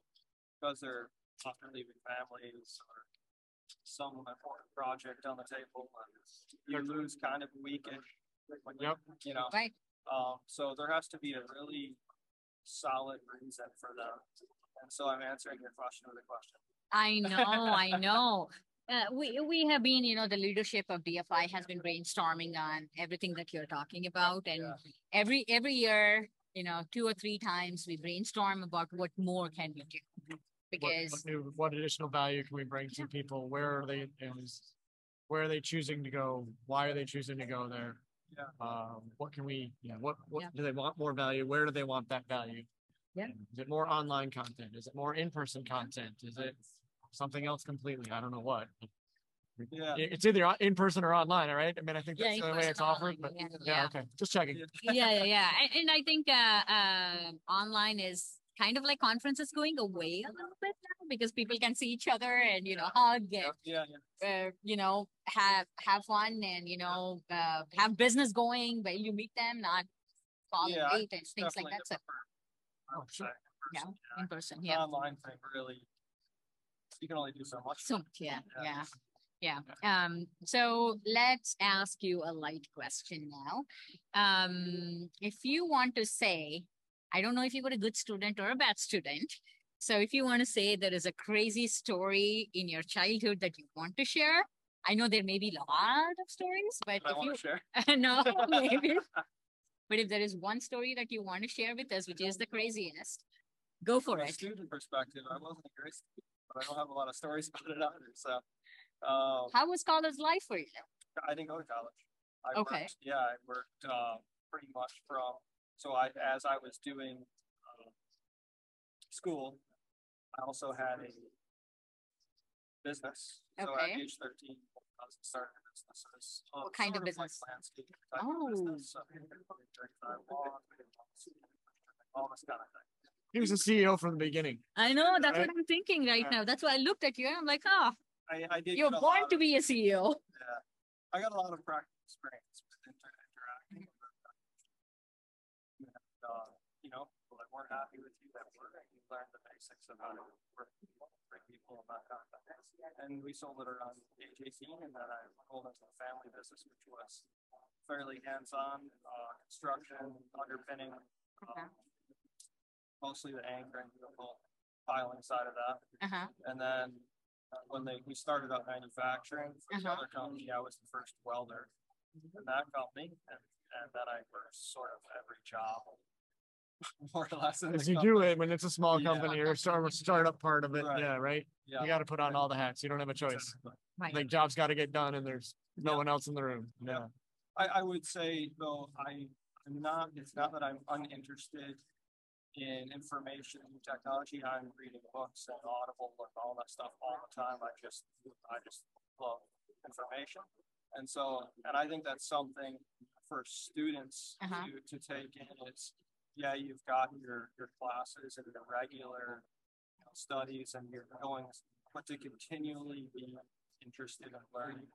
because they're often leaving families or some important project on the table. and You lose kind of a weekend. when you- Yep. You know, Right. um, so there has to be a really solid reason for them. And so I'm answering your question with a question. I know, I know. Uh, we we have been, you know, the leadership of DFI has been brainstorming on everything that you're talking about, and every every year, you know, two or three times we brainstorm about what more can we do because What new, what additional value can we bring to people? Where are they, you know, is- where are they choosing to go? Why are they choosing to go there? Yeah. Um, what can we, you know, what, what Yeah. do they want more value? Where do they want that value? Yeah. Is it more online content? Is it more in-person content? Is it something else completely? I don't know what. Yeah. It's either in person or online, all right? I mean, I think Yeah, that's the only way in-person it's offered, but yeah, yeah, yeah. okay, just checking. yeah, yeah, yeah. And, and I think uh, uh, online is kind of like conferences going away a little bit now because people can see each other and you know hug and Yeah, yeah. uh, you know have have fun and you know uh, have business going where you meet them, not call Yeah, and I and things like definitely that. So I would say. yeah, person, in person, yeah. Online thing really, you can only do so much. So much, yeah, yeah, yeah. Um, so let's ask you a light question now. Um, if you want to say, I don't know if you were a good student or a bad student. So if you want to say there is a crazy story in your childhood that you want to share, I know there may be a lot of stories, but I if want you to share. no, maybe. But if there is one story that you want to share with us, which is the craziest, go for From a it. student perspective, I wasn't a great student, but I don't have a lot of stories about it either. So, um, How was college life for you? I didn't go to college. I Okay. Worked, yeah, I worked uh, pretty much from so I as I was doing uh, school, I also had a business. So Okay. at age thirteen, I was starting a business. Was, uh, What kind of like business? landscape of Oh. business. So, 35 lawn, all this kind of thing. He was the CEO from the beginning. I know that's Right? what I'm thinking right Yeah. now. That's why I looked at you and I'm like, oh, I, I did. you're born to of- be a CEO. Yeah, I got a lot of practical experience with inter- interacting with them. And, uh, you know, people that weren't happy with you that were, and you learned the basics of how to work with people, bring people and that kind of thing. And we sold it around age eighteen, and then I rolled into the family business, which was fairly hands-on, uh, construction, underpinning, Okay. um, mostly the anchoring, the whole piling side of that. Uh-huh. And then uh, when they, we started out manufacturing for Uh-huh. other company, I was the first welder in that company. And, and then I worked sort of every job. More or less. in As you company. do it when it's a small Yeah. company or start a startup part of it, Right. yeah, right? Yeah. You gotta put on all the hats. You don't have a choice. Exactly. Right. Like jobs gotta get done and there's no one else in the room. Yeah. I, I would say though, I, I'm not, it's not that I'm uninterested in information and technology. I'm reading books and Audible and all that stuff all the time. I just, I just love information. And so, and I think that's something for students Uh-huh. to, to take in. It's, yeah, you've got your, your classes and your regular studies and you're going, but to continually be interested in learning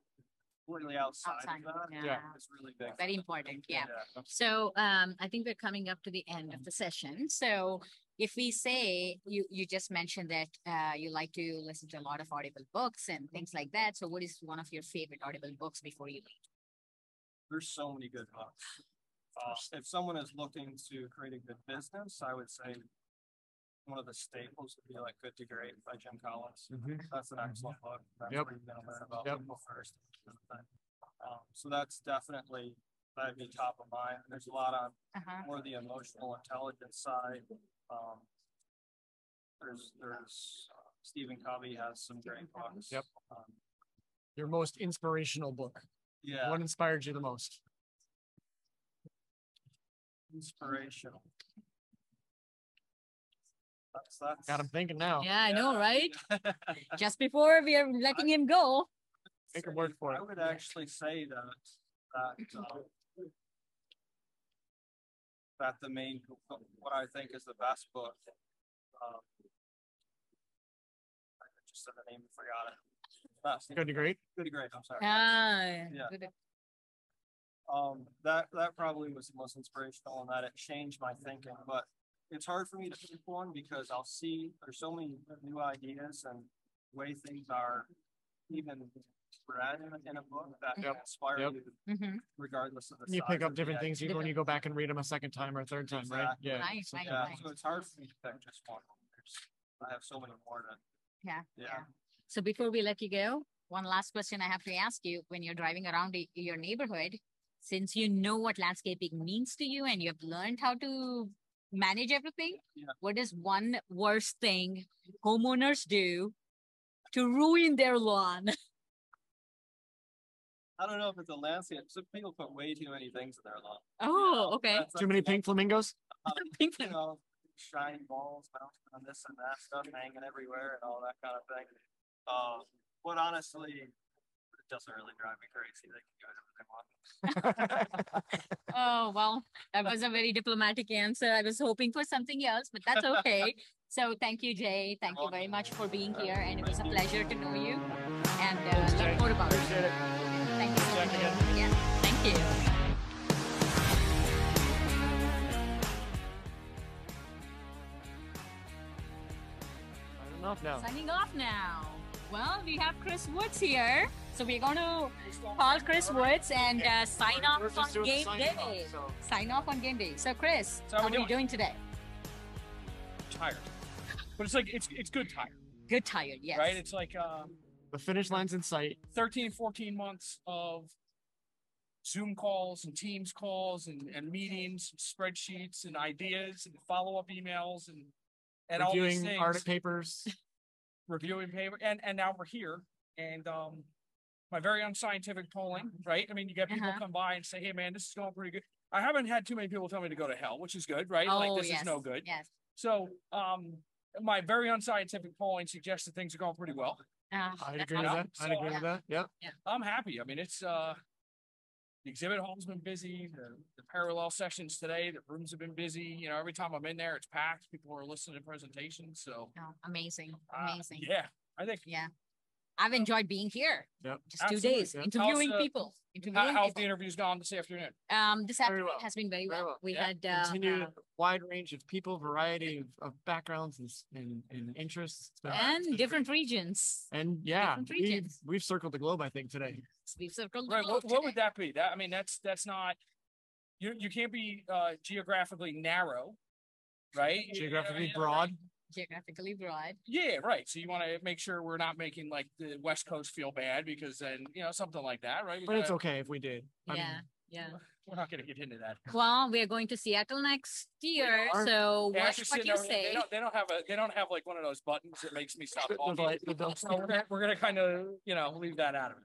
really outside, Outside, of that yeah. is really big. Very important. Yeah. Yeah. So um, I think we're coming up to the end of the session. So if we say you you just mentioned that uh, you like to listen to a lot of audible books and things like that. So what is one of your favorite audible books before you leave? There's so many good books. Uh, if someone is looking to create a good business, I would say one of the staples would be like Good to Great by Jim Collins. Mhm. That's an excellent book. That's Yep. where you're gonna learn about Yep. people first. Um, so that's definitely, that'd be top of mind. There's a lot on Uh-huh. more the emotional intelligence side. Um, there's, there's, uh, Stephen Covey has some great books. Yep. Um, Your most inspirational book. Yeah. What inspired you the most? Inspirational. That's, that's. Got him thinking now. Yeah, I know, right? Just before we are letting him go. Make a word for it. I would actually say that, that, um, that the main, what I think is the best book, um, I just said the name and forgot it. Best. Good to great. Good to great, I'm sorry. Ah, Yeah. good. Um, that, that probably was the most inspirational and that it changed my thinking, but it's hard for me to pick one because I'll see, there's so many new ideas and way things are even read in a, in a book that Yep. inspire Yep. you Mhm. regardless of the. You pick up different things even when you go back and read them a second time or a third time, right? Yeah. Right, So- right, Yeah, right. so it's hard for me to pick just one. There's- I have so many more to, Yeah, yeah. So before we let you go, one last question I have to ask you. When you're driving around your neighborhood, since you know what landscaping means to you and you have learned how to manage everything, Yeah. what is one worst thing homeowners do to ruin their lawn? I don't know if it's a landscape, some people put way too many things in their lawn. Oh, okay. Too like many pink flamingos? Pink you know, shiny balls bouncing on this and that stuff hanging everywhere and all that kind of thing. Um, but honestly, it doesn't really drive me crazy. They can do whatever they want. Oh, well, that was a very diplomatic answer. I was hoping for something else, but that's okay. So thank you, Jay. Thank you very much for being here. And it was a pleasure to know you and uh, learn more about you. Appreciate it. Thank you so much. again. Yeah, thank you. Signing off now. Signing off now. Well, we have Chris Woods here. So we're going to call Chris Woods and uh, sign We're off just on doing the game signing off, day. so- Sign off on game day. So, Chris, So how how are we you doing today? tired. But it's like it's it's good tired, Good tired, yes. right? It's like um The finish line's in sight. 13, 14 months of Zoom calls and Teams calls and, and meetings, and spreadsheets and ideas and follow-up emails and and all these Reviewing things. audit papers. reviewing paper and and now we're here and um my very unscientific polling right i mean you get people Uh-huh. come by and say hey man this is going pretty good i haven't had too many people tell me to go to hell which is good right Oh, like this yes. is no good Yes. so um my very unscientific polling suggests that things are going pretty well Uh, I'd agree with awesome. that. I'd agree with that. Yeah. yeah. i'm happy i mean it's uh the exhibit hall's been busy the, the parallel sessions today the rooms have been busy you know every time i'm in there it's packed people are listening to presentations so Oh, amazing. uh, Amazing. yeah i think Yeah. I've enjoyed being here. Yep. Just two days Yep. interviewing How's, uh, people. How, Interviewing how's the interviews gone this afternoon? Um, this afternoon well. has been very Very well. well. We Yeah. had uh, Continued uh, wide range of people, variety of, of backgrounds and, and, and interests. It's and different regions. and yeah, different we've, we've circled the globe, I think, today. We've circled the Right. globe What, what would that be? That, I mean, that's, that's not, you, you can't be, uh, geographically narrow, right? You- you know Geographically mean? broad. Geographically broad. Yeah, right. So you want to make sure we're not making like the West Coast feel bad because then, you know, something like that, right? We But it's gotta- okay if we did. I mean, Yeah, yeah. We're not gonna get into that. Well, we are going to Seattle next year, so They're watch actually what sitting you over- They say. don't, they don't have a, they don't have like one of those buttons that makes me stop talking. light- the bell So we're gonna, we're gonna kind of, you know, leave that out of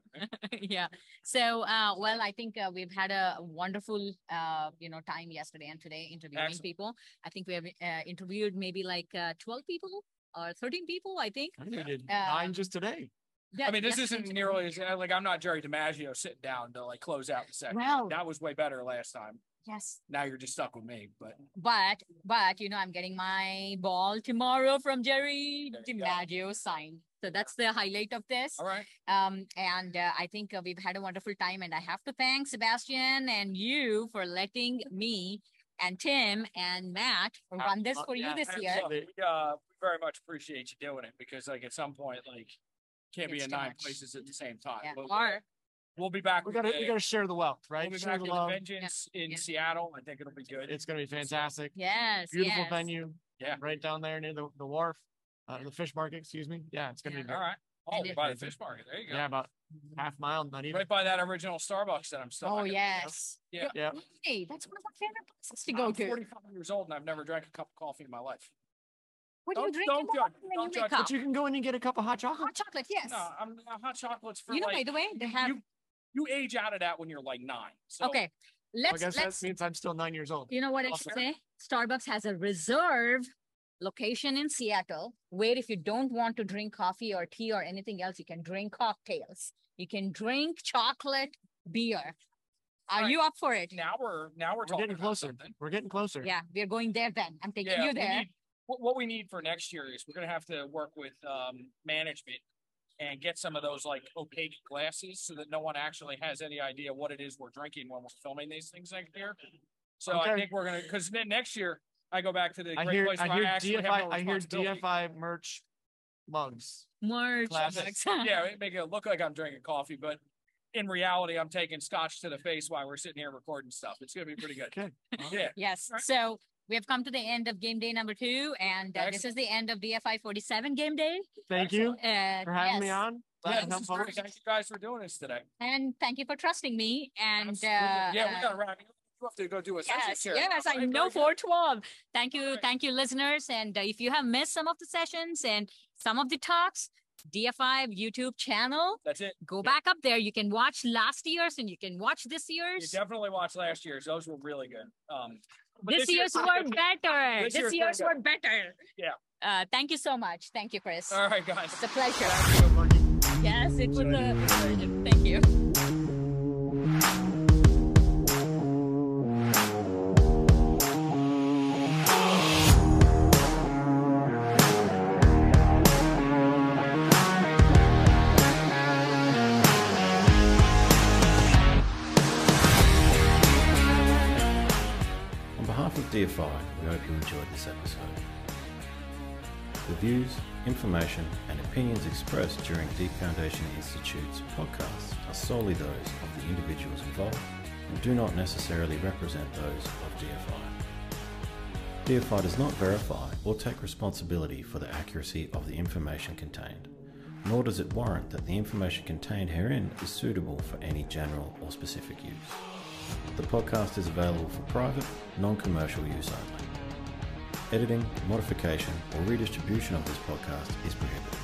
it. yeah. So, uh, well, I think uh, we've had a wonderful, uh, you know, time yesterday and today interviewing Excellent. people. I think we have uh, interviewed maybe like uh, 12 people or 13 people, I think. I think we did Uh, nine just today. Yeah, I mean, this isn't nearly as, like, I'm not Jerry DiMaggio sitting down to like close out the second. Well- That was way better last time. Yes. Now you're just stuck with me, but But, but, you know, I'm getting my ball tomorrow from Jerry There you go. DiMaggio signed. So that's the highlight of this. all right. Um, and uh, I think uh, we've had a wonderful time, and I have to thank Sebastian and you for letting me and Tim and Matt run this uh, for you this And year. we, uh, we very much appreciate you doing it because like at some point, like can't be in nine much. places at the same time. Yeah. But Or we'll be back. We gotta we gotta share the wealth, right? We'll be Share back the with love. Vengeance in Yeah. Seattle. I think it'll be good. It's gonna be fantastic. yes, Beautiful yes. venue. Yeah. Right down there near the, the wharf, uh, the fish market, excuse me. Yeah, it's gonna be All great. right. Oh, by the fish market. There you go. Yeah, about half mile, not even. Right by that original Starbucks that I'm stuck. Oh yes. Yeah. Yeah. Hey, that's one of my favorite places to go I'm to. 45 years old and I've never drank a cup of coffee in my life. What do you Don't- drink don't in the judge, morning when don't you judge. wake But up? But you can go in and get a cup of hot chocolate. Hot chocolate, yes. No, I'm uh, hot chocolates for you know, by the way, they have. you, you age out of that when you're like nine. So okay, let's I guess let's. that means I'm still nine years old. You know what I Awesome. should say? Starbucks has a reserve location in Seattle where if you don't want to drink coffee or tea or anything else, you can drink cocktails. You can drink chocolate beer. Are Right. you up for it? now we're now we're, We're talking getting closer. something. We're getting closer. Yeah, we're going there then. I'm taking Yeah, you we there. Need- what, what we need for next year is we're gonna have to work with um management and get some of those like opaque glasses so that no one actually has any idea what it is we're drinking when we're filming these things next year. So I think we're gonna because next year I go back to the I great hear, place I where hear I actually have DFI, no I hear responsibility. DFI merch mugs. More Classics. yeah, it make it look like I'm drinking coffee, but in reality, I'm taking scotch to the face while we're sitting here recording stuff. It's gonna be pretty good. Okay. Yeah. Yes. So we have come to the end of game day number two, and uh, this is the end of DFI 47 game day. Thank you Uh, for having me yes. on. Yeah, Glad to this come is Thank you guys for doing this today. And thank you for trusting me. And uh, yeah, we uh, gotta wrap. You have to go do a session Yes, share. yes, I Right, know very good. 412. Thank you, thank you, listeners. And uh, if you have missed some of the sessions and some of the talks, DFI YouTube channel, That's it. go back up there. You can watch last year's and you can watch this You year's. definitely watch last year's. Those were really good. Um, but This, year's year- were better. This This, year's were better. Yeah. Uh, thank you so much. Thank you, Chris. All right, guys. It's a pleasure. Yes, it was a pleasure. Thank you. Views, information, and opinions expressed during Deep Foundation Institute's podcasts are solely those of the individuals involved and do not necessarily represent those of DFI. DFI does not verify or take responsibility for the accuracy of the information contained, nor does it warrant that the information contained herein is suitable for any general or specific use. The podcast is available for private, non commercial use only. Editing, modification, or redistribution of this podcast is prohibited.